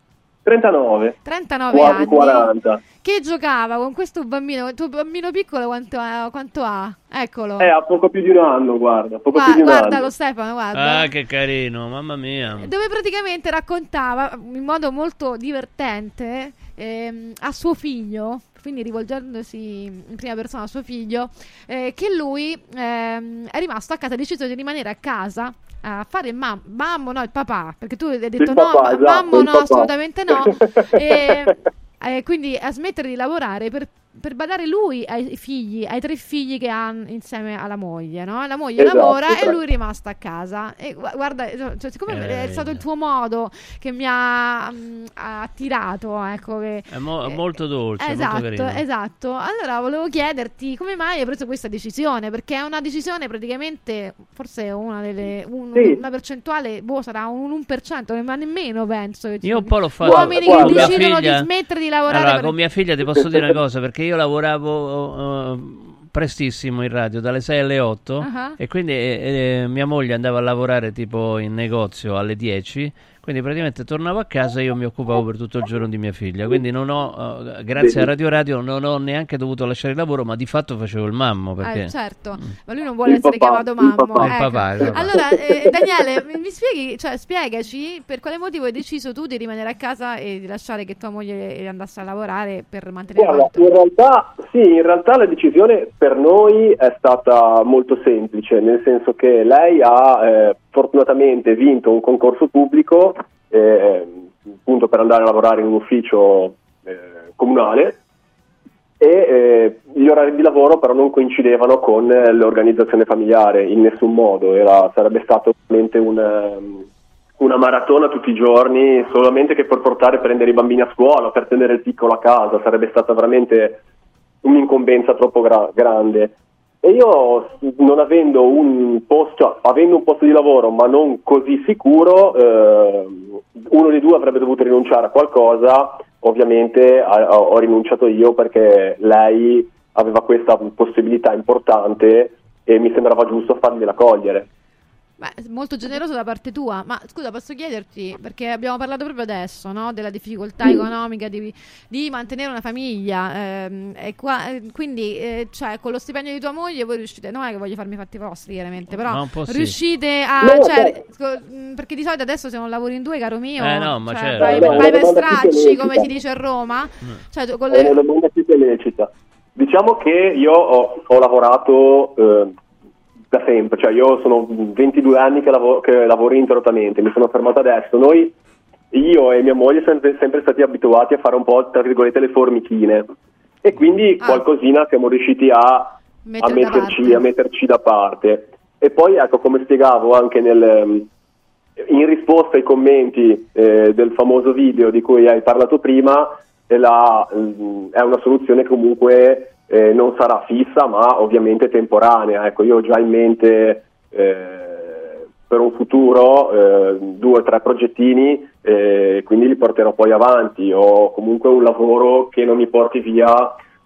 39. 39 Quasi anni. 40. Che giocava con questo bambino. Il tuo bambino piccolo quanto ha? Quanto ha? Eccolo. Eh, ha poco più di un anno, guarda. Poco Gua- più di un guardalo anno. Stefano, guarda. Ah, che carino, mamma mia. Dove praticamente raccontava in modo molto divertente ehm, a suo figlio, quindi rivolgendosi in prima persona a suo figlio, eh, che lui ehm, è rimasto a casa, ha deciso di rimanere a casa a fare il mam- mammo, no, il papà, perché tu hai detto Il no, papà, esatto, mammo no, papà. assolutamente no. e, eh, quindi a smettere di lavorare per, per badare lui ai figli, ai tre figli che ha insieme alla moglie, no? La moglie Esatto, lavora e esatto. lui è rimasto a casa. E gu- guarda, cioè, siccome Eh, è stato il tuo modo che mi ha, mm, ha attirato, ecco che... È mo- molto dolce, molto Esatto, carino. esatto. Allora volevo chiederti come mai hai preso questa decisione? Perché è una decisione praticamente, forse una delle, un- Sì. una percentuale, boh, sarà un 1%, ma nemmeno penso. Che ci Io un po' l'ho fatto Uomini con che decidono figlia. di smettere di lavorare. Allora, per- con mia figlia ti posso dire una cosa, perché io lavoravo eh, prestissimo in radio, dalle 6 alle 8, Ah. e quindi eh, eh, mia moglie andava a lavorare tipo in negozio alle 10, quindi praticamente tornavo a casa e io mi occupavo per tutto il giorno di mia figlia, quindi non ho, eh, grazie a Radio Radio, non ho neanche dovuto lasciare il lavoro, ma di fatto facevo il mammo, perché... Eh, certo, ma lui non vuole Il essere papà, chiamato il mammo. papà. Il ecco. papà, il papà. Allora, eh, Daniele, mi spieghi, cioè, spiegaci per quale motivo hai deciso tu di rimanere a casa e di lasciare che tua moglie andasse a lavorare per mantenere Guarda, in realtà, sì, in realtà la decisione per noi è stata molto semplice, nel senso che lei ha eh, fortunatamente vinto un concorso pubblico eh, appunto per andare a lavorare in un ufficio eh, comunale e eh, gli orari di lavoro però non coincidevano con eh, l'organizzazione familiare in nessun modo, Era- sarebbe stato veramente un, ehm, una maratona tutti i giorni, solamente che per portare e prendere i bambini a scuola, per tenere il piccolo a casa, sarebbe stata veramente un'incombenza troppo gra- grande. E io, non avendo un posto, avendo un posto di lavoro ma non così sicuro, eh, uno dei due avrebbe dovuto rinunciare a qualcosa, ovviamente a- ho rinunciato io perché lei aveva questa possibilità importante e mi sembrava giusto fargliela cogliere. Beh, molto generoso da parte tua, ma scusa, posso chiederti, perché abbiamo parlato proprio adesso, no? Della difficoltà economica di, di mantenere una famiglia, ehm, e qua- eh, quindi, eh, cioè, con lo stipendio di tua moglie voi riuscite, non è che voglio farmi i fatti vostri, chiaramente, però po' sì. riuscite a, No, cioè, sco- mh, perché di solito adesso se non lavori in due, caro mio, Eh, no, ma cioè, certo. vai, vai è per stracci, come si dice a Roma, cioè, tu con È le- una domanda più. Diciamo che io ho, ho lavorato eh, da sempre, cioè io sono 22 anni che, lavo- che lavoro ininterrottamente, mi sono fermato adesso. Noi, io e mia moglie, siamo sempre, sempre stati abituati a fare un po', tra virgolette, le formichine. E quindi Ah. qualcosina siamo riusciti a, a metterci, a metterci da parte. e poi ecco come spiegavo anche nel, in risposta ai commenti eh, del famoso video di cui hai parlato prima, è, la, mm, è una soluzione comunque eh, non sarà fissa ma ovviamente temporanea. Ecco, io ho già in mente eh, per un futuro eh, due o tre progettini, eh, quindi li porterò poi avanti. Ho comunque un lavoro che non mi porti via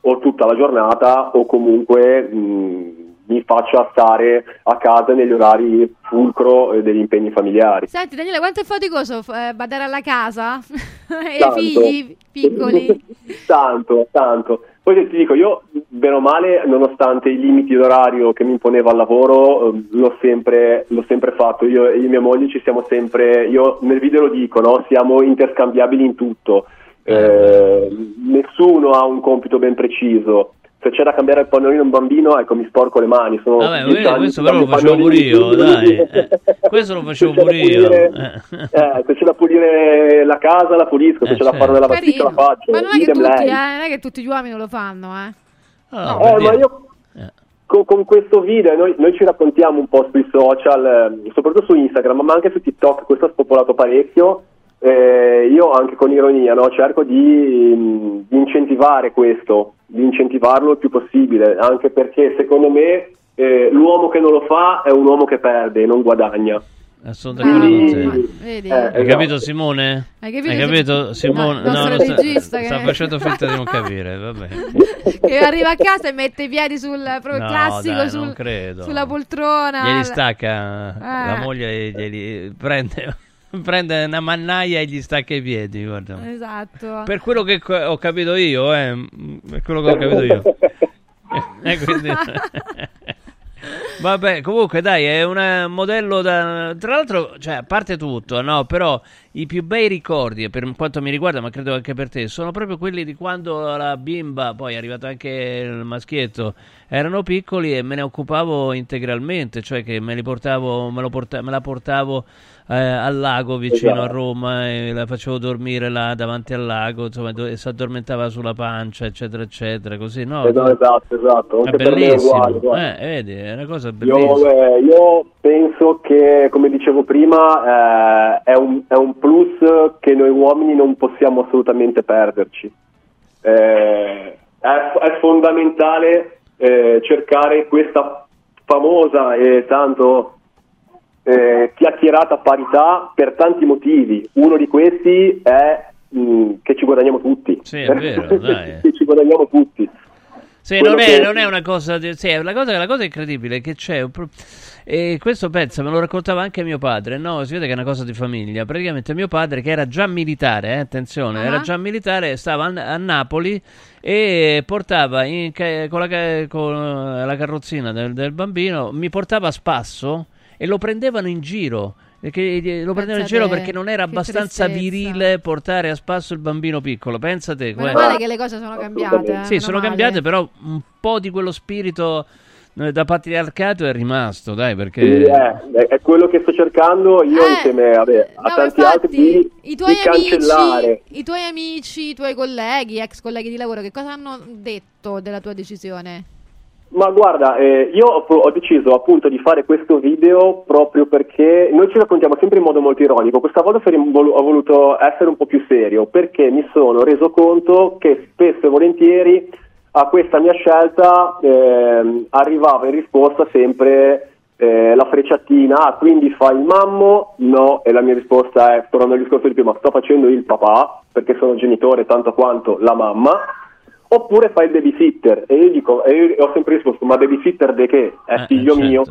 o tutta la giornata o comunque mh, mi faccia stare a casa negli orari fulcro eh, degli impegni familiari. Senti Daniele, quanto è faticoso eh, badare alla casa? e ai figli piccoli? tanto, tanto. Poi ti dico, io bene o male, nonostante i limiti d'orario che mi imponeva il lavoro, eh, l'ho sempre, l'ho sempre fatto. Io e mia moglie ci siamo sempre, io nel video lo dico, no? siamo interscambiabili in tutto. Eh, nessuno ha un compito ben preciso. Se c'è da cambiare il pannolino a un bambino, ecco, mi sporco le mani. Sono Vabbè, 10 questo, anni questo però lo facevo pure io, dai. Eh, questo lo facevo Se c'è da pure io. pulire- Eh. Eh, se c'è da pulire la casa, la pulisco. Se Eh, c'è da fare una lavatrice, la faccio. Ma non è, che tutti, eh, non è che tutti gli uomini lo fanno, eh. Ah, Eh, ma io con, con questo video noi, noi ci raccontiamo un po' sui social, eh, soprattutto su Instagram, ma anche su TikTok, questo ha spopolato parecchio. Eh, io anche con ironia no, cerco di, mh, di incentivare questo, di incentivarlo il più possibile, anche perché secondo me eh, l'uomo che non lo fa è un uomo che perde e non guadagna. Sono d'accordo con te. Eh, Hai capito Simone? Hai capito, Hai capito Sim- Simone? no, non sta, che- sta facendo finta di non capire, vabbè. che arriva a casa e mette i piedi sul proprio No, classico dai, sul- sulla poltrona. Glieli stacca Eh. la moglie e glieli prende, prende una mannaia e gli stacca i piedi, guarda. Esatto. Per quello che ho capito io, eh, per quello che ho capito io. Eh, quindi- Vabbè, comunque dai, è un modello da... Tra l'altro, cioè, a parte tutto, no, però i più bei ricordi, per quanto mi riguarda, ma credo anche per te, sono proprio quelli di quando la bimba, poi è arrivato anche il maschietto, erano piccoli e me ne occupavo integralmente, cioè che me li portavo, me, lo porta- me la portavo eh, al lago vicino Esatto. a Roma e la facevo dormire là davanti al lago, insomma, do- e si addormentava sulla pancia, eccetera, eccetera, così, no? Esatto, esatto, esatto. È me è bellissimo, uguale, eh, vedi, è una cosa bellissima. Io, eh, io penso che, come dicevo prima, eh, è, un, è un plus che noi uomini non possiamo assolutamente perderci. Eh, è, è fondamentale eh, cercare questa famosa e tanto eh, chiacchierata parità per tanti motivi. Uno di questi è mh, che ci guadagniamo tutti. Sì, è vero, dai. che ci guadagniamo tutti. Sì, non è, che- non è una cosa. Di, sì, la, cosa, la cosa incredibile è che c'è. un pro- e questo pensa, me lo raccontava anche mio padre. No, si vede che è una cosa di famiglia. Praticamente mio padre, che era già militare, eh, attenzione, era Ah. già militare, stava a, a Napoli e portava in con, la, con la carrozzina del, del bambino, mi portava a spasso e lo prendevano in giro. Perché lo prendevano in giro perché non era abbastanza virile portare a spasso il bambino piccolo. Pensate, Meno guarda. male che le cose sono cambiate. eh, Sì, meno sono male. cambiate, però un po' di quello spirito eh, da patriarcato è rimasto, dai, perché... Sì, è, è quello che sto cercando io Eh, insieme vabbè, a no, tanti infatti, altri di, I tuoi, di cancellare. amici, I tuoi amici, i tuoi colleghi, ex colleghi di lavoro, che cosa hanno detto della tua decisione? Ma guarda, eh, io ho, ho deciso appunto di fare questo video proprio perché noi ci raccontiamo sempre in modo molto ironico. Questa volta ho voluto essere un po' più serio perché mi sono reso conto che spesso e volentieri a questa mia scelta ehm, arrivava in risposta sempre eh, la frecciatina, ah, quindi fai il mammo? No, e la mia risposta è, tornando al discorso di prima, sto facendo il papà perché sono genitore tanto quanto la mamma. Oppure fai il babysitter e io dico, e io ho sempre risposto, ma babysitter di che? È figlio mio.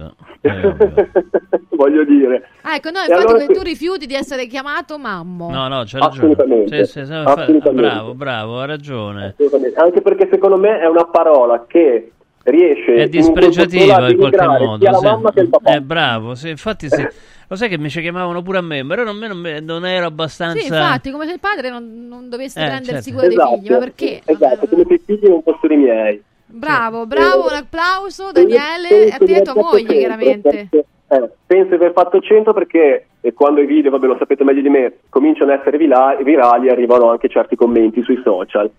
Voglio dire. Ah, ecco, no, infatti allora tu rifiuti di essere chiamato mammo. No, no, c'ha ragione. Assolutamente, Sì, sì, assolutamente. bravo, bravo, ha ragione. Assolutamente. Anche perché secondo me è una parola che riesce È in dispregiativa a in qualche modo. sia la sì. mamma che il papà. È bravo, sì, infatti sì. Lo sai che mi ci chiamavano pure a me, però non, me- non, me- non ero abbastanza... Sì, infatti, come se il padre non, non dovesse Eh, prendersi certo. cura dei figli, ma perché? Esatto, come se i figli non fossero i miei. Bravo, bravo, un applauso, Daniele, a te e a tua moglie, chiaramente. Eh, penso di aver fatto 100 perché eh, quando i video, vabbè lo sapete meglio di me, cominciano ad essere vila- virali arrivano anche certi commenti sui social.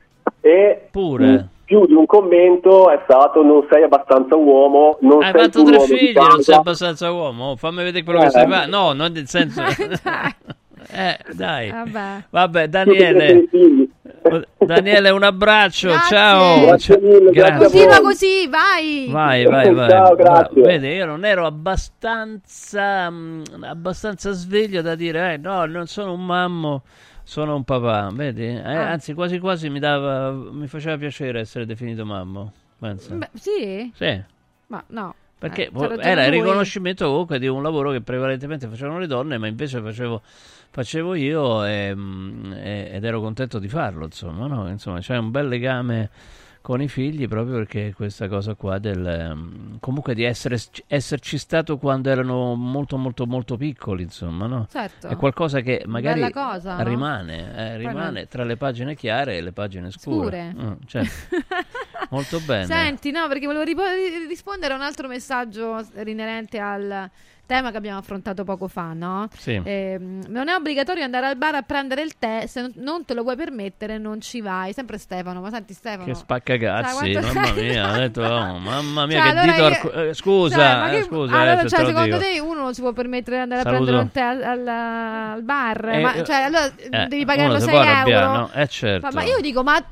E Pure. mh, più di un commento è stato non sei abbastanza uomo, non Hai sei fatto tre figli, non sei abbastanza uomo. Oh, fammi vedere quello Eh. che sai fare. No, non nel senso. eh, dai. Vabbè. Vabbè, Daniele. Daniele, un abbraccio. Ciao. Grazie mille, grazie Continua così, vai. Vai, vai, vai. Ciao, grazie. Vedi, io non ero abbastanza, mh, abbastanza sveglio da dire, eh, no, non sono un mammo, sono un papà. Vedi? Eh, Ah. Anzi, quasi quasi mi, dava, mi faceva piacere essere definito mammo. Pensa. Beh, sì? Sì. Ma no. Perché Eh, era il riconoscimento comunque di un lavoro che prevalentemente facevano le donne, ma invece facevo, facevo io e, mm, e- ed ero contento di farlo, insomma, no? Insomma, c'è un bel legame con i figli proprio perché questa cosa qua del ehm, comunque di essere, esserci stato quando erano molto molto molto piccoli, insomma, no? Certo. È qualcosa che magari cosa, no? rimane, eh, Poi rimane tra le pagine chiare e le pagine scure. Scure. Mm, certo. molto bene. Senti, no, perché volevo ripo- ri- rispondere a un altro messaggio rinerente al tema che abbiamo affrontato poco fa, no? Sì. Ehm, non è obbligatorio andare al bar a prendere il tè, se non- te lo puoi permettere non ci vai. Sempre Stefano, ma senti Stefano. Che spaccagazzi, mamma mia, ho detto, oh, mamma mia, Cioè, che allora dito io- arco- eh, scusa, Cioè, eh, che- scusa, allora, eh, cioè, te secondo te uno non si può permettere di andare Saluto. a prendere un tè al, al- al bar? Eh, ma, eh, cioè, allora eh, devi pagarlo si 6 può arrabbiare, euro. no? Eh, certo. Ma, ma io dico, ma a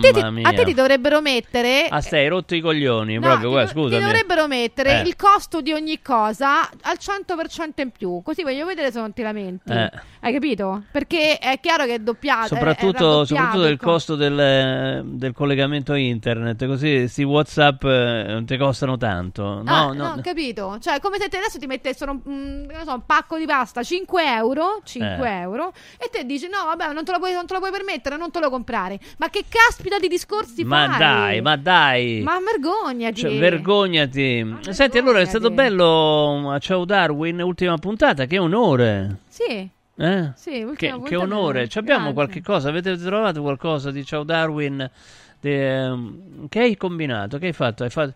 te, ti, a te ti dovrebbero mettere Ah, stai rotto i coglioni, No, proprio, ti, guarda, do- ti dovrebbero mettere Eh. il costo di ogni cosa al 100% in più, così voglio vedere se non ti lamenti. Eh. Hai capito? Perché è chiaro che è doppiato. è- è Soprattutto, soprattutto del costo. costo del, del collegamento internet, così sti WhatsApp eh, non ti costano tanto. No, Ah, no, no, ho capito. Cioè, come se te adesso ti mettessero un, che ne so, un pacco di pasta 5 euro, 5 Eh. euro, e te dici: No, vabbè, non te, lo puoi, non te lo puoi permettere, non te lo comprare. Ma che caspita di discorsi ma fai? dai, ma dai. Ma vergognati. Cioè, vergognati. Senti, allora è stato bello a Ciao Darwin, ultima puntata, che onore. Sì. Eh? Sì, Che, che onore. Ci abbiamo qualche cosa? Avete trovato qualcosa di Ciao Darwin? De- ehm, che hai combinato? Che hai fatto? Hai fatto,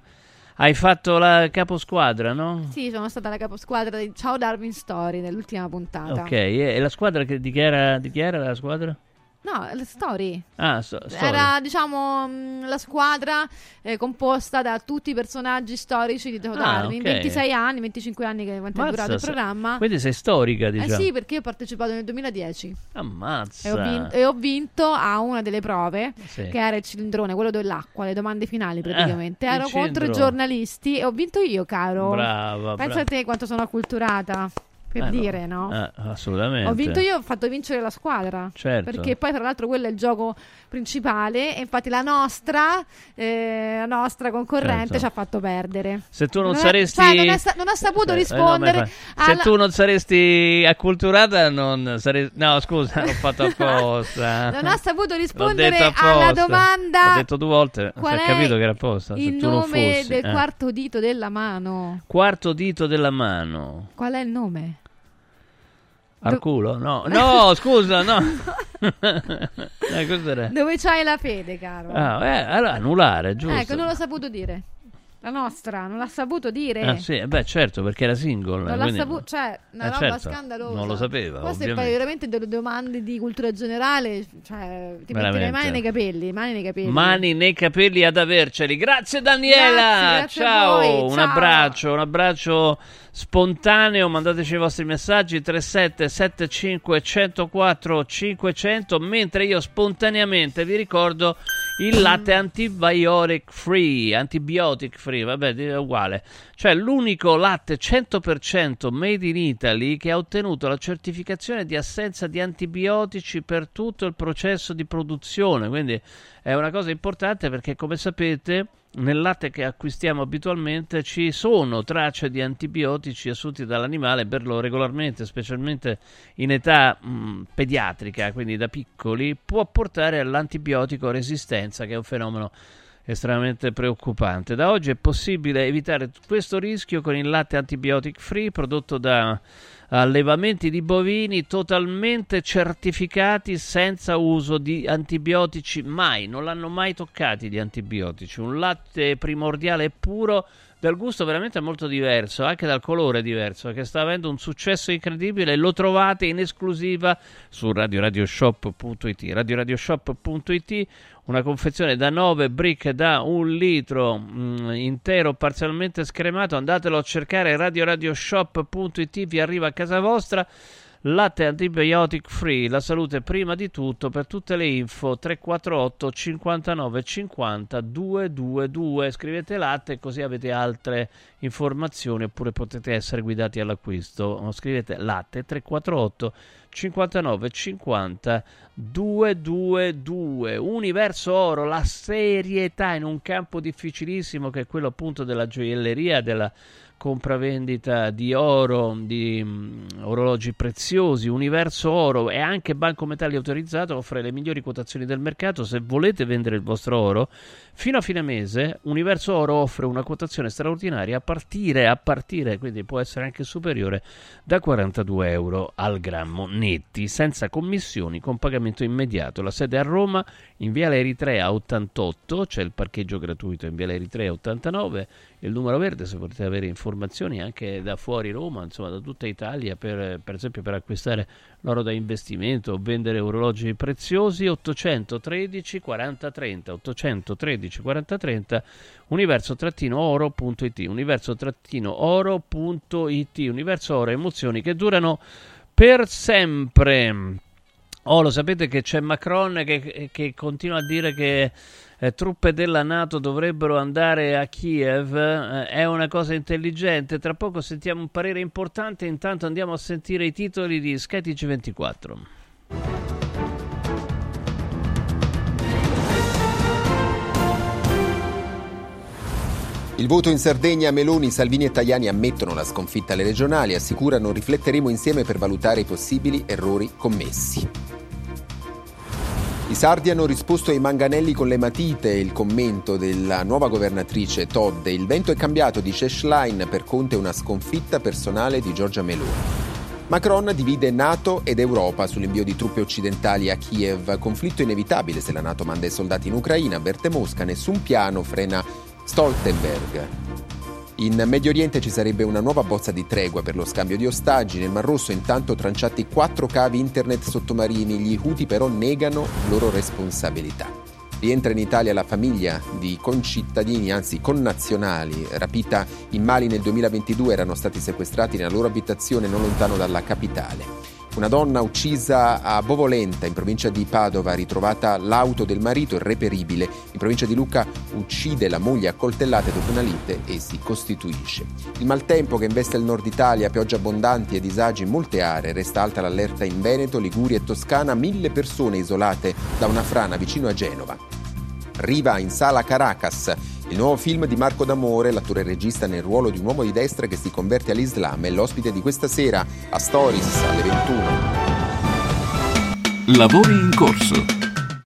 hai fatto la caposquadra, no? Sì, sono stata la caposquadra di Ciao Darwin Story nell'ultima puntata. Ok, e, e la squadra che, di, chi era, di chi era la squadra? No, la Story. Ah, so, storia. Era, diciamo, mh, la squadra eh, composta da tutti i personaggi storici di Ciao Ah, Darwin. ok. 26 anni, 25 anni che quanto è Mazza, durato il programma. Quindi sei storica, Eh diciamo. sì, perché io ho partecipato nel 2010 Ammazza. e ho, vin- e ho vinto a una delle prove, Sì. che era il cilindrone, quello dell'acqua, le domande finali praticamente. il Ero contro i giornalisti e ho vinto io, caro. Brava, Pensa brava. a te quanto sono acculturata, per Eh, no. dire, no? Eh, assolutamente. Ho vinto io, ho fatto vincere la squadra. Certo. Perché poi, tra l'altro, quello è il gioco principale. E infatti, la nostra, eh, la nostra concorrente Certo. ci ha fatto perdere. Se tu non, è- saresti. cioè, non, è sta- non ha saputo Eh, rispondere. eh, no, ma- Se alla- tu non saresti acculturata, non saresti. No, scusa, l'ho fatto apposta. non ha saputo rispondere alla domanda. L'ho detto due volte. Qual si è è capito che era apposta. Il non nome del eh. quarto dito della mano. Quarto dito della mano. Qual è il nome? Al culo? No, no, scusa, no. eh? Dove c'hai la fede, caro? Ah, eh, allora annullare, giusto? ecco, non l'ho saputo dire. La nostra, non l'ha saputo dire. Ah, sì, eh, beh, certo, perché era single. Non l'ha saputo, cioè, una Eh, roba certo, scandalosa. Non lo sapeva, Poi se ovviamente. fai veramente delle domande di cultura generale, cioè, ti metti le mani nei capelli, mani nei capelli. Mani nei capelli ad averceli. Grazie Daniela. Grazie, grazie ciao. voi, un ciao. abbraccio, un abbraccio spontaneo. Mandateci i vostri messaggi 3775 104 500 mentre io spontaneamente vi ricordo il latte antibiotic free, antibiotic free, vabbè, è uguale. Cioè l'unico latte 100% made in Italy che ha ottenuto la certificazione di assenza di antibiotici per tutto il processo di produzione, quindi è una cosa importante perché come sapete nel latte che acquistiamo abitualmente ci sono tracce di antibiotici assunti dall'animale, berlo regolarmente, specialmente in età mh, pediatrica, quindi da piccoli, può portare all'antibiotico resistenza, che è un fenomeno estremamente preoccupante. Da oggi è possibile evitare questo rischio con il latte antibiotic free prodotto da allevamenti di bovini totalmente certificati senza uso di antibiotici mai, non l'hanno mai toccati gli antibiotici, un latte primordiale e puro dal gusto veramente molto diverso, anche dal colore diverso, che sta avendo un successo incredibile. Lo trovate in esclusiva su radioradioshop.it. Radioradioshop.it, una confezione da 9 brick da un litro mh, mm, intero parzialmente scremato. Andatelo a cercare radioradioshop.it, vi arriva a casa vostra. Latte antibiotic free, la salute prima di tutto. Per tutte le info 348 59 50 222. Scrivete latte così avete altre informazioni oppure potete essere guidati all'acquisto. Scrivete latte 348 59 50 222. Universo oro, la serietà in un campo difficilissimo che è quello appunto della gioielleria, della compravendita di oro, di um, orologi preziosi, Universo Oro e anche Banco Metalli autorizzato offre le migliori quotazioni del mercato. Se volete vendere il vostro oro, fino a fine mese Universo Oro offre una quotazione straordinaria a partire, a partire, quindi può essere anche superiore, da 42 euro al grammo netti, senza commissioni, con pagamento immediato. La sede è a Roma, in Viale Eritrea 88, c'è il parcheggio gratuito in Viale Eritrea 89 il numero verde se volete avere informazioni anche da fuori Roma, insomma da tutta Italia, per, per esempio per acquistare l'oro da investimento o vendere orologi preziosi, 813 40 30, 813 40 30, universo-oro.it, universo-oro.it, universo oro emozioni che durano per sempre. Oh, lo sapete che c'è Macron che, che continua a dire che eh, truppe della Nato dovrebbero andare a Kiev, eh, è una cosa intelligente. Tra poco sentiamo un parere importante, intanto andiamo a sentire i titoli di skytg 24. Il voto in Sardegna, Meloni, Salvini e Tajani ammettono la sconfitta alle regionali, assicurano rifletteremo insieme per valutare i possibili errori commessi. I sardi hanno risposto ai manganelli con le matite, il commento della nuova governatrice Todd. Il vento è cambiato, dice Schlein, per Conte una sconfitta personale di Giorgia Meloni. Macron divide Nato ed Europa sull'invio di truppe occidentali a Kiev. Conflitto inevitabile se la Nato manda i soldati in Ucraina. Berte Mosca, nessun piano frena Stoltenberg. In Medio Oriente ci sarebbe una nuova bozza di tregua per lo scambio di ostaggi. Nel Mar Rosso intanto tranciati quattro cavi internet sottomarini. Gli Houthi però negano loro responsabilità. Rientra in Italia la famiglia di concittadini, anzi connazionali, rapita in Mali nel 2022, erano stati sequestrati nella loro abitazione non lontano dalla capitale. Una donna uccisa a Bovolenta, in provincia di Padova, ritrovata l'auto del marito irreperibile. In provincia di Lucca uccide la moglie a coltellate dopo una lite e si costituisce. Il maltempo che investe il nord Italia, piogge abbondanti e disagi in molte aree. Resta alta l'allerta in Veneto, Liguria e Toscana, mille persone isolate da una frana vicino a Genova. Riva in sala Caracas. Il nuovo film di Marco D'Amore, l'attore regista nel ruolo di un uomo di destra che si converte all'Islam, è l'ospite di questa sera a Stories alle 21. Lavori in corso.